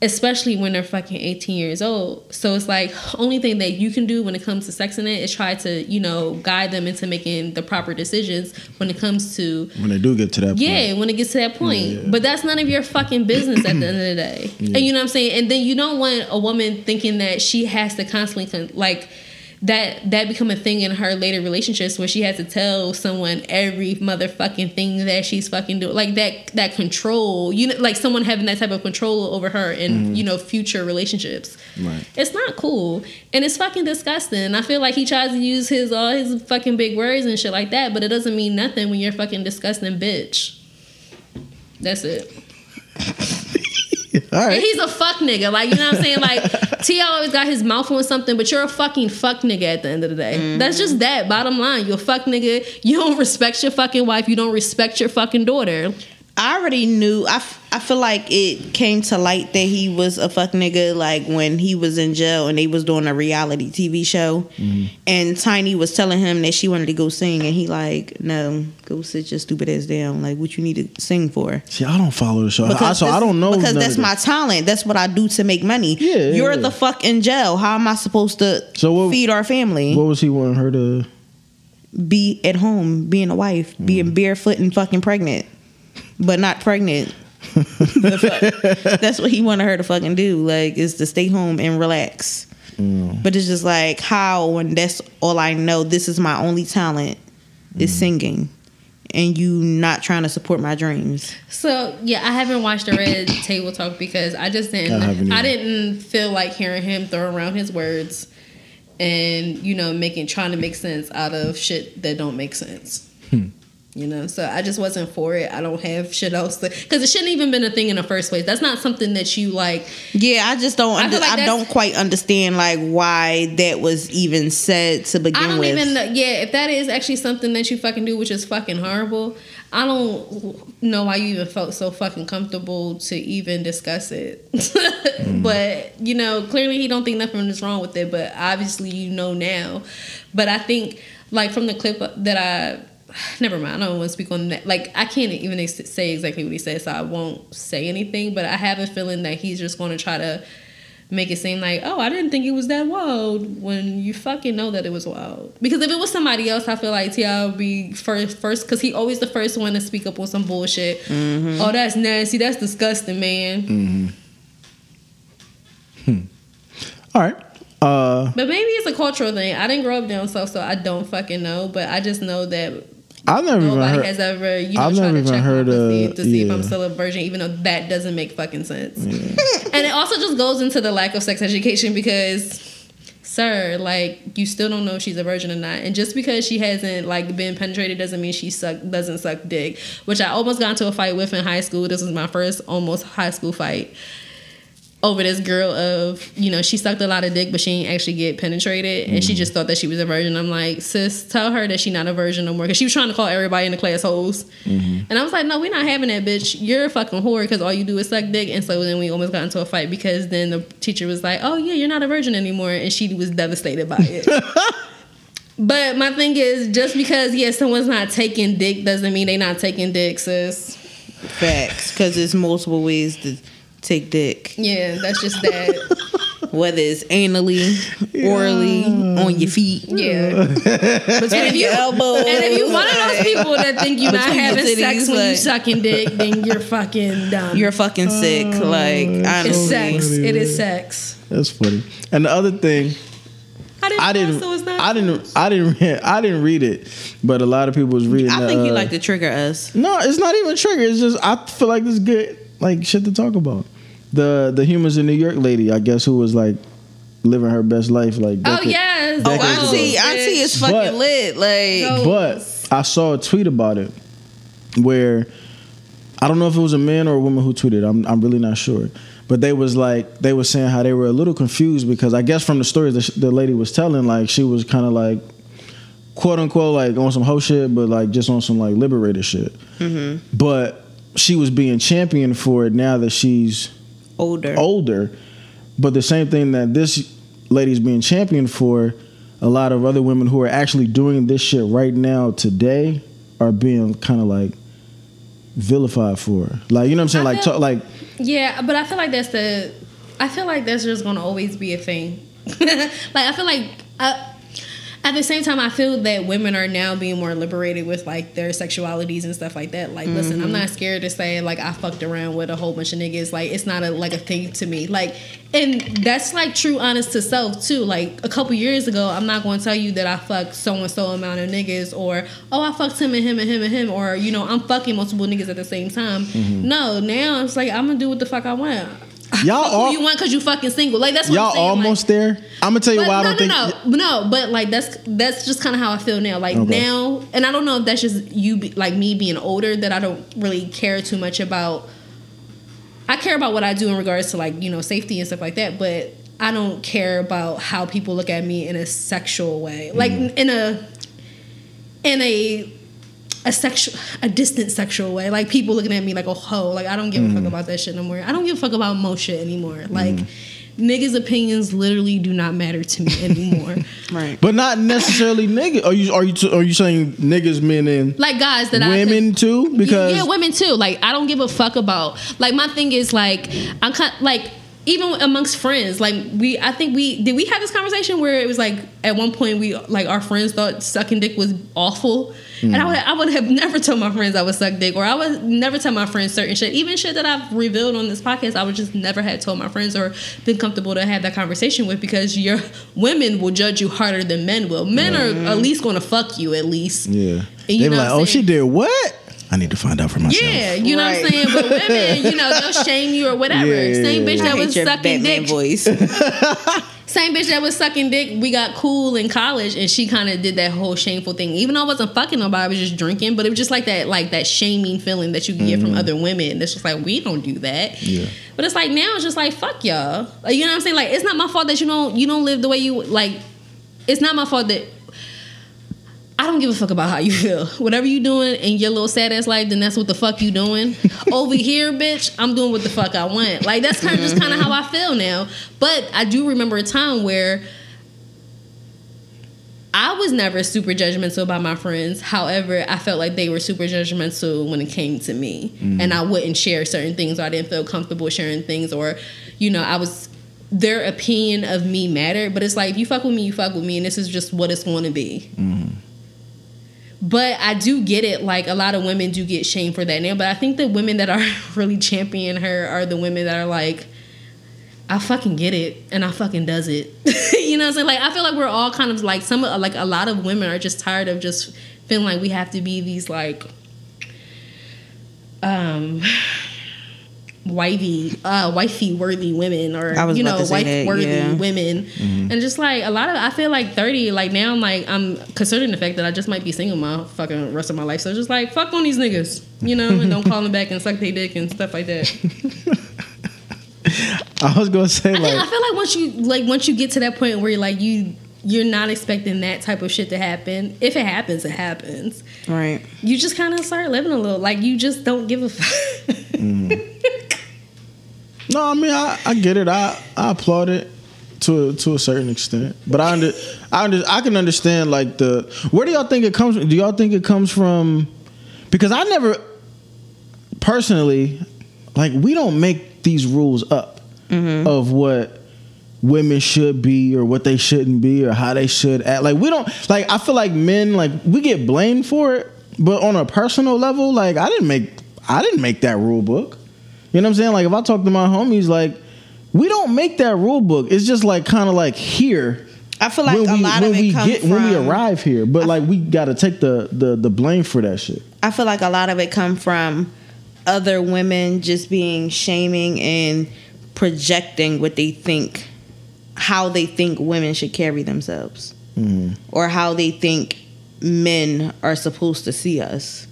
especially when they're fucking 18 years old. So it's like only thing that you can do when it comes to sex in it is try to, you know, guide them into making the proper decisions when it comes to When they do get to that point. yeah, when it gets to that point. Yeah, yeah. But that's none of your fucking business at the end of the day. And you know what I'm saying? And then you don't want a woman thinking that she has to constantly con- like that that become a thing in her later relationships where she has to tell someone every motherfucking thing that she's fucking doing. Like that that control you know like someone having that type of control over her in mm-hmm. you know future relationships. Right. it's not cool. And it's fucking disgusting. I feel like he tries to use his all his fucking big words and shit like that but it doesn't mean nothing when you're a fucking disgusting bitch. That's it All and he's a fuck nigga. Like, you know what I'm saying? Like, T always got his mouth on something, but you're a fucking fuck nigga at the end of the day. Mm-hmm. That's just that. Bottom line. You're a fuck nigga. You don't respect your fucking wife. You don't respect your fucking daughter. I already knew. I, f- I feel like it came to light that he was a fuck nigga. Like when he was in jail and they was doing a reality TV show, Mm-hmm. and Tiny was telling him that she wanted to go sing, and he like, no, go sit your stupid ass down. Like, what you need to sing for? See, I don't follow the show. I, Because so I don't know. because that's my talent. That's what I do to make money. Yeah, yeah, you're yeah. the fuck in jail. How am I supposed to So what- feed our family? What was he wanting her to? be at home, being a wife, Mm. being barefoot and fucking pregnant, but not pregnant. That's what he wanted her to fucking do. Like, is to stay home and relax. Mm. But it's just like how when that's all I know. This is my only talent is Mm. singing, and you not trying to support my dreams. So yeah, I haven't watched the Red Table Talk because I just didn't. I I, didn't feel like hearing him throw around his words, and you know, making trying to make sense out of shit that don't make sense. Hmm. You know, so I just wasn't for it. I don't have shit else to because it shouldn't even been a thing in the first place. That's not something that you like. Yeah, I just don't. I Under, feel like I, don't quite understand like why that was even said to begin I don't with. even know. Yeah, if that is actually something that you fucking do, which is fucking horrible, I don't know why you even felt so fucking comfortable to even discuss it. Mm. But you know, clearly he don't think nothing is wrong with it. But obviously, you know now. But I think, like from the clip that I. Never mind. I don't want to speak on that. Like, I can't even ex- say exactly what he said, so I won't say anything. But I have a feeling that he's just going to try to make it seem like, oh, I didn't think it was that wild when you fucking know that it was wild. Because if it was somebody else, I feel like T.I. would be first, first, because he always the first one to speak up on some bullshit. Oh, that's nasty. That's disgusting, man. Hmm. All right. Uh, But maybe it's a cultural thing. I didn't grow up down south, so I don't fucking know. But I just know that I've never even heard. has ever, you know, I've tried never to even check heard, my pussy to see if I'm still a virgin, even though that doesn't make fucking sense. and it also just goes into the lack of sex education because sir like you still don't know if she's a virgin or not and just because she hasn't like been penetrated doesn't mean she suck doesn't suck dick which i almost got into a fight with in high school this was my first almost high school fight over this girl of you know she sucked a lot of dick but she didn't actually get penetrated. And she mm. just thought that she was a virgin. I'm like sis tell her that she not a virgin no more. Because she was trying to call everybody in the class hoes. Mm-hmm. And i was like no we're not having that bitch. You're a fucking whore because all you do is suck dick. And so then we almost got into a fight because then the teacher was like oh yeah you're not a virgin anymore. And she was devastated by it. But my thing is just because yeah someone's not taking dick doesn't mean they not taking dick sis. Facts, because there's multiple ways to take dick. yeah that's just that whether it's anally, orally, on your feet, yeah between if you- your elbows. And if you one of those people that think you're not Between your having sex titties, when you like- sucking dick, then you're fucking dumb. you're fucking sick. Like it's honestly, sex. It is sex. That's funny. And the other thing, I didn't. I didn't. So I didn't. I didn't. Read, I didn't read it, but a lot of people was reading. I think uh, you like to trigger us. No, it's not even trigger. It's just I feel like this good like shit to talk about. The the humans in New York lady, I guess, who was like living her best life, like Oh decade- yes. Oh, Decades Auntie, ago. Auntie is fucking But- lit. Like But I saw a tweet about it where I don't know if it was a man or a woman who tweeted. I'm I'm really not sure. But they was like they were saying how they were a little confused because I guess from the stories the, the lady was telling, like she was kind of like quote unquote like on some hoe shit, but like just on some like liberated shit. Mm-hmm. But she was being championed for it now that she's Older. older. But the same thing that this lady's being championed for, a lot of other women who are actually doing this shit right now today are being kind of like vilified for. Like you know what I'm saying? I Like feel- talk, like Yeah, but I feel like that's the. I feel like that's just gonna always be a thing. like I feel like. Uh, at the same time, I feel that women are now being more liberated with like their sexualities and stuff like that. Like, listen, I'm mm-hmm. not scared to say like I fucked around with a whole bunch of niggas. Like, it's not a like a thing to me. Like, and that's like true, honest to self too. Like a couple years ago, I'm not going to tell you that I fucked so and so amount of niggas, or oh I fucked him and him and him and him, or you know I'm fucking multiple niggas at the same time. Mm-hmm. No, now it's like I'm gonna do what the fuck I want. y'all all you want because you fucking single. Like that's what y'all I'm saying. like- almost there. I'm gonna tell you why I no, don't think. no, no, no. But like that's that's just kind of how I feel now. Like Okay. now, and I don't know if that's just you, be, like me being older, that I don't really care too much about. I care about what I do in regards to like you know safety and stuff like that, but I don't care about how people look at me in a sexual way, like Mm. in a in a a sexual a distant sexual way like people looking at me like a hoe like i don't give a Mm. fuck about that shit no more i don't give a fuck about most shit anymore like niggas opinions literally do not matter to me anymore Right. But not necessarily niggas. Are you are you are you saying niggas, men, and like guys that I women too? Because yeah, women too. Like I don't give a fuck about. Like my thing is like I'm kind like even amongst friends. Like we, I think we did we have this conversation where it was like at one point we like our friends thought sucking dick was awful, and I hmm. would I would have never told my friends I would suck dick, or I would never tell my friends certain shit. Even shit that I've revealed on this podcast, I would just never had told my friends or been comfortable to have that conversation with because your women will judge you harder than men will. Men are mm. at least going to fuck you at least. yeah, they be like, oh, she did what? I need to find out for myself. Yeah, you know what I'm saying? But women, you know, they'll shame you or whatever. Yeah, yeah, Same bitch yeah. that was your sucking Batman dick. voice. Same bitch that was sucking dick. We got cool in college and she kind of did that whole shameful thing. Even though I wasn't fucking nobody, I was just drinking. But it was just like that, like that shaming feeling that you can get from other women. It's just like, we don't do that. Mm-hmm. Yeah. But it's like now it's just like, fuck y'all. Like, you know what I'm saying? Like, it's not my fault that you don't, you don't live the way you, like, it's not my fault that I don't give a fuck about how you feel. Whatever you doing in your little sad ass life, then that's what the fuck you doing. Over here, bitch, I'm doing what the fuck I want. Like that's kind of just kind of how I feel now. But I do remember a time where I was never super judgmental about my friends. However, I felt like they were super judgmental when it came to me, mm. and I wouldn't share certain things, or I didn't feel comfortable sharing things, or you know, I was their opinion of me mattered. But it's like if you fuck with me, you fuck with me, and this is just what it's going to be. Mm-hmm. But I do get it. Like a lot of women do get shamed for that now. But I think the women that are really championing her are the women that are like, I fucking get it, and I fucking does it. you know what I'm saying? Like I feel like we're all kind of like some like a lot of women are just tired of just feeling like we have to be these like um wifey uh wifey worthy women or you know wife worthy yeah. women. And just like a lot of i feel like 30 like now i'm like i'm considering the fact that i just might be single my fucking rest of my life. So just like fuck on these niggas you know and don't call them back and suck their dick and stuff like that. I was gonna say I, think, I feel like once you like once you get to that point where you're like you you're not expecting that type of shit to happen if it happens it happens. Right. you just kind of start living a little like you just don't give a fuck no, I mean, I, I get it. I I applaud it to a, to a certain extent, but I under, I under, I can understand like the where do y'all think it comes? Do y'all think it comes from? Because I never personally like we don't make these rules up mm-hmm. of what women should be or what they shouldn't be or how they should act. Like we don't like I feel like men like we get blamed for it, but on a personal level, like I didn't make I didn't make that rule book. You know what I'm saying? Like if I talk to my homies, like we don't make that rule book. It's just like kind of like here I feel like when a we lot of it we comes get from. when we arrive here. But like we got to take the the the blame for that shit. I feel like a lot of it come from other women just being shaming and projecting what they think, how they think women should carry themselves, mm-hmm. or how they think men are supposed to see us.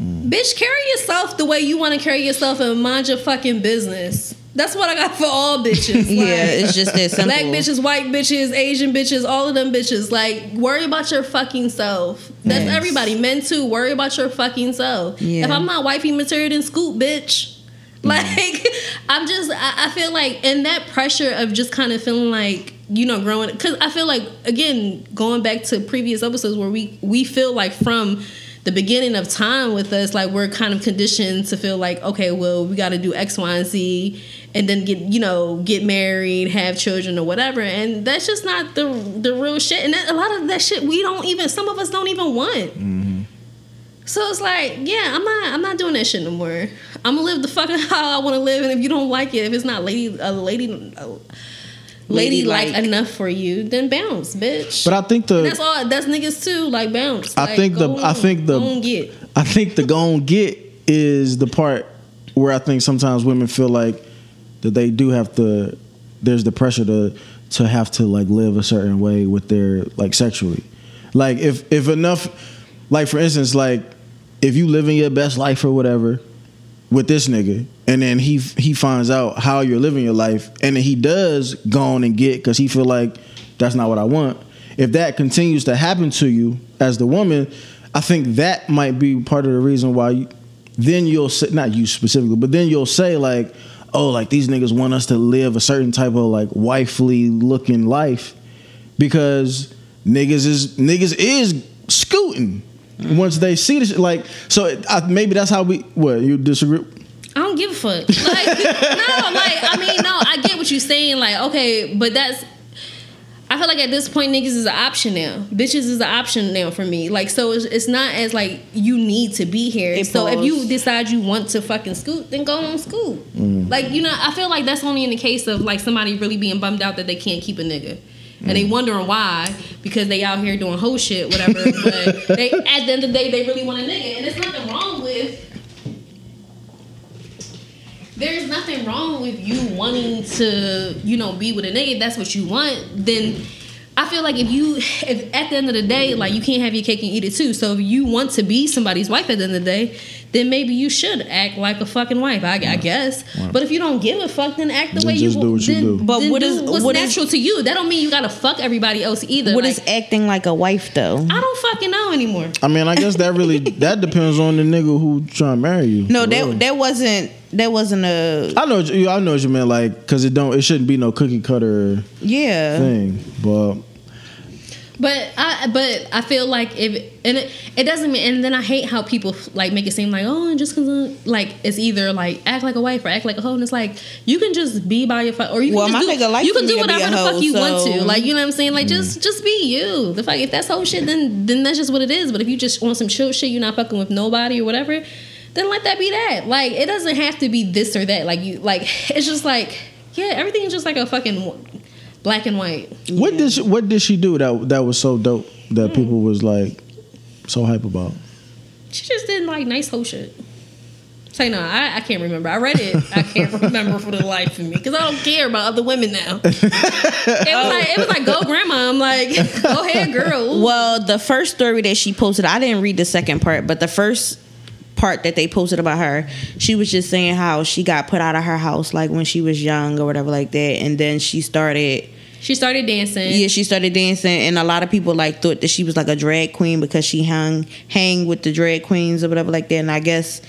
Bitch, carry yourself the way you want to carry yourself and mind your fucking business. That's what I got for all bitches. Yeah, it's just that simple. Black bitches, white bitches, Asian bitches, all of them bitches. Like, worry about your fucking self. That's Yes. everybody. Men too. Worry about your fucking self. Yeah. If I'm not wifey material, then scoop, bitch. Mm. Like, I'm just, I, I feel like, and that pressure of just kind of feeling like, you know, growing, because I feel like, again, going back to previous episodes where we we feel like from the beginning of time with us, like we're kind of conditioned to feel like, okay, well, we got to do X, Y, and Z, and then get, you know, get married, have children, or whatever, and that's just not the the real shit. And that, a lot of that shit we don't even, some of us don't even want. Mm-hmm. So it's like, yeah, I'm not, I'm not doing that shit no more. I'm gonna live the fucking how I want to live, and if you don't like it, if it's not lady, a lady, a lady like enough for you, then bounce, bitch. But I think the that's all. That's niggas too. Like bounce. I Like, think the- go I think the- go get. I think the gon' get is the part where I think sometimes women feel like that they do have to. There's the pressure to to have to like live a certain way with their like sexually. Like if if enough, like for instance, like if you living your best life or whatever with this nigga, and then he he finds out how you're living your life, and then he does go on and get because he feel like that's not what I want. If that continues to happen to you as the woman, I think that might be part of the reason why. You, then you'll say, not you specifically, but then you'll say like, oh, like these niggas want us to live a certain type of like wifely looking life because niggas is niggas is scooting once they see this. Like, so I, maybe that's how we. What you disagree? I don't give a fuck. Like, no, like I mean, no, I get what you're saying. Like, okay, but that's. I feel like at this point, niggas is an option now. Bitches is an option now for me. Like, so it's, it's not as like you need to be here. It so if you decide you want to fucking scoot, then go on scoot. Mm. Like, you know, I feel like that's only in the case of like somebody really being bummed out that they can't keep a nigga. And they mm. wondering why because they out here doing whole shit, whatever. but they at the end of the day, they really want a nigga, and there's nothing wrong with there's nothing wrong with you wanting to, you know, be with a nigga. That's what you want. Then I feel like if you, if at the end of the day, like you can't have your cake and eat it too. So if you want to be somebody's wife at the end of the day, then maybe you should act like a fucking wife. I, I guess. But if you don't give a fuck, then act the Then way just you do what you then, do. But then what do is- what's what is- natural to you? That don't mean you gotta fuck everybody else either. What like, is acting like a wife though? I don't fucking know anymore. I mean, I guess that really that depends on the nigga who trying to marry you. No, For real. that that wasn't that wasn't a I know, what you- I know what you meant, like, because it don't, it shouldn't be no cookie cutter yeah. thing. But But I but I feel like if and it, it doesn't mean and then I hate how people like make it seem like oh and just cause uh, like it's either like act like a wife or act like a hoe and it's like you can just be by your fuck or you can just do, you can do whatever the hoe, fuck you want to like you know what I'm saying? Like just just be you. The fuck if that's whole shit then then that's just what it is. But if you just want some chill shit you're not fucking with nobody or whatever then let that be that. Like it doesn't have to be this or that. Like you like it's just like yeah everything is just like a fucking black and white what did she, what did she do that that was so dope that hmm. people was like so hype about? She just did like nice whole shit. Say no, I, I can't remember. I read it. I can't remember for the life of me because I don't care about other women now. It was like it was like go grandma. I'm like go ahead, girl. Well, the first story that she posted, I didn't read the second part, but the first part that they posted about her, she was just saying how she got put out of her house like when she was young or whatever like that, and then she started. She started dancing. Yeah, she started dancing, and a lot of people like thought that she was like a drag queen because she hung hang with the drag queens or whatever like that. And I guess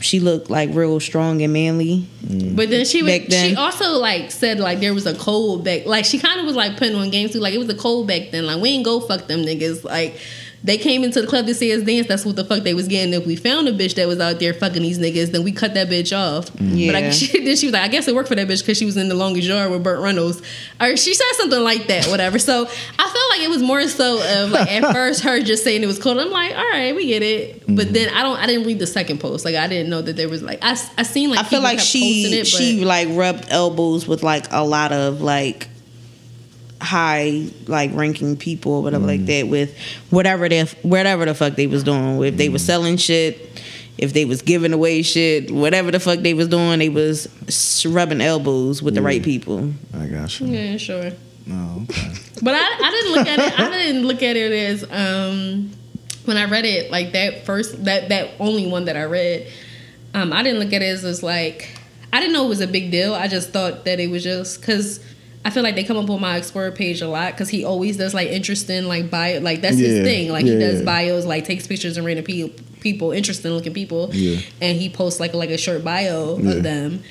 she looked like real strong and manly. Mm. But then she was, then. she also like said like there was a cold back like she kind of was like putting on games too like it was a cold back then like we ain't go fuck them niggas like they came into the club to see us dance. That's what the fuck they was getting. If we found a bitch that was out there fucking these niggas then we cut that bitch off. Mm. But Yeah. like she, then she was like I guess it worked for that bitch because she was in the longest yard with Burt Reynolds. Or she said something like that whatever. So I felt like it was more so of like at first her just saying it was cold I'm like all right we get it. But mm. then I don't I didn't read the second post. Like I didn't know that there was like I, I seen like I feel like she it, she like rubbed elbows with like a lot of like high like ranking people or whatever like that with whatever they whatever the fuck they was doing if they was selling shit if they was giving away shit whatever the fuck they was doing they was rubbing elbows with the right people I got you. Yeah, sure. No, okay. But I, I didn't look at it. I didn't look at it as um when I read it, like that first that that only one that I read, um, I didn't look at it as, as like I didn't know it was a big deal. I just thought that it was just because I feel like they come up on my Explorer page a lot because he always does like interesting like bio like that's Yeah. his thing. Like he does yeah. bios, like takes pictures of random people, people, interesting looking people, Yeah. and he posts like like a short bio Yeah. of them.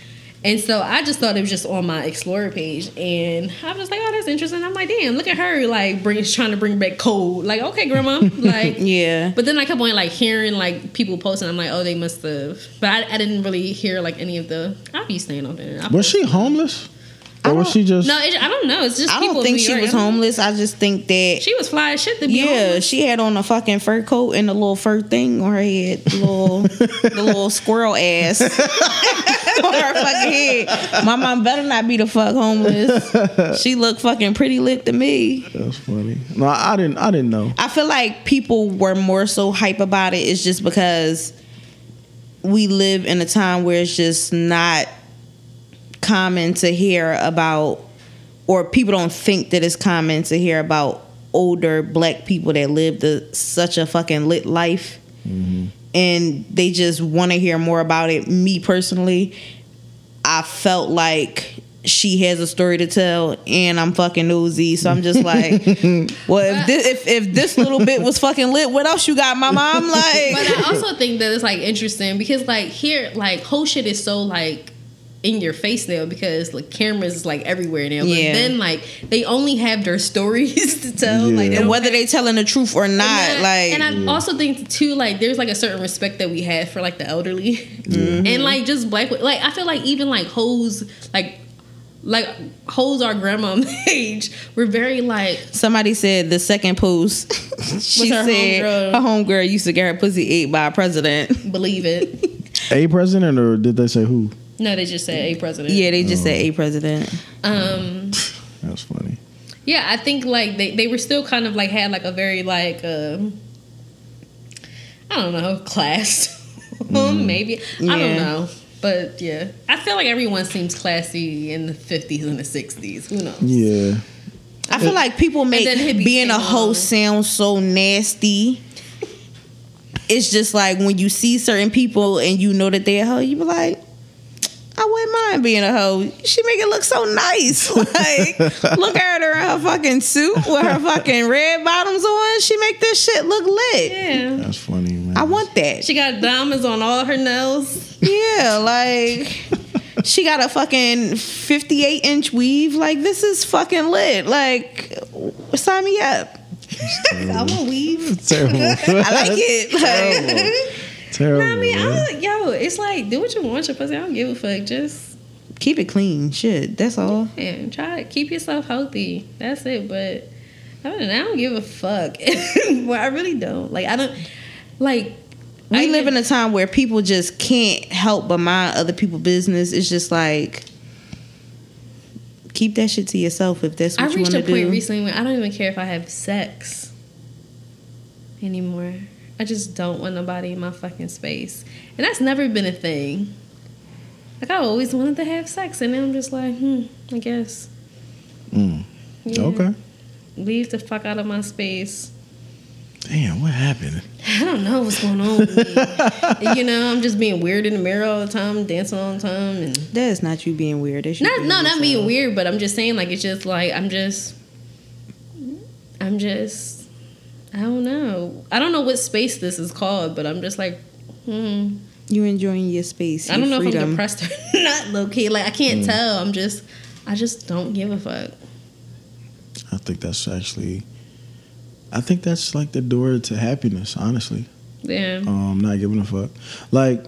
And so I just thought it was just on my Explorer page, and I was just like, "Oh, that's interesting." I'm like, "Damn, look at her! Like, bring trying to bring back code. Like, okay, grandma. Like, Yeah. but then I kept on like hearing like people posting. I'm like, oh, they must have. But I, I didn't really hear like any of the. I'll be staying on there. I Was she homeless? Or was she just? No, it, I don't know. It's just. I people don't think she York. was homeless. I just think that She was fly as shit to be. yeah, homeless. she had on a fucking fur coat and a little fur thing on her head, the little the little squirrel ass on her fucking head. My mom better not be the fuck homeless. She looked fucking pretty lit to me. That's funny. No, I didn't. I didn't know. I feel like people were more so hype about it. It's just because we live in a time where it's just not common to hear about, or people don't think that it's common to hear about older black people that lived a, such a fucking lit life. Mm-hmm. And they just want to hear more about it. Me personally, I felt like she has a story to tell, and I'm fucking nosy. So I'm just like, well, if this, if if this little bit was fucking lit, what else you got, my mom? But Like, But I also think that it's like interesting because like here, like whole shit is so like in your face now because like cameras is like everywhere now. But Yeah. then like they only have their stories to tell. Like they Yeah. don't whether they telling the truth or not, And I- like, and I also think too, like there's like a certain respect that we have for like the elderly, Mm-hmm. and like just black. Like I feel like even like hoes, like like hoes our grandma age, we're very like somebody said the second post, she her said homegirl? her homegirl used to get her pussy ate by a president. believe it. A president, or did they say who? No, they just said a president. Yeah, they just said a president. Um. That's funny. Yeah, I think like they, they were still kind of like had like a very like um I don't know class maybe I don't know but yeah I feel like everyone seems classy in the fifties and the sixties who knows Yeah. I feel like people make then being a came along. host sound so nasty. It's just like when you see certain people and you know that they're a hoe, you be like, I wouldn't mind being a hoe. She make it look so nice. Like, look at her in her fucking suit with her fucking red bottoms on. She make this shit look lit. yeah That's funny, man. I want that. she got diamonds on all her nails Yeah, like she got a fucking 58 inch weave. Like this is fucking lit. Like sign me up. I want weave. terrible. I like it. Like, terrible. I mean man. I, yo it's like do what you want your pussy I don't give a fuck just keep it clean. Shit, that's all. and try to keep yourself healthy that's it but I don't, I don't give a fuck well I really don't like I don't like We I live even- in a time where people just can't help but mind other people's business. It's just like keep that shit to yourself if that's I what you reached want a to point do. recently when I don't even care if I have sex anymore. I just don't want nobody in my fucking space, and that's never been a thing. Like I always wanted to have sex, and then I'm just like, hmm, I guess. Mm. Yeah. Okay. Leave the fuck out of my space. Damn, what happened? I don't know what's going on with me. you know, I'm just being weird in the mirror all the time, dancing all the time, and That is not you being weird. That's you not being no, not being weird, but I'm just saying like it's just like I'm just I'm just I don't know. I don't know what space this is called, but I'm just like hmm. You enjoying your space. I don't know your if I'm depressed or not low key. Like I can't tell. I'm just I just don't give a fuck. I think that's actually. I think that's like the door to happiness. Honestly, Yeah. um, not giving a fuck, like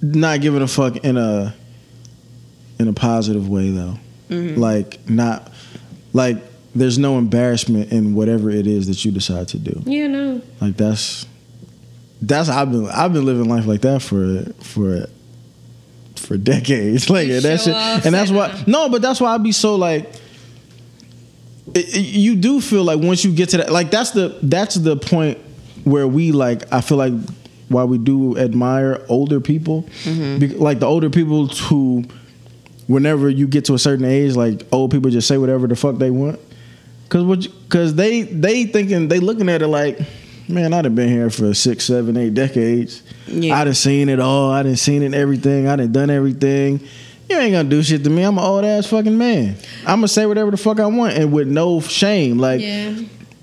not giving a fuck in a in a positive way though. Mhm. Like not like there's no embarrassment in whatever it is that you decide to do. Yeah, no. Like that's that's I've been I've been living life like that for for for decades. Like You that shit, and that's why no, but that's why I'd be so like. it- it- you do feel like once you get to that, like that's the that's the point where we like. I feel like why we do admire older people, mm-hmm. Be- like the older people who, whenever you get to a certain age, like old people just say whatever the fuck they want. Cause what? Cause they they thinking they looking at it like man, I'd have been here for six, seven, eight decades. Yeah. I'd have seen it all. I'd have seen it everything. I'd have done everything. You ain't gonna do shit to me. I'm an old ass fucking man. I'm gonna say whatever the fuck I want and with no shame. Like Yeah.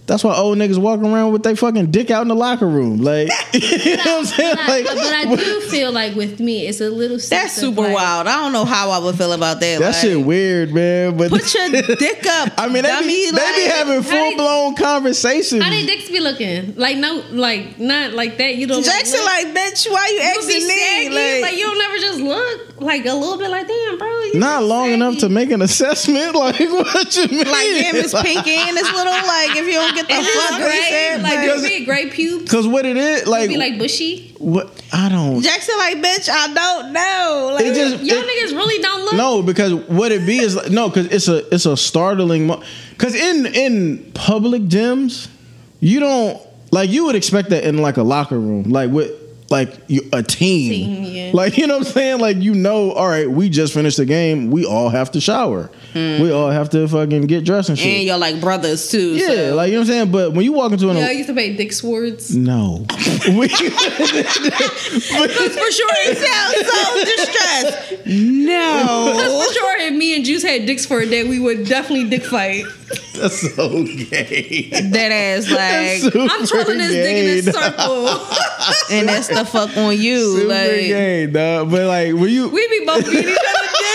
That's why old niggas walking around with their fucking dick out in the locker room. Like you know what I'm saying? But I, Like but I do feel like with me, it's a little. That's super like, wild. I don't know how I would feel about that. that like, shit weird, man. But Put your dick up. I mean, they dummy, be, they be having how they- full blown conversations. How they dicks be looking? Like no, like not like that. You don't. Jackson, look, like, bitch, why you you asking me? Like, like, you don't never just look like a little bit like damn, bro. You Not long saggy. enough to make an assessment. Like what you mean? like damn, it's pinky and it's little. Like, if you don't get the It's just fuck gray, reset, like like, there be gray pubes. Cause what it is, like, be like bushy. what I don't. Jackson, like, bitch, I don't know. Like, It just Y'all it- niggas really don't look. no, because what it be is like, no, because it's a it's a startling. Mo- Cause in in public gyms, you don't like you would expect that in like a locker room, like with like you, a team, Team, yeah. like you know what I'm saying. Like you know, all right, we just finished the game. We all have to shower. We all have to fucking get dressed and shit. and you're like brothers too. yeah, so. like you know what I'm saying. But when you walk into an Yeah, I used to pay Dick Swords. no, we, for sure, He sounds so distressed. No. Because for sure, if me and Juice had dicks for a day, we would definitely dick fight. that's so gay. That ass, like, I'm twirling this dick in a circle. and that's the fuck on you. Super like, gay, dog. But like, when you we be both beating each other dick.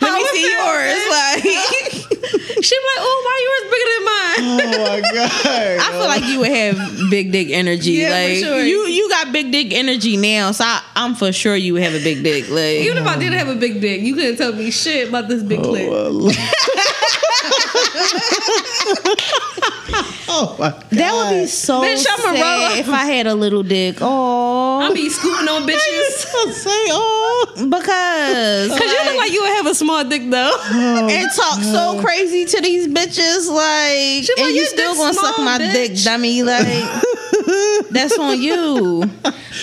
Let me see it yours. Like, She be like, oh, why yours bigger than mine? Oh my god! I feel like you would have big dick energy. Yeah, for like, sure. you you got big dick energy now, so I, I'm for sure you would have a big dick. Like, Even if I didn't have a big dick, you couldn't tell me shit about this big oh, clit. Oh my god! that would be so Bitch, I'm a sad roll. if I had a little dick. Oh, I be scooting on bitches. say oh. because Cause you look like you would have a small dick though. Oh, and talk so crazy to these bitches, like, She be and you "Your still dick's gonna suck small, my bitch." dick, dummy. Like, that's on you.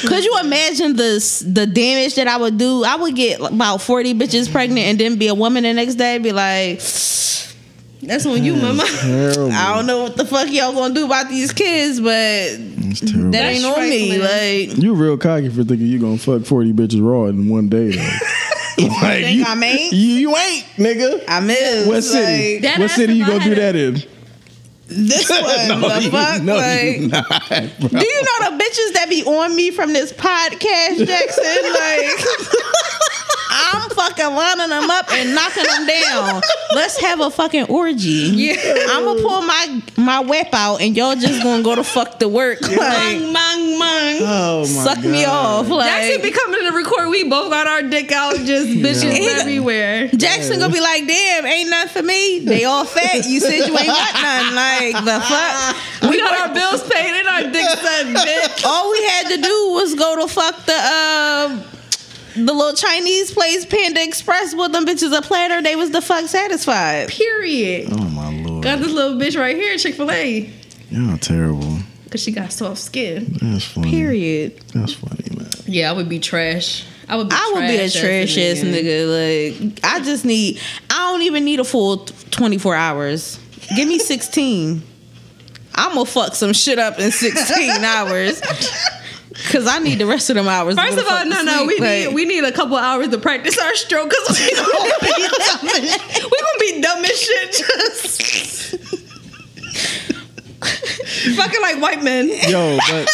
Could you imagine the the damage that I would do? I would get about forty bitches pregnant and then be a woman the next day, and be like, That's on you, mama. Terrible. I don't know what the fuck y'all gonna do about these kids, but It's terrible. that ain't on me. Like, you real cocky for thinking you gonna fuck forty bitches raw in one day. Though. like, think you, I'm ain't? You, you ain't, nigga. I miss what city? Like, what city you gonna do that in? this one, the you- fuck, no, like. you not. Do you know the bitches that be on me from this podcast, Jackson? Like, I'm fucking lining them up and knocking them down. Let's have a fucking orgy. Yeah. I'm gonna pull my my whip out and y'all just gonna go to fuck the work. Like, Mang, mang, mang. Oh my suck me God. off. Jackson Like, be coming to record. We both got our dick out, just bitches Yeah. everywhere. Jackson gonna be like, damn, ain't nothing for me. They all fat. You said you ain't got nothing. Like the fuck. We got our bills paid and our dick sucked, bitch. All we had to do was go to fuck the uh, the little Chinese place, Panda Express, with them bitches a platter. They was the fuck satisfied. Period. Oh my lord! Got this little bitch right here, at Chick Fil A, Y'all terrible. cause she got soft skin. That's funny. Period. That's funny, man. Yeah, I would be trash. I would. Be I would be a trash trash ass nigga. Like I just need. I don't even need a full twenty four hours. Give me sixteen. I'm gonna fuck some shit up in sixteen hours. Cause I need the rest of them hours. First of all, no, no, sleep. we Like, need we need a couple hours to practice our stroke because we gonna be oh, dumb. as- We gonna be dumb as shit. Just fucking like white men. Yo, but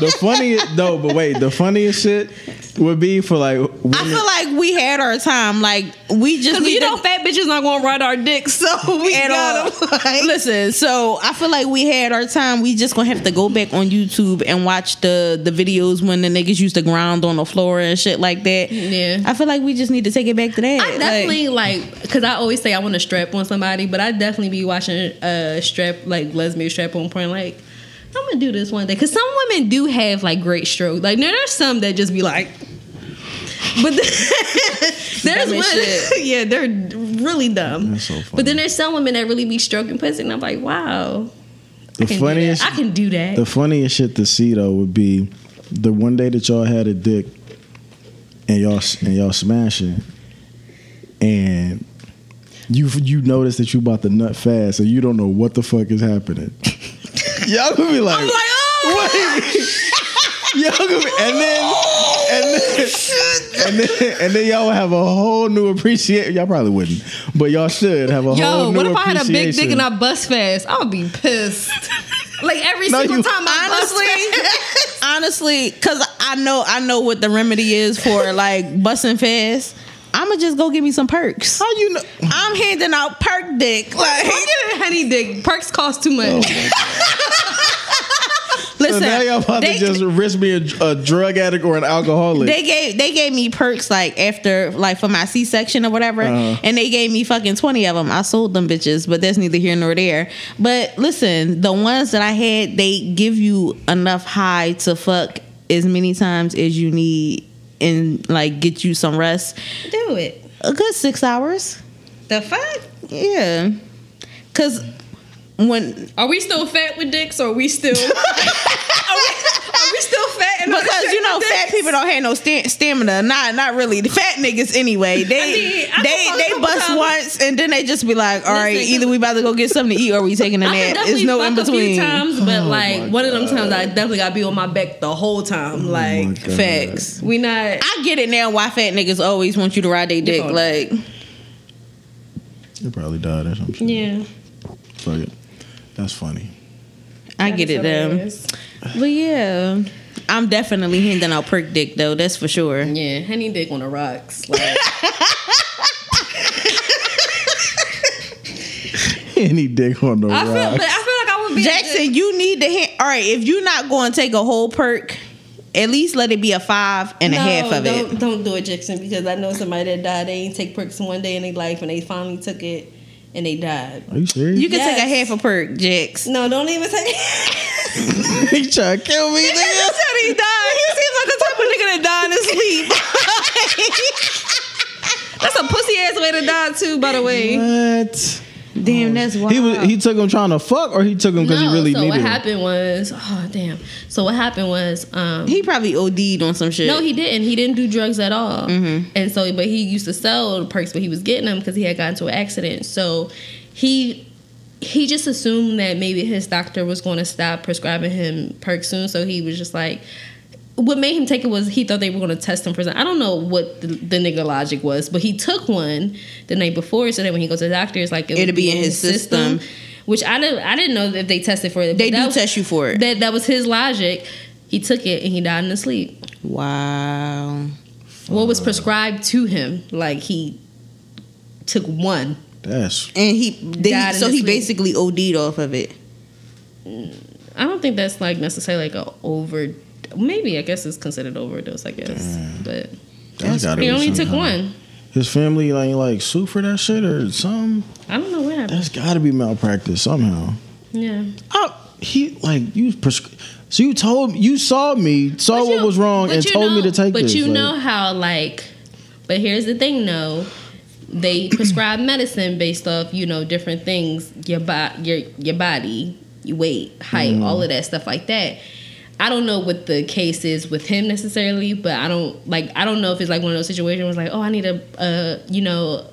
the funniest no, but wait, the funniest shit would be for like women. I feel like we had our time. Like we just Because need you to know, fat bitches not gonna ride our dicks, so we at got all. them. Listen, so I feel like we had our time. We just gonna have to go back on YouTube and watch the the videos when the niggas used to ground on the floor and shit like that. Yeah. I feel like we just need to take it back to that. I definitely like because I always say I want to strap on somebody, but I definitely be watching uh strap like lesbian strap on porn. Like I'm gonna do this one day because some women do have like great stroke. Like there- are some that just be like, but there's Dumb one, yeah, they're really dumb. That's so funny. But then there's some women that really be stroking pussy, and I'm like, wow, the I funniest. I can do that. the funniest shit to see though would be the one day that y'all had a dick and y'all and y'all smashing and you you notice that you about to nut fast and you don't know what the fuck is happening. Y'all gonna be like, I'm like, oh, wait. Y'all gonna be, and then, and then, oh, and then, and then y'all will have a whole new appreciation. Y'all probably wouldn't, but y'all should have a whole new appreciation. Yo, what if I had a big dick appreciation. and I bust fast? I would be pissed. like every No, single you- time I bust honestly, fast. honestly, because I know I know what the remedy is for like busting fast. I'ma just go give me some perks. How you know? I'm handing out perk dick. Like, I'm getting honey dick. Perks cost too much. listen, so now y'all about they, to just risk being a, a drug addict or an alcoholic. they gave they gave me perks like after like for my C section or whatever, Uh-huh. and they gave me fucking twenty of them. I sold them bitches, but that's neither here nor there. But listen, the ones that I had, they give you enough high to fuck as many times as you need and like get you some rest. Do it. A good six hours. The fuck? Yeah, because when Are we still fat with dicks or are we still are, we, are we still fat and because you know fat people don't have no sta- stamina. Not not really. The fat niggas anyway. They mean, I they they bust times. once and then they just be like, all right, Listen, either we about to go get something to eat or we taking a I nap. It's definitely no in fuck a few between. times, but oh like my one of them times I definitely gotta be on my back the whole time. Oh like Facts. we not I get it now. Why fat niggas always want you to ride their dick? Like You probably died or something. Yeah. Fuck it. That's funny. I get it That's them. But yeah, I'm definitely handing out perk dick though. That's for sure. Yeah, honey dick on the rocks. Like Any dick on the I feel, rock. but I feel like I would be Jackson, you need to hand. All right, if you're not going to take a whole perk, at least let it be a five and a half of don't, it. Don't do it, Jackson, because I know somebody that died. They ain't take perks one day in their life, and they finally took it, and they died. Are you serious? You can take a half a perk, Jax. No, don't even take. he trying to kill me, He nigga. said he died. He seems like the type of nigga that died in his sleep. That's a pussy ass way to die too, by the way. What? Damn, that's wild. He was he took him trying to fuck, or he took him because he really so needed what him. happened was, oh damn. So what happened was, um, He probably OD'd on some shit. no, he didn't. He didn't do drugs at all. Mm-hmm. And so, but he used to sell perks, but he was getting them because he had gotten into an accident. So he he just assumed that maybe his doctor was going to stop prescribing him perks soon. So he was just like. What made him take it was he thought they were going to test him for something. I don't know what the, the nigga logic was, but he took one the night before so that when he goes to the doctor, it's like it it'll be in his system. Which I didn't I didn't know if they tested for it. They do was- test you for it. That that was his logic. He took it and he died in his sleep. wow. What was prescribed to him? Like he took one. That's And he, they, Died in so his he sleep. basically OD'd off of it. Mm, I don't think that's like necessarily like a over. Maybe I guess it's considered overdose. I guess, but that's he only took kind one. His family like like sue for that shit or something. I don't know what happened. That's got to be malpractice somehow. Yeah, Oh, he like you prescri- So you told you saw me, saw But what was wrong, but and you told me know- to take But this. you like- know how like, but here's the thing, no. They prescribe medicine based off you know different things, your body, your your body, your weight, height, Mm-hmm. all of that stuff like that. I don't know what the case is with him necessarily, but I don't like. I don't know if it's like one of those situations where it's like, oh, I need a, a you know,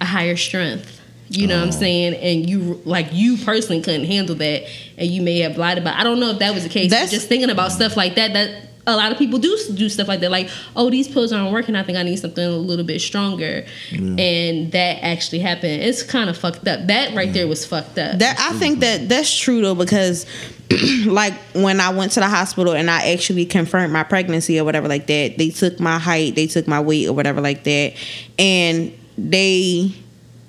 a higher strength. You know what I'm Oh. saying? And you like you personally couldn't handle that, and you may have lied about. I don't know if that was the case. That's- just thinking about stuff like that. That a lot of people do do stuff like that. Like, oh, these pills aren't working. I think I need something a little bit stronger, and that actually happened. It's kind of fucked up. That right there was fucked up. That I think that that's true though because like when I went to the hospital and I actually confirmed my pregnancy or whatever like that, they took my height, they took my weight or whatever like that, and they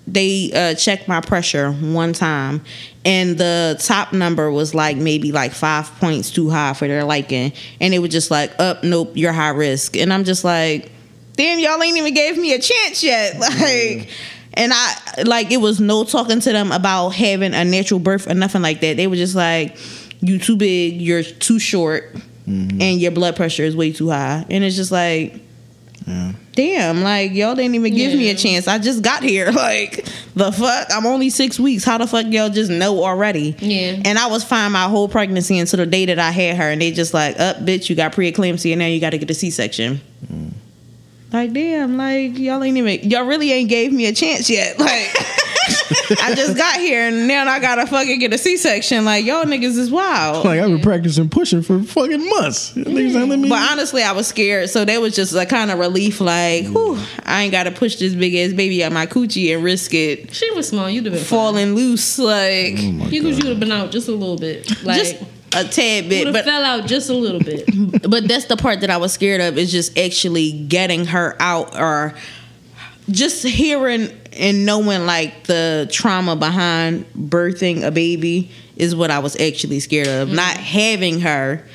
they uh, checked my pressure one time. And the top number was like maybe like five points too high for their liking. And it was just like up nope you're high risk. And i'm just like damn y'all ain't even gave me a chance yet. Like and i like it was no talking to them about having a natural birth or nothing like that. They were just like you too big you're too short mm-hmm. and your blood pressure is way too high and it's just like Yeah. damn, like y'all didn't even give me a chance. I just got here. Like the fuck? I'm only six weeks. How the fuck y'all just know already? Yeah. And I was fine my whole pregnancy until the day that I had her, and they just like, up, bitch, you got preeclampsia, and now you got to get a C-section. Mm. Like damn, like y'all ain't even y'all really ain't gave me a chance yet. Like I just got here and now I gotta fucking get a C section. Like y'all niggas is wild. Like I've been practicing pushing for fucking months. Niggas ain't let me. But honestly, I was scared, so that was just a kind of relief. Like, whew, I ain't gotta push this big ass baby out my coochie and risk it She was small. You'd have been falling loose. Like, Oh my you would have been out just a little bit. Like just a tad bit. would have But fell out just a little bit. but that's the part that I was scared of is just actually getting her out or just hearing and knowing like the trauma behind birthing a baby is what I was actually scared of. Mm-hmm. Not having her,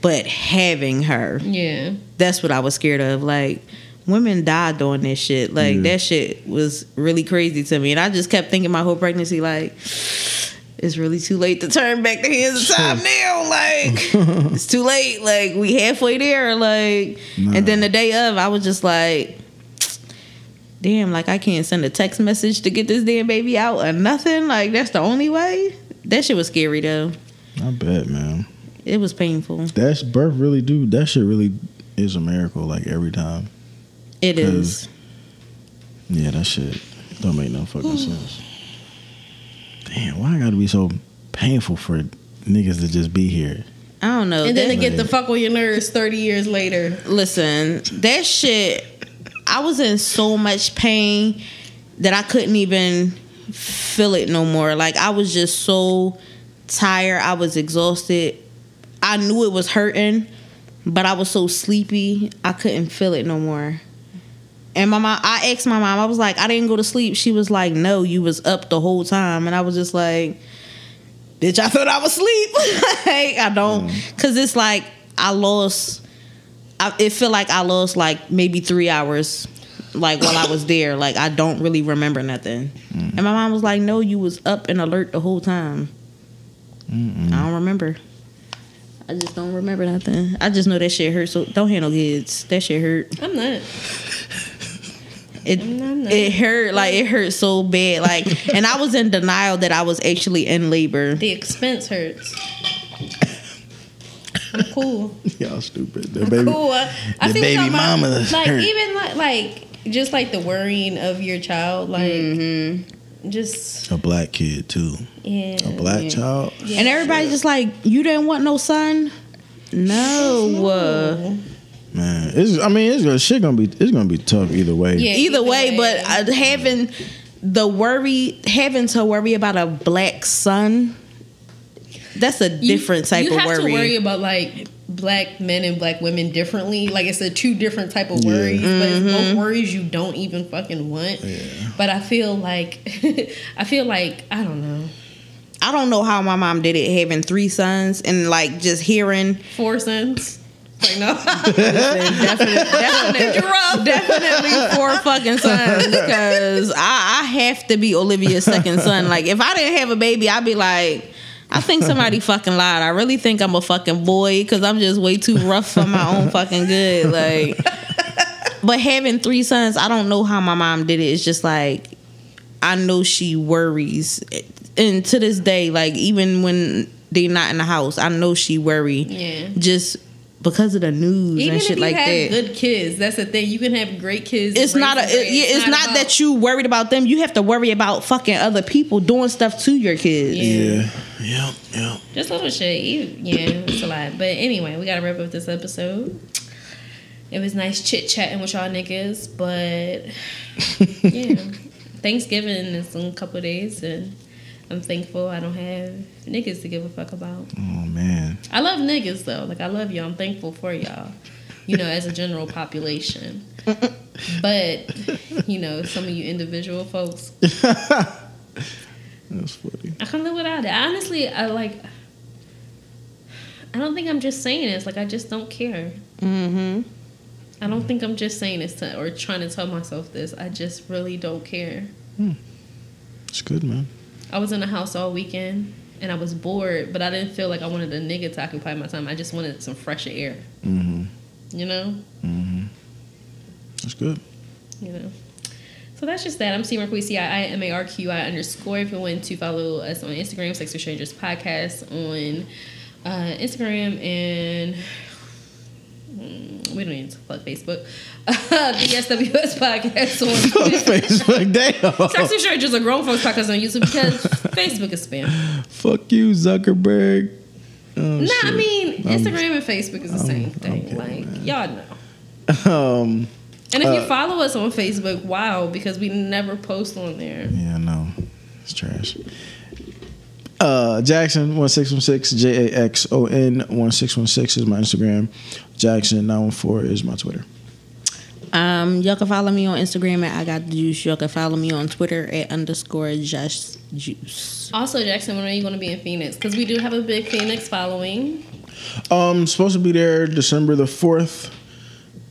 but having her. Yeah. That's what I was scared of. Like women die doing this shit. Like Yeah. that shit was really crazy to me. And I just kept thinking my whole pregnancy like it's really too late to turn back the hands of time now. Like it's too late. Like we halfway there. Like Nah. and then the day of I was just like Damn, like I can't send a text message to get this damn baby out or nothing. Like that's the only way. That shit was scary though. I bet, man. It was painful. That's birth really do. That shit really is a miracle. Like every time. It is. Yeah, that shit don't make no fucking sense. Damn, why I gotta be so painful for niggas to just be here? I don't know. And then That- to get the fuck on your nerves 30 years later. Listen, that shit, I was in so much pain that I couldn't even feel it no more. Like, I was just so tired. I was exhausted. I knew it was hurting, but I was so sleepy, I couldn't feel it no more. And my mom, I asked my mom, I was like, I didn't go to sleep. She was like, No, you was up the whole time. And I was just like, Bitch, I thought I was asleep. like, I don't, mm. cause it's like I lost. I, it feel like I lost like maybe three hours, like while I was there. Like I don't really remember nothing. And my mom was like, "No, you was up and alert the whole time." Mm-mm. I don't remember. I just don't remember nothing. I just know that shit hurt. So don't handle kids. That shit hurt. I'm not. It I'm not. it hurt like it hurt so bad. Like, and I was in denial that I was actually in labor. The expense hurts. I'm cool. Y'all stupid. The baby, cool. I, I the think baby about my- mama like hurt. even like like just like the worrying of your child, like Mm-hmm. just a black kid too. yeah. A black child. Yeah. And everybody's just like, "You didn't want no son." No. Uh, Man, it's. I mean, it's gonna shit gonna be. It's gonna be tough either way. Yeah. either either way, way. but uh, having the worry, having to worry about a black son, that's a You- different type you of have worry. to worry about like black men and black women differently. Like it's a two different type of Yeah. worries, but it's Mm-hmm. both worries you don't even fucking want. Yeah. But I feel like I feel like I don't know I don't know how my mom did it, having three sons and like just hearing. four sons. Like no, definitely, definitely, definitely four fucking sons because I, I have to be Olivia's second son. Like if I didn't have a baby, I'd be like. I think somebody fucking lied. I really think I'm a fucking boy because I'm just way too rough for my own fucking good. Like, but having three sons, I don't know how my mom did it. It's just like I know she worries, and to this day, like even when they're not in the house, I know she worry. Yeah. just because of the news even and if shit you like have that. good kids, that's the thing. You can have great kids. it's not a it- yeah, it's, not, about- that you worried about them. You have to worry about fucking other people doing stuff to your kids. Yeah. Yeah. Yep. Yep. Just little shit. You, yeah, it's a lot. But anyway, we gotta wrap up this episode. It was nice chit chatting with y'all niggas, but yeah, Thanksgiving is in a couple days, and I'm thankful I don't have niggas to give a fuck about. Oh man. I love niggas though. Like I love y'all. I'm thankful for y'all. You know, as a general population. But you know, some of you individual folks, That's funny. I can live without it. Honestly, I like. I don't think I'm just saying this. Like I just don't care. Mm-hmm. I don't think I'm just saying this to, or trying to tell myself this. I just really don't care. Hmm. It's good, man. I was in the house all weekend and I was bored, but I didn't feel like I wanted a nigga to occupy my time. I just wanted some fresher air. Mm-hmm. You know. Mm-hmm. That's good. you know. So that's just that. I'm C Marquis, C I I M A R Q I underscore. If you want to follow us on Instagram, Sex with Strangers Podcast on uh, Instagram and we don't need to plug Facebook. the SWS podcast on Fuck Twitter. Facebook, damn. Sexy Church is a grown folks podcast on YouTube because Facebook is spam. Fuck you, Zuckerberg. Oh, Nah, I mean Instagram and Facebook is the same thing. okay, like man. y'all know. Um, And if Uh, you follow us on Facebook, wow, because we never post on there. yeah, no, it's trash. Uh, Jaxon one six one six J A X O N one six one six is my Instagram. Jaxon nine one four is my Twitter. Um, y'all can follow me on Instagram at I got the juice. Y'all can follow me on Twitter at underscore just juice. Also, Jaxon, when are you going to be in Phoenix? Because we do have a big Phoenix following. Um, supposed to be there December the fourth,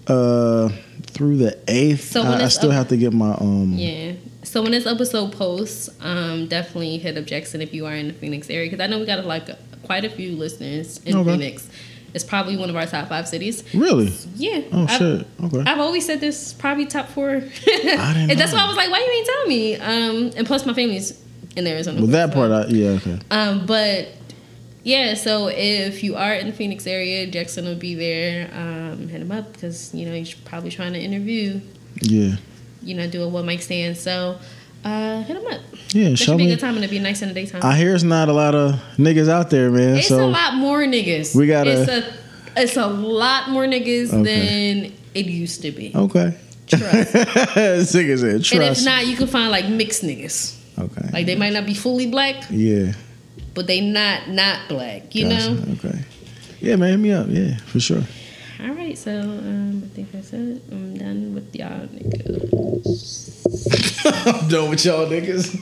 uh, through the eighth. So I, I still up- have to get my um. Yeah. So when this episode posts, um, definitely hit up Jaxon if you are in the Phoenix area because I know we got like quite a few listeners in Okay. Phoenix. It's probably one of our top five cities. Really? Yeah. Oh I've, shit. Okay. I've always said this probably top four. I didn't and that's why I was like, why you ain't tell me? Um, and plus my family's in Arizona. Well, that part, I, yeah, okay. Um, but yeah, so if you are in the Phoenix area, Jaxon will be there. Um, hit him up because you know he's probably trying to interview. Yeah, You know, do a one mic stand. So uh, hit him up. yeah. That Show should be a good time and it'd be nice in the daytime. I hear it's not a lot of niggas out there, man. it's so a lot more niggas. We gotta- It's a it's a lot more niggas Okay. than it used to be. okay. Trust. Niggas said And if trust. not, you can find like mixed niggas. okay. Like they might not be fully black, yeah. but they not not black. You Gotcha. know. Okay. Yeah, man. Hit me up. Yeah, for sure. All right, so um, I think that's it. I'm done with y'all niggas. I'm done with y'all niggas.